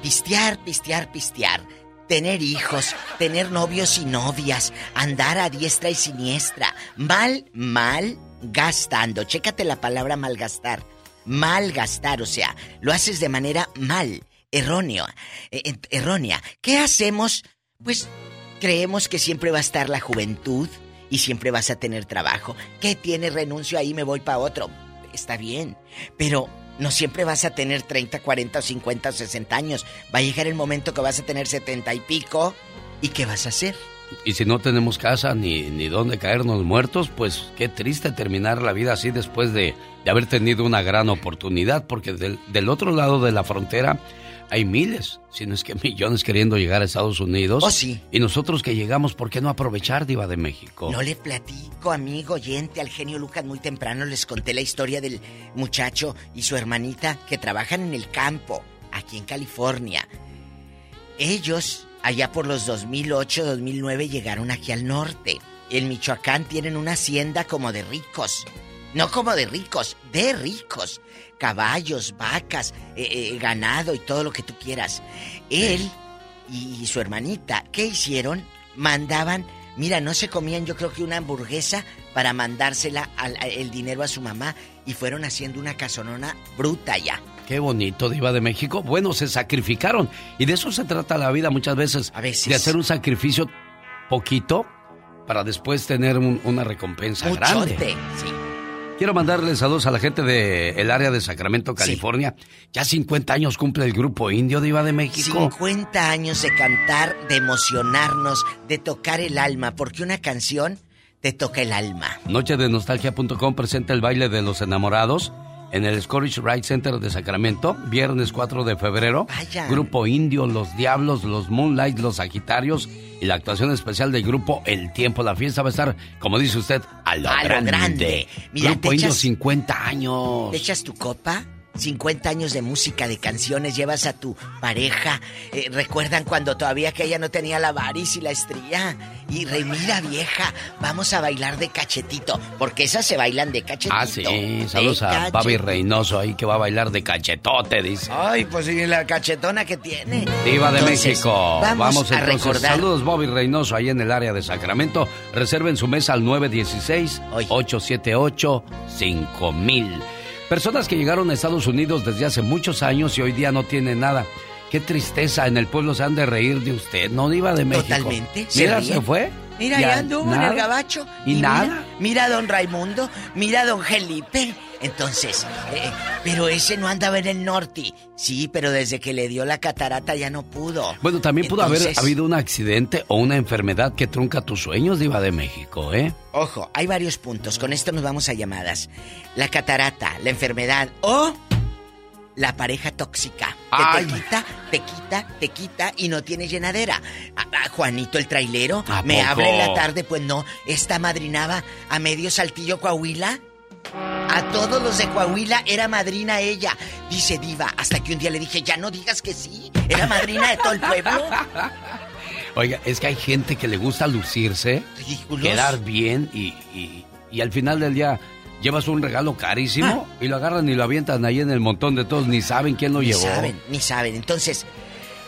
Pistear, pistear, pistear. Tener hijos, tener novios y novias, andar a diestra y siniestra. Mal, mal gastando. Chécate la palabra malgastar. Malgastar, o sea, lo haces de manera mal, errónea, eh, errónea. ¿Qué hacemos? Pues creemos que siempre va a estar la juventud y siempre vas a tener trabajo. ¿Qué tiene? Renuncio ahí, me voy para otro. Está bien, pero no siempre vas a tener 30, 40 o 50 o 60 años. Va a llegar el momento que vas a tener 70 y pico. ¿Y qué vas a hacer? Y si no tenemos casa ni, ni dónde caernos muertos, pues qué triste terminar la vida así después de, de haber tenido una gran oportunidad, porque del, del otro lado de la frontera hay miles, si no es que millones queriendo llegar a Estados Unidos. Oh, sí. Y nosotros que llegamos, ¿por qué no aprovechar, Diva de México? No le platico, amigo oyente, al genio Lucas muy temprano les conté la historia del muchacho y su hermanita que trabajan en el campo, aquí en California. Ellos, allá por los 2008, 2009, llegaron aquí al norte. En Michoacán tienen una hacienda como de ricos. No como de ricos, de ricos. Caballos, vacas, eh, eh, ganado y todo lo que tú quieras. Él y, y su hermanita, ¿qué hicieron? Mandaban, mira, no se comían yo creo que una hamburguesa para mandársela al, el dinero a su mamá y fueron haciendo una casonona bruta ya. Qué bonito, Diva de México. Bueno, se sacrificaron. Y de eso se trata la vida muchas veces. A veces. De hacer un sacrificio poquito para después tener un- una recompensa Muchote, grande. sí. Quiero mandarle saludos a la gente del área de Sacramento, California. Ya 50 años cumple el grupo indio Diva de México. 50 años de cantar, de emocionarnos, de tocar el alma, porque una canción te toca el alma. Noche de Nostalgia.com presenta el baile de los enamorados en el Scottish Rite Center de Sacramento, viernes 4 de febrero. Grupo Indio, Los Diablos, Los Moonlight, Los Sagitarios y la actuación especial del grupo El Tiempo. La fiesta va a estar, como dice usted, a lo, A lo grande. Mira, grupo Indio, echas- 50 años. ¿Te echas tu copa? 50 años de música, de canciones, llevas a tu pareja. eh, ¿Recuerdan cuando todavía que ella no tenía la varis y la estría? Y re, mira vieja, vamos a bailar de cachetito, porque esas se bailan de cachetito. Ah, sí. Saludos a Babi. Reynoso ahí que va a bailar de cachetote, dice. Ay, pues sí, la cachetona que tiene. Diva de Entonces, México. Vamos, a entonces. recordar. Saludos, Bobby Reynoso, ahí en el área de Sacramento. Reserven su mesa al 916-878-5000. Personas que llegaron a Estados Unidos desde hace muchos años y hoy día no tienen nada. Qué tristeza, en el pueblo se han de reír de usted, no Diva de México. Totalmente. se Mira, ríen. se fue. Mira, Ya anduvo en nada. el gabacho. Y, mira- nada. Mira, a don Raimundo, mira a don Felipe. Entonces, eh, pero ese no andaba en el norte. Sí, pero desde que le dio la catarata ya no pudo. Bueno, también pudo haber habido un accidente o una enfermedad que trunca tus sueños, Diva de México, ¿eh? Ojo, hay varios puntos. Con esto nos vamos a llamadas. La catarata, la enfermedad o la pareja tóxica. Que Ay. te quita, te quita, te quita y no tiene llenadera. A- a Juanito el trailero ¿A me poco? habla en la tarde, pues no. Esta madrinaba a medio saltillo Coahuila. A todos los de Coahuila era madrina ella. Dice Diva, hasta que un día le dije, ya no digas que sí. Era madrina de todo el pueblo. Oiga, es que hay gente que le gusta lucirse, quedar bien y, y- y al final del día llevas un regalo carísimo y lo agarran y lo avientan ahí en el montón de todos, ni saben quién lo Ni llevó. saben, ni saben. Entonces,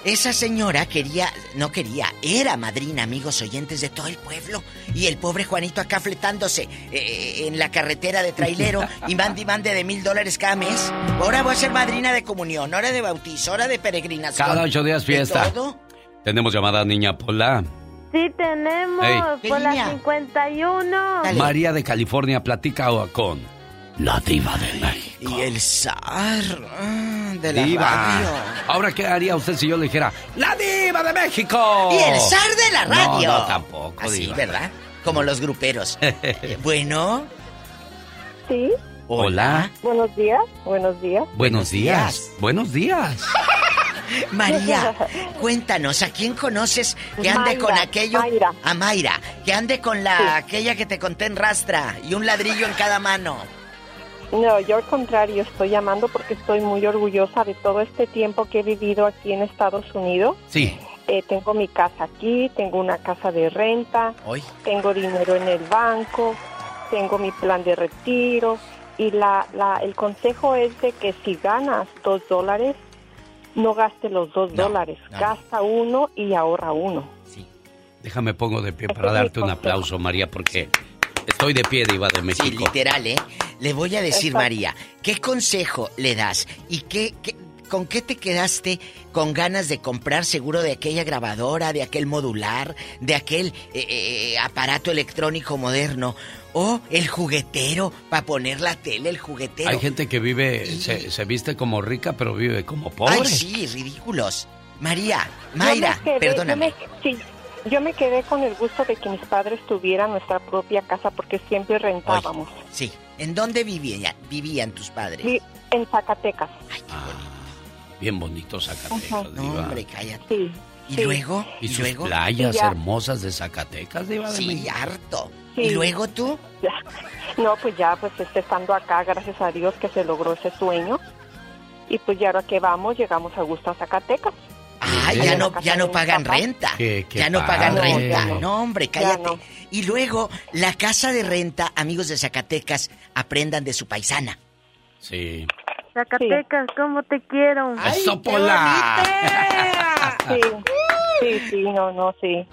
esa señora quería, no quería, era madrina, amigos oyentes de todo el pueblo. Y el pobre Juanito acá fletándose eh, en la carretera de trailero y mande y mande de mil dólares cada mes. Ahora voy a ser madrina de comunión, hora de bautizo, hora de peregrinación. Cada ocho días De fiesta. todo. Tenemos llamada niña Pola. Sí, tenemos. Ey. Por la 51. María de California platica con la diva de México. Y el zar ah, de la Diva. radio. Ahora, ¿qué haría usted si yo le dijera la diva de México? Y el zar de la radio. No, no, tampoco, Así, diva. ¿verdad? Como los gruperos. Bueno, Sí. Hola. Buenos días. Buenos días. Buenos días. Buenos días. María, cuéntanos, ¿a quién conoces que ande Mayra, con aquello? Mayra. A Mayra, que ande con la aquella que te conté en rastra y un ladrillo en cada mano. No, yo al contrario, estoy llamando porque estoy muy orgullosa de todo este tiempo que he vivido aquí en Estados Unidos. Sí. Eh, tengo mi casa aquí, tengo una casa de renta, Hoy. tengo dinero en el banco, tengo mi plan de retiro y la, la, el consejo es de que si ganas dos dólares, no gaste los dos dólares, gasta uno y ahorra uno. Déjame pongo de pie para darte un aplauso, María, porque estoy de pie, diva de Sí, México. literal, ¿eh? Le voy a decir, Exacto. María, ¿qué consejo le das? ¿Y qué, qué- con qué te quedaste con ganas de comprar seguro de aquella grabadora, de aquel modular, de aquel eh, eh, aparato electrónico moderno? O el juguetero, para poner la tele, el juguetero. Hay gente que vive, se, se viste como rica, pero vive como pobre. Ay, sí, ridículos. María, Mayra, Yo me quedé- perdóname. Yo me, sí, yo me quedé con el gusto de que mis padres tuvieran nuestra propia casa porque siempre rentábamos. Sí, ¿en dónde vivían, vivían tus padres? Vi- en Zacatecas. Bien bonito Zacatecas, Ajá. diva. No, hombre, cállate. Sí. ¿Y sí. luego? Y ¿Y sus luego? playas hermosas de Zacatecas, diva de Sí, México. harto. Sí. ¿Y luego tú? Ya. No, pues ya, pues este, estando acá, gracias a Dios que se logró ese sueño. Y pues ya ahora que vamos, llegamos a gusto a Zacatecas. Ah, ya no, ya no pagan renta. Qué- qué ya no pagan padre. renta. No, hombre, cállate. no. Y luego, la casa de renta, amigos de Zacatecas, aprendan de su paisana. Sí. Zacatecas, ¿cómo te quiero? ¡Eso, Pola! Sí, sí, sí, no, no, sí.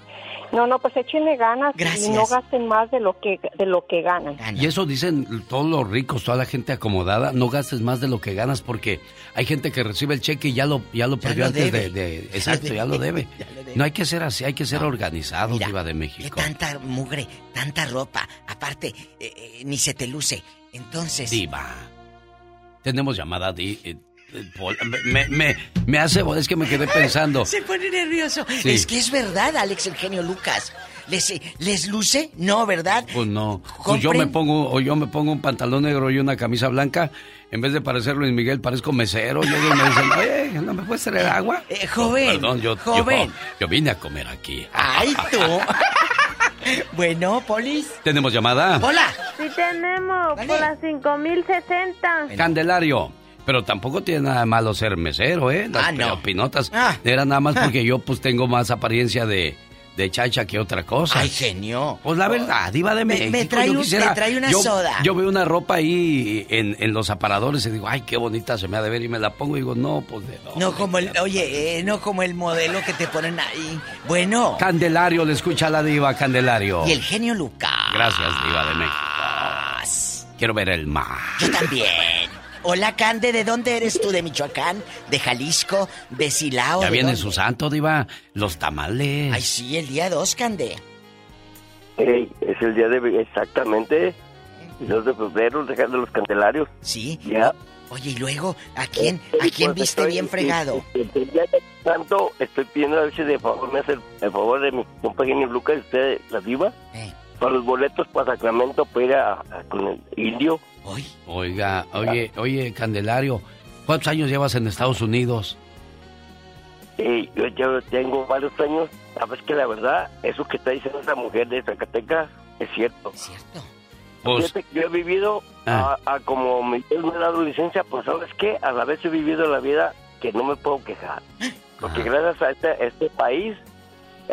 No, no, pues échenle ganas y no gasten más de lo que de lo que ganan. Y eso dicen todos los ricos, toda la gente acomodada, no gastes más de lo que ganas porque hay gente que recibe el cheque y ya lo, ya lo perdió lo antes debe. de, de- Ya Exacto, ya lo debe. debe. Ya lo debe. No hay que ser así, hay que ser organizados, Diva de Que México. tanta mugre, tanta ropa. Aparte, eh, eh, ni se te luce. Entonces. Diva. Tenemos llamada de... eh, me, me, me hace... Es que me quedé pensando. Se pone nervioso. Sí. Es que es verdad, Alex, el genio Lucas. ¿Les, ¿Les luce? No, ¿verdad? Pues no. Pues yo me pongo, o yo me pongo un pantalón negro y una camisa blanca. En vez de parecer Luis Miguel, parezco mesero. Y me dicen, oye, ¿no me puedes traer agua? Eh, joven, Perdón, yo, yo- joven. Yo, vine a comer aquí. Ay, tú. bueno, Polis. ¿Tenemos llamada? Hola. Sí tenemos, por la 5060. Candelario. Pero tampoco tiene nada de malo ser mesero, ¿eh? Las Ah, no. pinotas. Ah. Era nada más porque yo pues tengo más apariencia de, de chacha que otra cosa. Ay, genio. Pues la verdad, diva de México. me trae yo un- me trae una yo- soda. Yo veo una ropa ahí en, en los aparadores y digo, ay, qué bonita se me ha de ver y me la pongo y digo, no, pues de No como el, oye, eh, no como el modelo que te ponen ahí. Bueno. Candelario, le escucha a la diva, Candelario. Y el genio Lucas. Gracias, diva de México. Quiero ver el mar. Yo también. Hola, Cande, ¿de dónde eres tú? ¿De Michoacán? ¿De Jalisco? ¿De Silao? Ya ¿De viene dónde? su santo, diva. Los tamales. Ay, sí, el día 2, Cande. Ey, es el día de... Exactamente. El 2 de febrero, el de los candelarios. Sí. Ya. Oye, y luego, ¿a quién, ¿a quién Pues viste estoy- bien fregado? Este, el día de santo, estoy pidiendo a ver si de favor me hace el, el favor de mi compañero Lucas, usted, la diva, Eh. para los boletos para Sacramento, para ir a, a- con el indio. Oiga, oye, oye, Candelario, ¿cuántos años llevas en Estados Unidos? Ey, yo ya tengo varios años. Sabes que la verdad, eso que está diciendo esa mujer de Zacatecas es cierto. Es cierto. Pues- Fíjate que yo he vivido Ah. a, a como mi Dios me ha dado licencia, pues sabes qué, a la vez he vivido la vida que no me puedo quejar. Porque gracias a este, este país,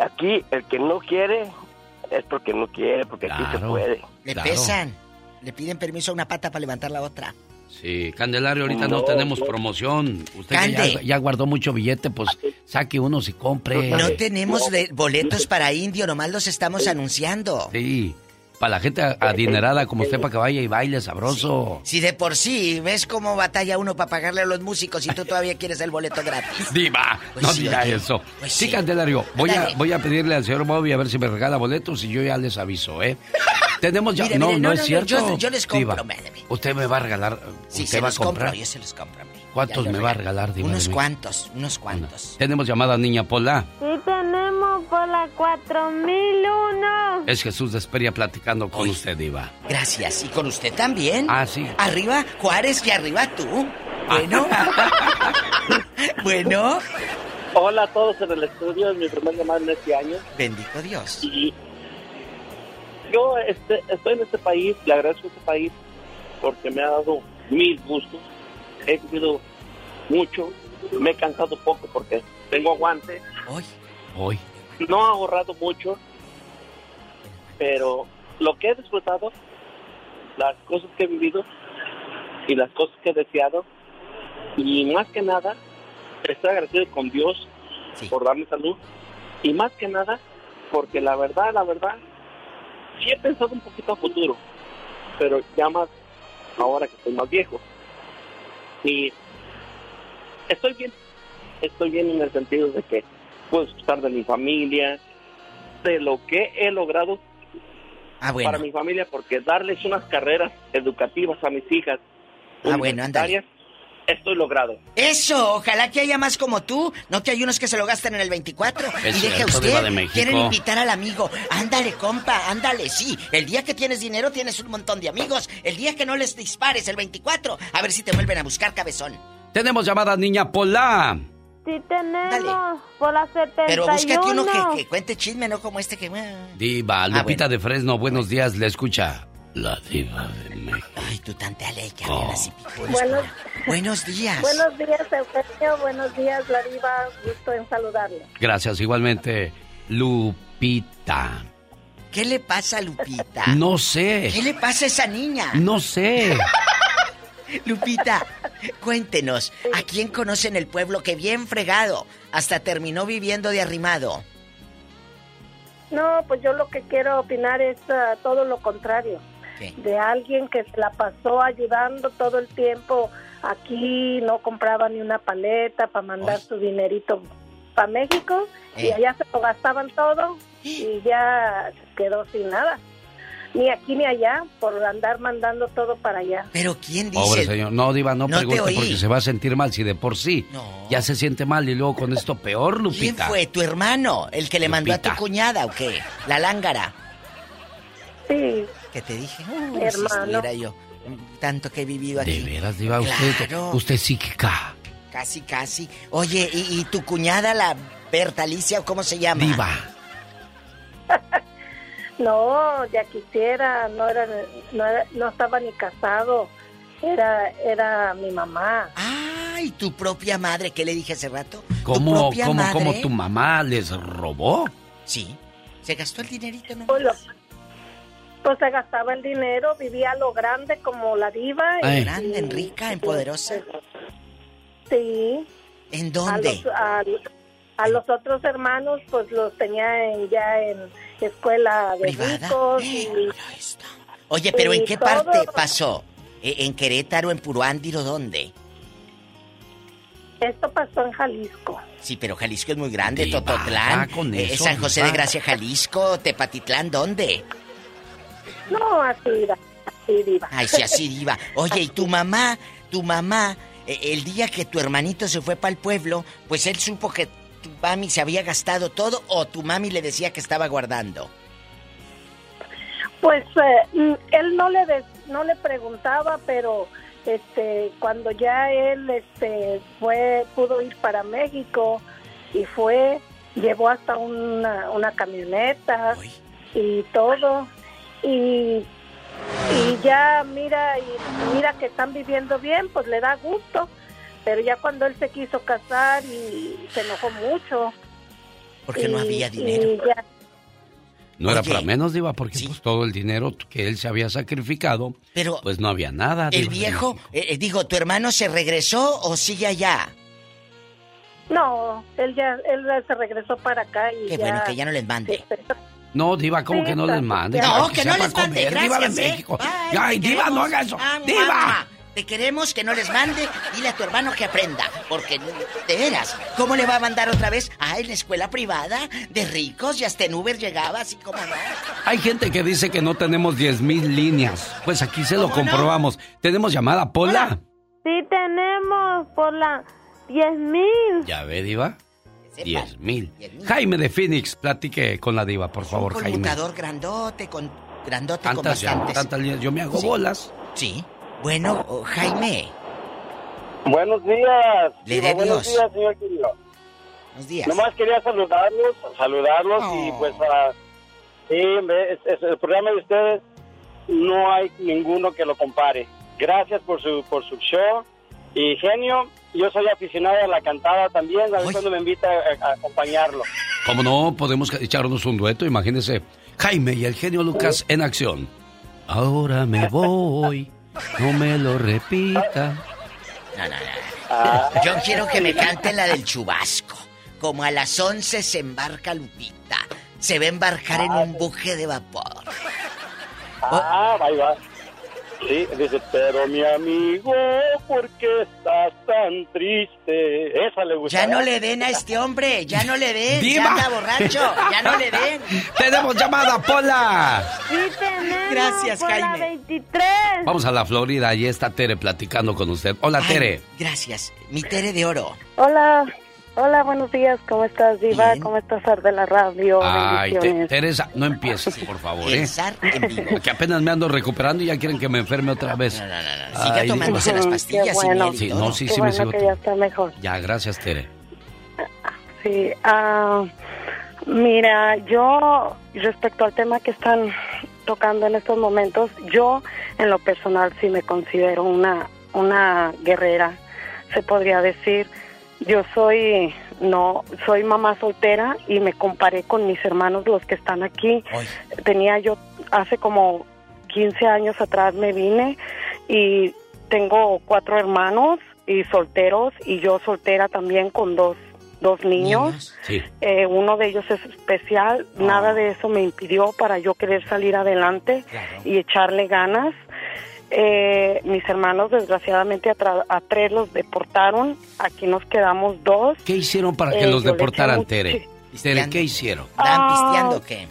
aquí el que no quiere es porque no quiere, porque aquí se puede. Le Claro. pesan. Le piden permiso a una pata para levantar la otra. Sí, Candelario, ahorita no, No, tenemos no. promoción. Usted ya, ya guardó mucho billete, pues saque unos y compre. No tenemos de- boletos para indio, nomás los estamos anunciando. Sí, para la gente adinerada como usted para que vaya y baile sabroso. Si de por sí ves cómo batalla uno para pagarle a los músicos y tú todavía quieres el boleto gratis. Diva, Pues no sí, diga oye. eso. Pues sí, sí. Candelario, voy a, voy a pedirle al señor Bobby a ver si me regala boletos y yo ya les aviso, ¿eh? Tenemos ya... Mire, no, mire, no, no, es no, cierto. yo- yo les compro. Usted me va a regalar... Sí, ¿Usted se va a los compro, comprar? yo se los compro. hombre. ¿Cuántos me va a regalar, Diva? Unos cuantos, unos cuantos. Tenemos llamada niña Pola. Sí, tenemos por la 4001. Es Jesús de Esperia platicando con usted, Diva. Gracias. Y con usted también. Ah, sí. Arriba Juárez y arriba tú. Bueno. bueno. Hola a todos en el estudio, es mi primer llamada en este año. Bendito Dios. Y yo este, estoy en este país, le agradezco a este país porque me ha dado mil gustos. He vivido mucho, me he cansado poco porque tengo aguante. Hoy. Hoy. No he ahorrado mucho, pero lo que he disfrutado, las cosas que he vivido y las cosas que he deseado, y más que nada, estoy agradecido con Dios por darme salud, y más que nada, porque la verdad, la verdad, sí he pensado un poquito a futuro, pero ya más ahora que estoy más viejo. Y estoy bien, estoy bien en el sentido de que puedo disfrutar de mi familia, de lo que he logrado Ah, bueno. para mi familia, porque darles unas carreras educativas a mis hijas Ah, bueno. Estoy logrado. Eso, ojalá que haya más como tú, no que hay unos que se lo gastan en el 24. Es y deje cierto, usted, de México. quieren invitar al amigo. Ándale, compa, ándale, sí. El día que tienes dinero tienes un montón de amigos. El día que no les dispares, el 24, a ver si te vuelven a buscar, cabezón. Tenemos llamada niña Pola. Sí, tenemos por la 71. Pero búscate uno que, que cuente chisme, no como este que... ah. Diva, Lupita de Fresno, buenos días, le escucha. La diva de México. Ay, tú tan te Oh. Buenos, Buenos días. buenos días, Eugenio. Buenos días, Lariva. Gusto en saludarle. Gracias, igualmente, Lupita. ¿Qué le pasa a Lupita? No sé. ¿Qué le pasa a esa niña? No sé. Lupita, cuéntenos, ¿a quién conoce en el pueblo que bien fregado hasta terminó viviendo de arrimado? No, pues yo lo que quiero opinar es ah, todo lo contrario. De alguien que se la pasó ayudando todo el tiempo aquí, no compraba ni una paleta para mandar su dinerito para México y Eh. allá se lo gastaban todo y ya quedó sin nada. Ni aquí ni allá por andar mandando todo para allá. Pero ¿quién Pobre señor. No, Diva, no, No te pregunte porque se va a sentir mal si de por sí ya se siente mal y luego con esto peor, ¿Quién Lupita. fue? ¿Tu hermano? ¿El que le mandó a tu Lupita. cuñada o qué? ¿La lángara? Sí. ¿Qué te dije? Uy, si hermano. estuviera yo. Tanto que he vivido aquí. De veras, Diva, usted, Claro. usted psíquica. Casi, casi. Oye, ¿y, y tu cuñada, la Berta Alicia, o cómo se llama? Diva. No, ya quisiera, no era, no, era- no estaba ni casado, era, era mi mamá. Ay, tu propia madre, ¿qué le dije hace rato? ¿Tu ¿Cómo, propia cómo, madre? cómo tu mamá les robó? Sí. ¿Se gastó el dinerito, no? Pues, lo- pues se gastaba el dinero, vivía a lo grande como la diva. y- Ay. Grande, en rica, en poderosa. Sí. ¿En A dónde? los, a, a los otros hermanos, pues los tenía en- ya en escuela de ¿Privada? ricos. Y, Oye, pero ¿en qué todo. parte pasó? ¿E- ¿En Querétaro, en Puruándiro, dónde? Esto pasó en Jalisco. Sí, pero Jalisco es muy grande, Tototlán, eh, eso, San José de Gracia, Jalisco, Tepatitlán, ¿dónde? No, así, así diva. Ay, sí, así diva. Oye, ¿y tu mamá, tu mamá, eh, el día que tu hermanito se fue para el pueblo, pues él supo que tu mami se había gastado todo o tu mami le decía que estaba guardando? Pues eh, mm, él no le de- no le preguntaba, pero este cuando ya él este fue pudo ir para México y fue llevó hasta una, una camioneta y todo y y ya mira y mira que están viviendo bien, pues le da gusto, pero ya cuando él se quiso casar y se enojó mucho Porque no había y dinero. ya No era Oye. para menos, Diva, porque pues todo el dinero que él se había sacrificado, Pero pues no había nada. el Diva viejo, eh, eh, digo, ¿tu hermano se regresó o sigue allá? No, él ya él se regresó para acá y Qué ya, bueno que ya no les mande. No, Diva, ¿cómo que no les mande? No, Para que no sepa les mande, comer, Diva de gracias, ¿eh? México. Ay, Ay, Diva, no haga eso. Ah, ¡Diva! mamá, Te queremos que no les mande. Dile a tu hermano que aprenda. Porque, de veras, ¿cómo le va a mandar otra vez? Ah, en la escuela privada de ricos y hasta en Uber llegaba, así como no. Hay gente que dice que no tenemos 10 mil líneas. Pues aquí se lo comprobamos. ¿Tenemos llamada, Pola? Sí, tenemos por la 10 mil. Ya ve, Diva. 10 mil. Jaime de Phoenix, platique con la Diva, por favor, Jaime. Conmutador grandote, con grandote con Tantas, ya- bastantes. tantas líneas. Yo me hago Sí. bolas. Sí. Bueno, oh, Jaime. Buenos días. Le Diva, buenos Dios. días, señor querido. Buenos días. Nomás quería saludarlos, saludarlos y pues ah, sí, es- es- el programa de ustedes no hay ninguno que lo compare. Gracias por su por su show y genio. Yo soy aficionado a la cantada también, a ver cuando me invita a, a acompañarlo. Como no, podemos echarnos un dueto. Imagínese, Jaime y el genio Lucas en acción. Ahora me voy, no me lo repita. No, no, no. Yo quiero que me canten la del chubasco. Como a las 11 se embarca Lupita. Se va a embarcar en un buque de vapor. Ah, ahí va. Sí, dice, pero mi amigo, ¿por qué estás tan triste? Esa le gusta. Ya no le den a este hombre, ya no le den. ¡Diva! Ya anda borracho, ya no le den. ¡Tenemos llamada, Pola! Sí, tenemos Gracias, por la Jaime. 23. Vamos a la Florida, ahí está Tere platicando con usted. Hola, Ay, Tere. Gracias. Mi Tere de oro. Hola, hola, buenos días. ¿Cómo estás, Diva? ¿Cómo estás, Ar de la radio? Ay, te-. Teresa, no empieces, por favor, ¿eh? Que apenas me ando recuperando y ya quieren que me enferme otra vez. No, no, no. Siga tomándose las pastillas Qué sin bueno. miel y Sí, todo. no, sí, Qué sí me bueno sigo que ya está mejor. Ya, gracias, Tere. Sí, ah, mira, yo respecto al tema que están tocando en estos momentos, yo en lo personal sí me considero una una guerrera, se podría decir. Yo soy no soy mamá soltera y me comparé con mis hermanos los que están aquí. Tenía yo hace como 15 años atrás me vine y tengo cuatro hermanos y solteros y yo soltera también con dos dos niños. Sí. Eh, uno de ellos es especial. Nada de eso me impidió para yo querer salir adelante y echarle ganas. Eh, mis hermanos, desgraciadamente, a, tres los deportaron. Aquí nos quedamos dos. ¿Qué hicieron para que Eh, los deportaran, Tere? Tere, ¿qué hicieron? ¿Estaban Ah. pisteando qué?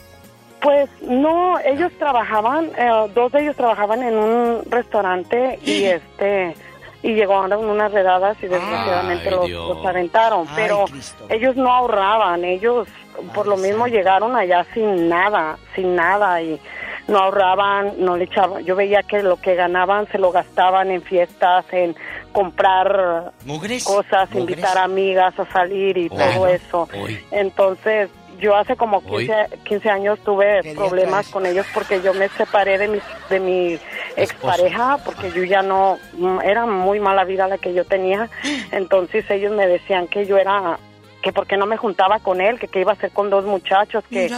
Pues no, ellos trabajaban, eh, dos de ellos trabajaban en un restaurante y este y llegaron unas redadas y desgraciadamente Ay, los, los aventaron, Ay, pero Cristo. ellos no ahorraban, ellos por lo mismo llegaron allá sin nada, sin nada y no ahorraban, no le echaban, yo veía que lo que ganaban se lo gastaban en fiestas, en comprar ¿Mugres? cosas, ¿Mugres? invitar amigas a salir y todo eso. entonces, yo hace como 15, 15 años tuve problemas con ellos porque yo me separé de mi, de mi expareja porque yo ya no, mm, era muy mala vida la que yo tenía. Entonces ellos me decían que yo era que porque no me juntaba con él, que qué iba a hacer con dos muchachos, que,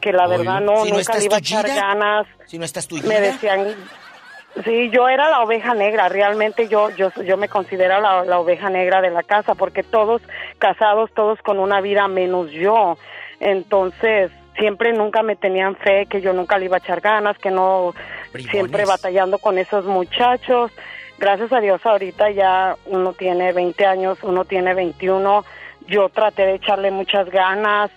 que la verdad no, Si no nunca le iba a echar ganas. Si no estás Me tullida. decían, sí, yo era la oveja negra, realmente yo yo yo me considero la, la oveja negra de la casa porque todos casados, todos con una vida menos yo. Entonces, siempre nunca me tenían fe que yo nunca le iba a echar ganas, que no siempre batallando con esos muchachos. Gracias a Dios ahorita ya uno tiene 20 años, uno tiene 21. Yo traté de echarle muchas ganas.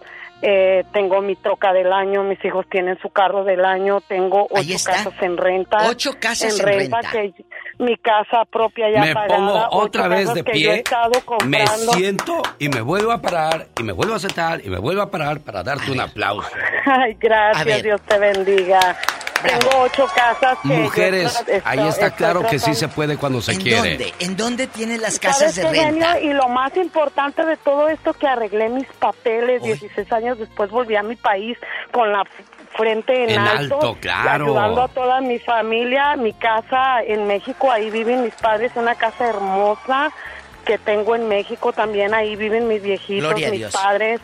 Eh, tengo mi troca del año, mis hijos tienen su carro del año, tengo ocho casas en renta. Ocho casas en renta. que mi casa propia ya me pagada. pongo otra vez de pie, estado me comprando. siento y me vuelvo a parar y me vuelvo a sentar y me vuelvo a parar para darte un aplauso. Ay, A gracias. Dios te bendiga. Tengo ocho casas que Mujeres, estoy- ahí está claro que sí se puede cuando se ¿En quiere. dónde? ¿En dónde tienen las ¿Sabes casas de renta? genio? Y lo más importante de todo esto que arreglé mis papeles, 16 años después volví a mi país con la frente en, En alto, alto, claro. ayudando a toda mi familia, mi casa en México, ahí viven mis padres, una casa hermosa que tengo en México también, ahí viven mis viejitos, mis Dios. padres.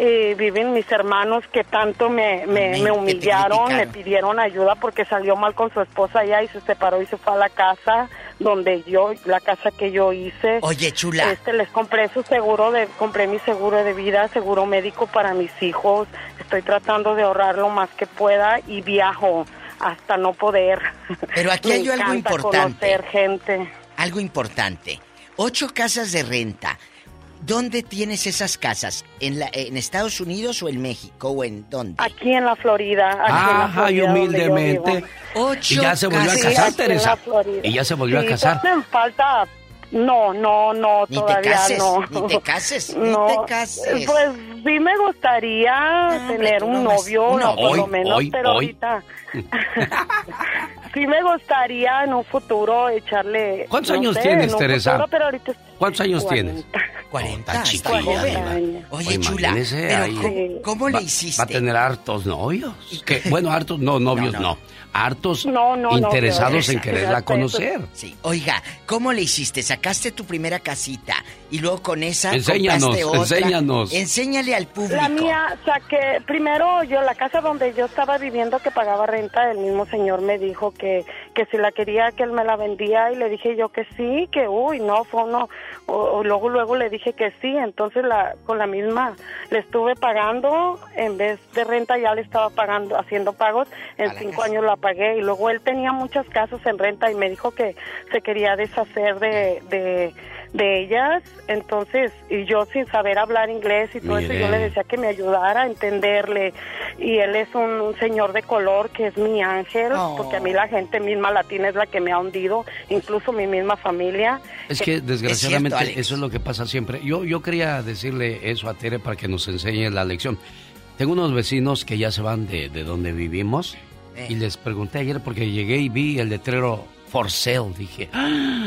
Eh, viven mis hermanos que tanto me, me, me humillaron, me pidieron ayuda porque salió mal con su esposa allá y se separó y se fue a la casa donde yo, la casa que yo hice. Oye, chula. Este, les compré su seguro de, compré mi seguro de vida, seguro médico para mis hijos. Estoy tratando de ahorrar lo más que pueda y viajo hasta no poder. Pero aquí hay algo importante. conocer gente. Algo importante. Ocho casas de renta. ¿Dónde tienes esas casas? ¿En, la, ¿En Estados Unidos o en México o en dónde? Aquí en la Florida. Aquí en la Ajá, y humildemente. Ocho Y ya se volvió a Sí, casar, en Teresa. Y ya se volvió a Sí, casar. todavía me falta. No, no, no, Ni te todavía cases, no. ni te cases, ni No, te cases. Pues sí me gustaría tener un novio, uno. no, por lo menos, hoy, pero hoy. ahorita. sí me gustaría en un futuro echarle. ¿Cuántos no años sé, tienes, Teresa? futuro, pero ahorita ¿Cuántos años tienes? 40. Está chiquilla, Cuarenta Diva. años. Oye, Oye, chula, imagínese pero ahí. ¿cómo, cómo Va- le hiciste? Va a tener hartos novios. Que, bueno, hartos, no, novios no. Hartos No, no, no, interesados no, en quererla no, conocer. Sí. Oiga, ¿cómo le hiciste? Sacaste tu primera casita y luego con esa Enséñanos, compraste otra. enséñanos. Enséñale al público. La mía, saqué, primero yo, la casa donde yo estaba viviendo que pagaba renta, el mismo señor me dijo que, que si la quería, que él me la vendía y le dije yo que sí, que uy, no, fue no. O, o luego, luego le dije que sí, entonces la, con la misma le estuve pagando, en vez de renta ya le estaba pagando, haciendo pagos, en cinco años la pagué y luego él tenía muchas casas en renta y me dijo que se quería deshacer de, de, de ellas, entonces, y yo sin saber hablar inglés y todo eso, yo le decía que me ayudara a entenderle. Y él es un, un señor de color que es mi ángel, Oh. porque a mí la gente misma latina es la que me ha hundido, incluso mi misma familia. Es que desgraciadamente Es cierto, eso es lo que pasa siempre. Yo, yo quería decirle eso a Tere para que nos enseñe la lección. Tengo unos vecinos que ya se van de, de donde vivimos y les pregunté ayer porque llegué y vi el letrero for sale. Dije, "Ah,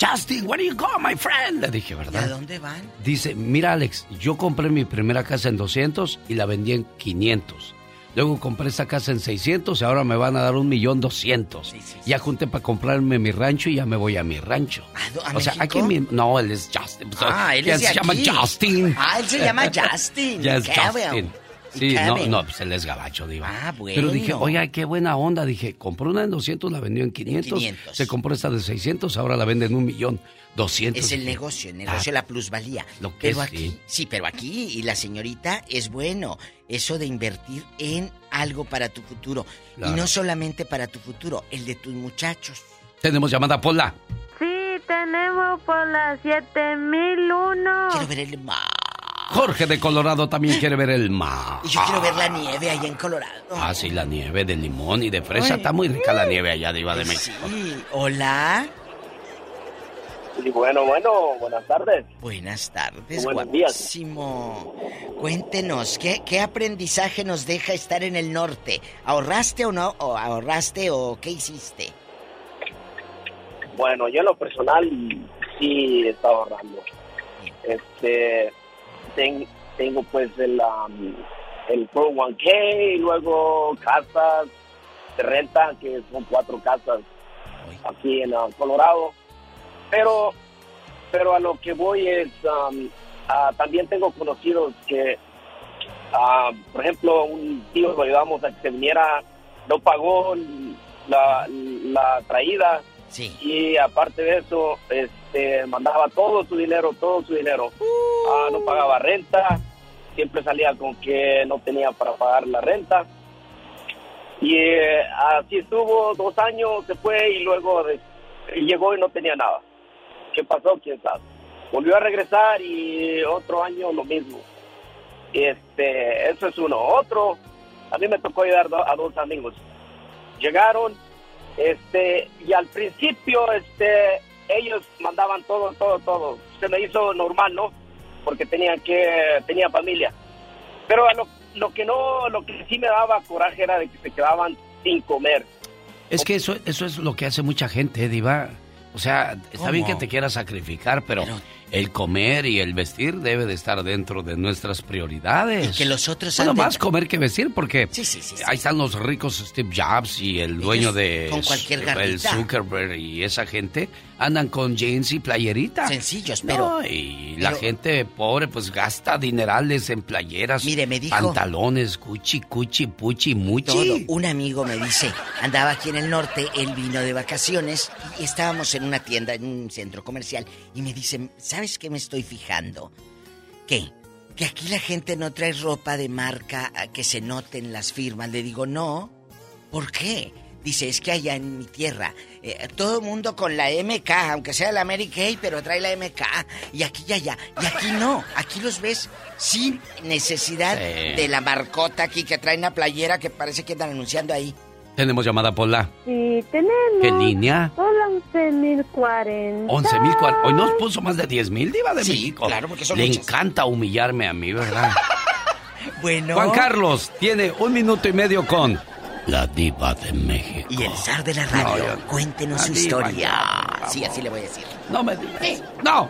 Justin, where do you go, my friend? Le dije, ¿Y a ¿verdad? dónde van? Dice, mira Alex, yo compré mi primera casa en 200 y la vendí en 500. Luego compré esta casa en 600 y ahora me van a dar un millón doscientos. Ya junté para comprarme mi rancho y ya me voy a mi rancho. a o sea, México? aquí mi- no, él es Justin. Ah, él ¿Quién es se llama. Justin. Ah, él se llama Justin. Ya es. Justin. Sí, no, no, pues él es gabacho, diva. Ah, bueno. Pero dije, oiga, qué buena onda. Dije, compró una en 200, la vendió en 500. 500. Se compró esta de 600, ahora la vende en un millón 200. Es el negocio, el negocio ah, la plusvalía. Lo que pero es, aquí, sí. sí, pero aquí y la señorita es bueno eso de invertir en algo para tu futuro Claro. y no solamente para tu futuro, el de tus muchachos. Tenemos llamada, Pola. Sí, tenemos por las 7001. Quiero ver el mar. Jorge de Colorado también quiere ver el mar. Y yo quiero ver la nieve allá en Colorado. Ah, sí, la nieve de limón y de fresa. Ay. Está muy rica la nieve allá de Iba de México. Sí, hola. Y bueno, bueno, buenas tardes. Buenas tardes, Buenos días. guapísimo. Cuéntenos, ¿qué, ¿qué aprendizaje nos deja estar en el norte? ¿Ahorraste o no? ¿O ahorraste o qué hiciste? Bueno, yo en lo personal sí estaba ahorrando. Este, ten- tengo pues el, um, el 401k, y luego casas de renta, que son cuatro casas aquí en uh, Colorado. Pero, pero a lo que voy es, um, ah, también tengo conocidos que, ah, por ejemplo, un tío lo ayudamos a que se viniera, no pagó la, la traída. Y aparte de eso, este, mandaba todo su dinero, todo su dinero. Ah, no pagaba renta, siempre salía con que no tenía para pagar la renta. Y eh, así estuvo dos años, se fue y luego de- llegó y no tenía nada. ¿Qué pasó? ¿Quién sabe? Volvió a regresar y otro año lo mismo. Este, eso es uno. Otro, a mí me tocó ayudar a dos amigos. Llegaron, este, y al principio, este, ellos mandaban todo, todo, todo. Se me hizo normal, ¿no? Porque tenían que, tenía familia. Pero lo, lo que no, lo que sí me daba coraje era de que se quedaban sin comer. Es que eso, eso es lo que hace mucha gente, Diva. O sea, está ¿Cómo? bien que te quieras sacrificar, pero, el comer y el vestir debe de estar dentro de nuestras prioridades. Y que los otros Bueno, anden- más comer que vestir porque Sí, sí, sí, sí. ahí están los ricos Steve Jobs y el dueño de con cualquier el. Zuckerberg y esa gente andan con jeans y playerita. Sencillos, pero- No, y la gente pobre pues gasta dinerales en playeras, Mire, me dijo- pantalones, cuchi, cuchi, puchi, muchi. Todo. Un amigo me dice, andaba aquí en el norte, él vino de vacaciones y estábamos en una tienda, en un centro comercial, y me dice, ¿sabes qué me estoy fijando? ¿Qué? Que aquí la gente no trae ropa de marca a que se noten las firmas. Le digo, no. ¿Por qué? Dice, es que allá en mi tierra, eh, todo el mundo con la MK, aunque sea la Mary Kay, pero trae la MK, y aquí y allá. Y aquí no, aquí los ves sin necesidad Sí. de la marcota aquí que trae una playera que parece que andan anunciando ahí. Tenemos llamada Pola. Sí, tenemos. ¿Qué línea? Hola, 11.040. 11 mil Hoy nos puso más de 10 mil, Diva de Sí, México. claro, porque son Le muchas. encanta humillarme a mí, ¿verdad? Bueno. Juan Carlos tiene un minuto y medio con la Diva de México. Y el zar de la radio, No, yo- cuéntenos La su historia. ya, Sí, así le voy a decir. No me digas. ¡No!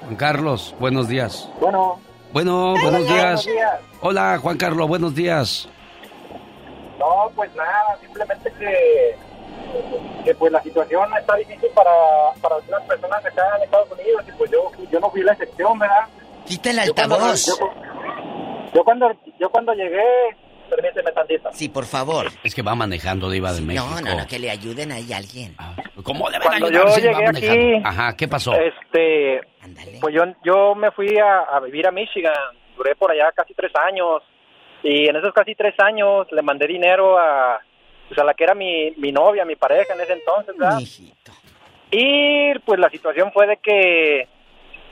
Juan Carlos, buenos días. Bueno. Bueno, buenos Buenos días. días. Hola, Juan Carlos, buenos días. No, pues nada, simplemente que, que pues la situación está difícil para, para algunas personas acá en Estados Unidos y pues yo, yo no fui la excepción, ¿verdad? Quita el Yo cuando- altavoz. Yo, yo cuando, yo cuando llegué, permíteme tantito. Sí, por favor. Es que va manejando Diva de México. No, no, no, que le ayuden ahí a alguien. ¿Cómo le van a Cuando ayudar yo va llegué aquí, Ajá, ¿qué pasó? Este, pues yo, yo me fui a, a vivir a Michigan, duré por allá casi tres años y en esos casi tres años le mandé dinero a, pues a la que era mi, mi novia, mi pareja en ese entonces, ¿verdad? Y pues la situación fue de que,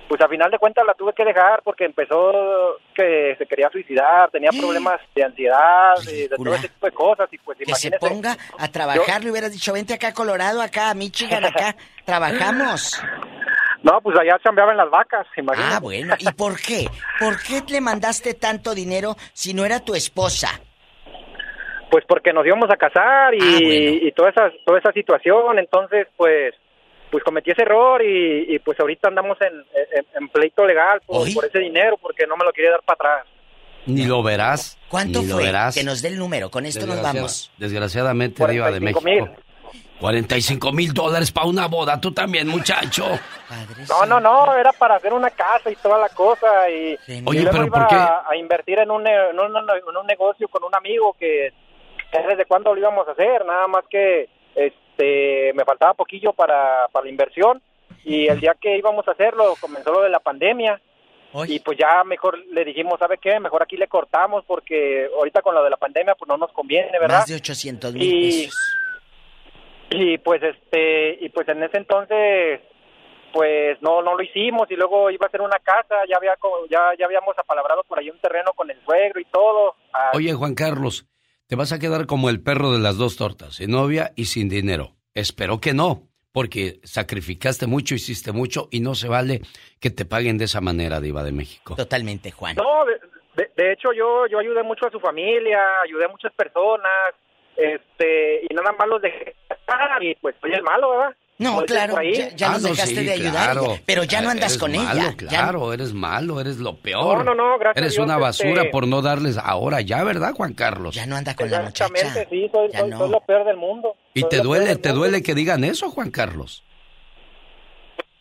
pues a final de cuentas la tuve que dejar porque empezó que se quería suicidar, tenía problemas de ansiedad, de, de todo ese tipo de cosas y pues Que se imagínese. ponga a trabajar, le hubieras dicho, vente acá a Colorado, acá a Michigan, acá, trabajamos. No, pues allá chambeaba en las vacas, imagínate. Ah, bueno, ¿y por qué? ¿Por qué le mandaste tanto dinero si no era tu esposa? Pues porque nos íbamos a casar y, Ah, y toda esa toda esa situación, entonces pues pues cometí ese error y, y, pues ahorita andamos en, en- en pleito legal por, por ese dinero porque no me lo quería dar para atrás. Ni lo verás. ¿Cuánto ni lo fue? verás. Que nos dé el número, con esto nos vamos. Desgraciadamente, Diva de 45 México. mil. 45 mil dólares para una boda, tú también, muchacho. No, no, no, era para hacer una casa y toda la cosa y, y Oye, luego pero iba ¿por qué? A, a invertir en un, en, un, en un negocio con un amigo que que desde cuándo lo íbamos a hacer, nada más que este me faltaba poquillo para, para la inversión y el día que íbamos a hacerlo comenzó lo de la pandemia y pues ya mejor le dijimos, ¿sabe qué? Mejor aquí le cortamos porque ahorita con lo de la pandemia pues no nos conviene, ¿verdad? Más de 800 mil y, pesos. y pues este y pues en ese entonces pues no no lo hicimos y luego iba a ser una casa ya había ya ya habíamos apalabrado por ahí un terreno con el suegro y todo Oye, Juan Carlos, te vas a quedar como el perro de las dos tortas, sin novia y sin dinero. Espero que no, porque sacrificaste mucho, hiciste mucho y no se vale que te paguen de esa manera, Diva de México. Totalmente, Juan. no de, de- de hecho yo yo ayudé mucho a su familia ayudé a muchas personas este y nada más los dejé y pues soy el malo verdad No, claro, ya, ya Ah, nos no, dejaste sí, de ayudar, claro. pero ya no andas Eres con malo, ella. Ya- Claro, eres malo, eres lo peor. No, no, no, gracias a Eres Dios, una basura este- por no darles ahora ya, ¿verdad, Juan Carlos? Ya no anda con exactamente sí soy, soy, soy lo peor del mundo Y Soy te duele, te duele que digan eso, Juan Carlos.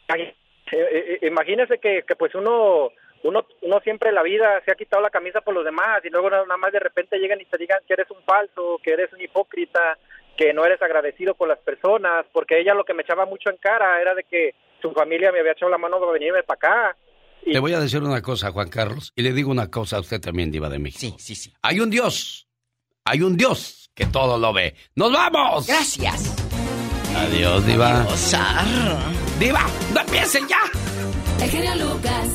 Eh, eh, eh, imagínese que, que pues uno, uno uno siempre en la vida se ha quitado la camisa por los demás y luego nada más de repente llegan y te digan que eres un falso, que eres un hipócrita, que no eres agradecido con las personas, porque ella lo que me echaba mucho en cara era de que su familia me había echado la mano para venirme para acá. Te voy a decir una cosa, Juan Carlos, y le digo una cosa a usted también, Diva de México. Sí, sí, sí. Hay un Dios, hay un Dios que todo lo ve. ¡Nos vamos! Gracias. Adiós, Diva. Adiós. Diva, no empiecen ya. El genio Lucas.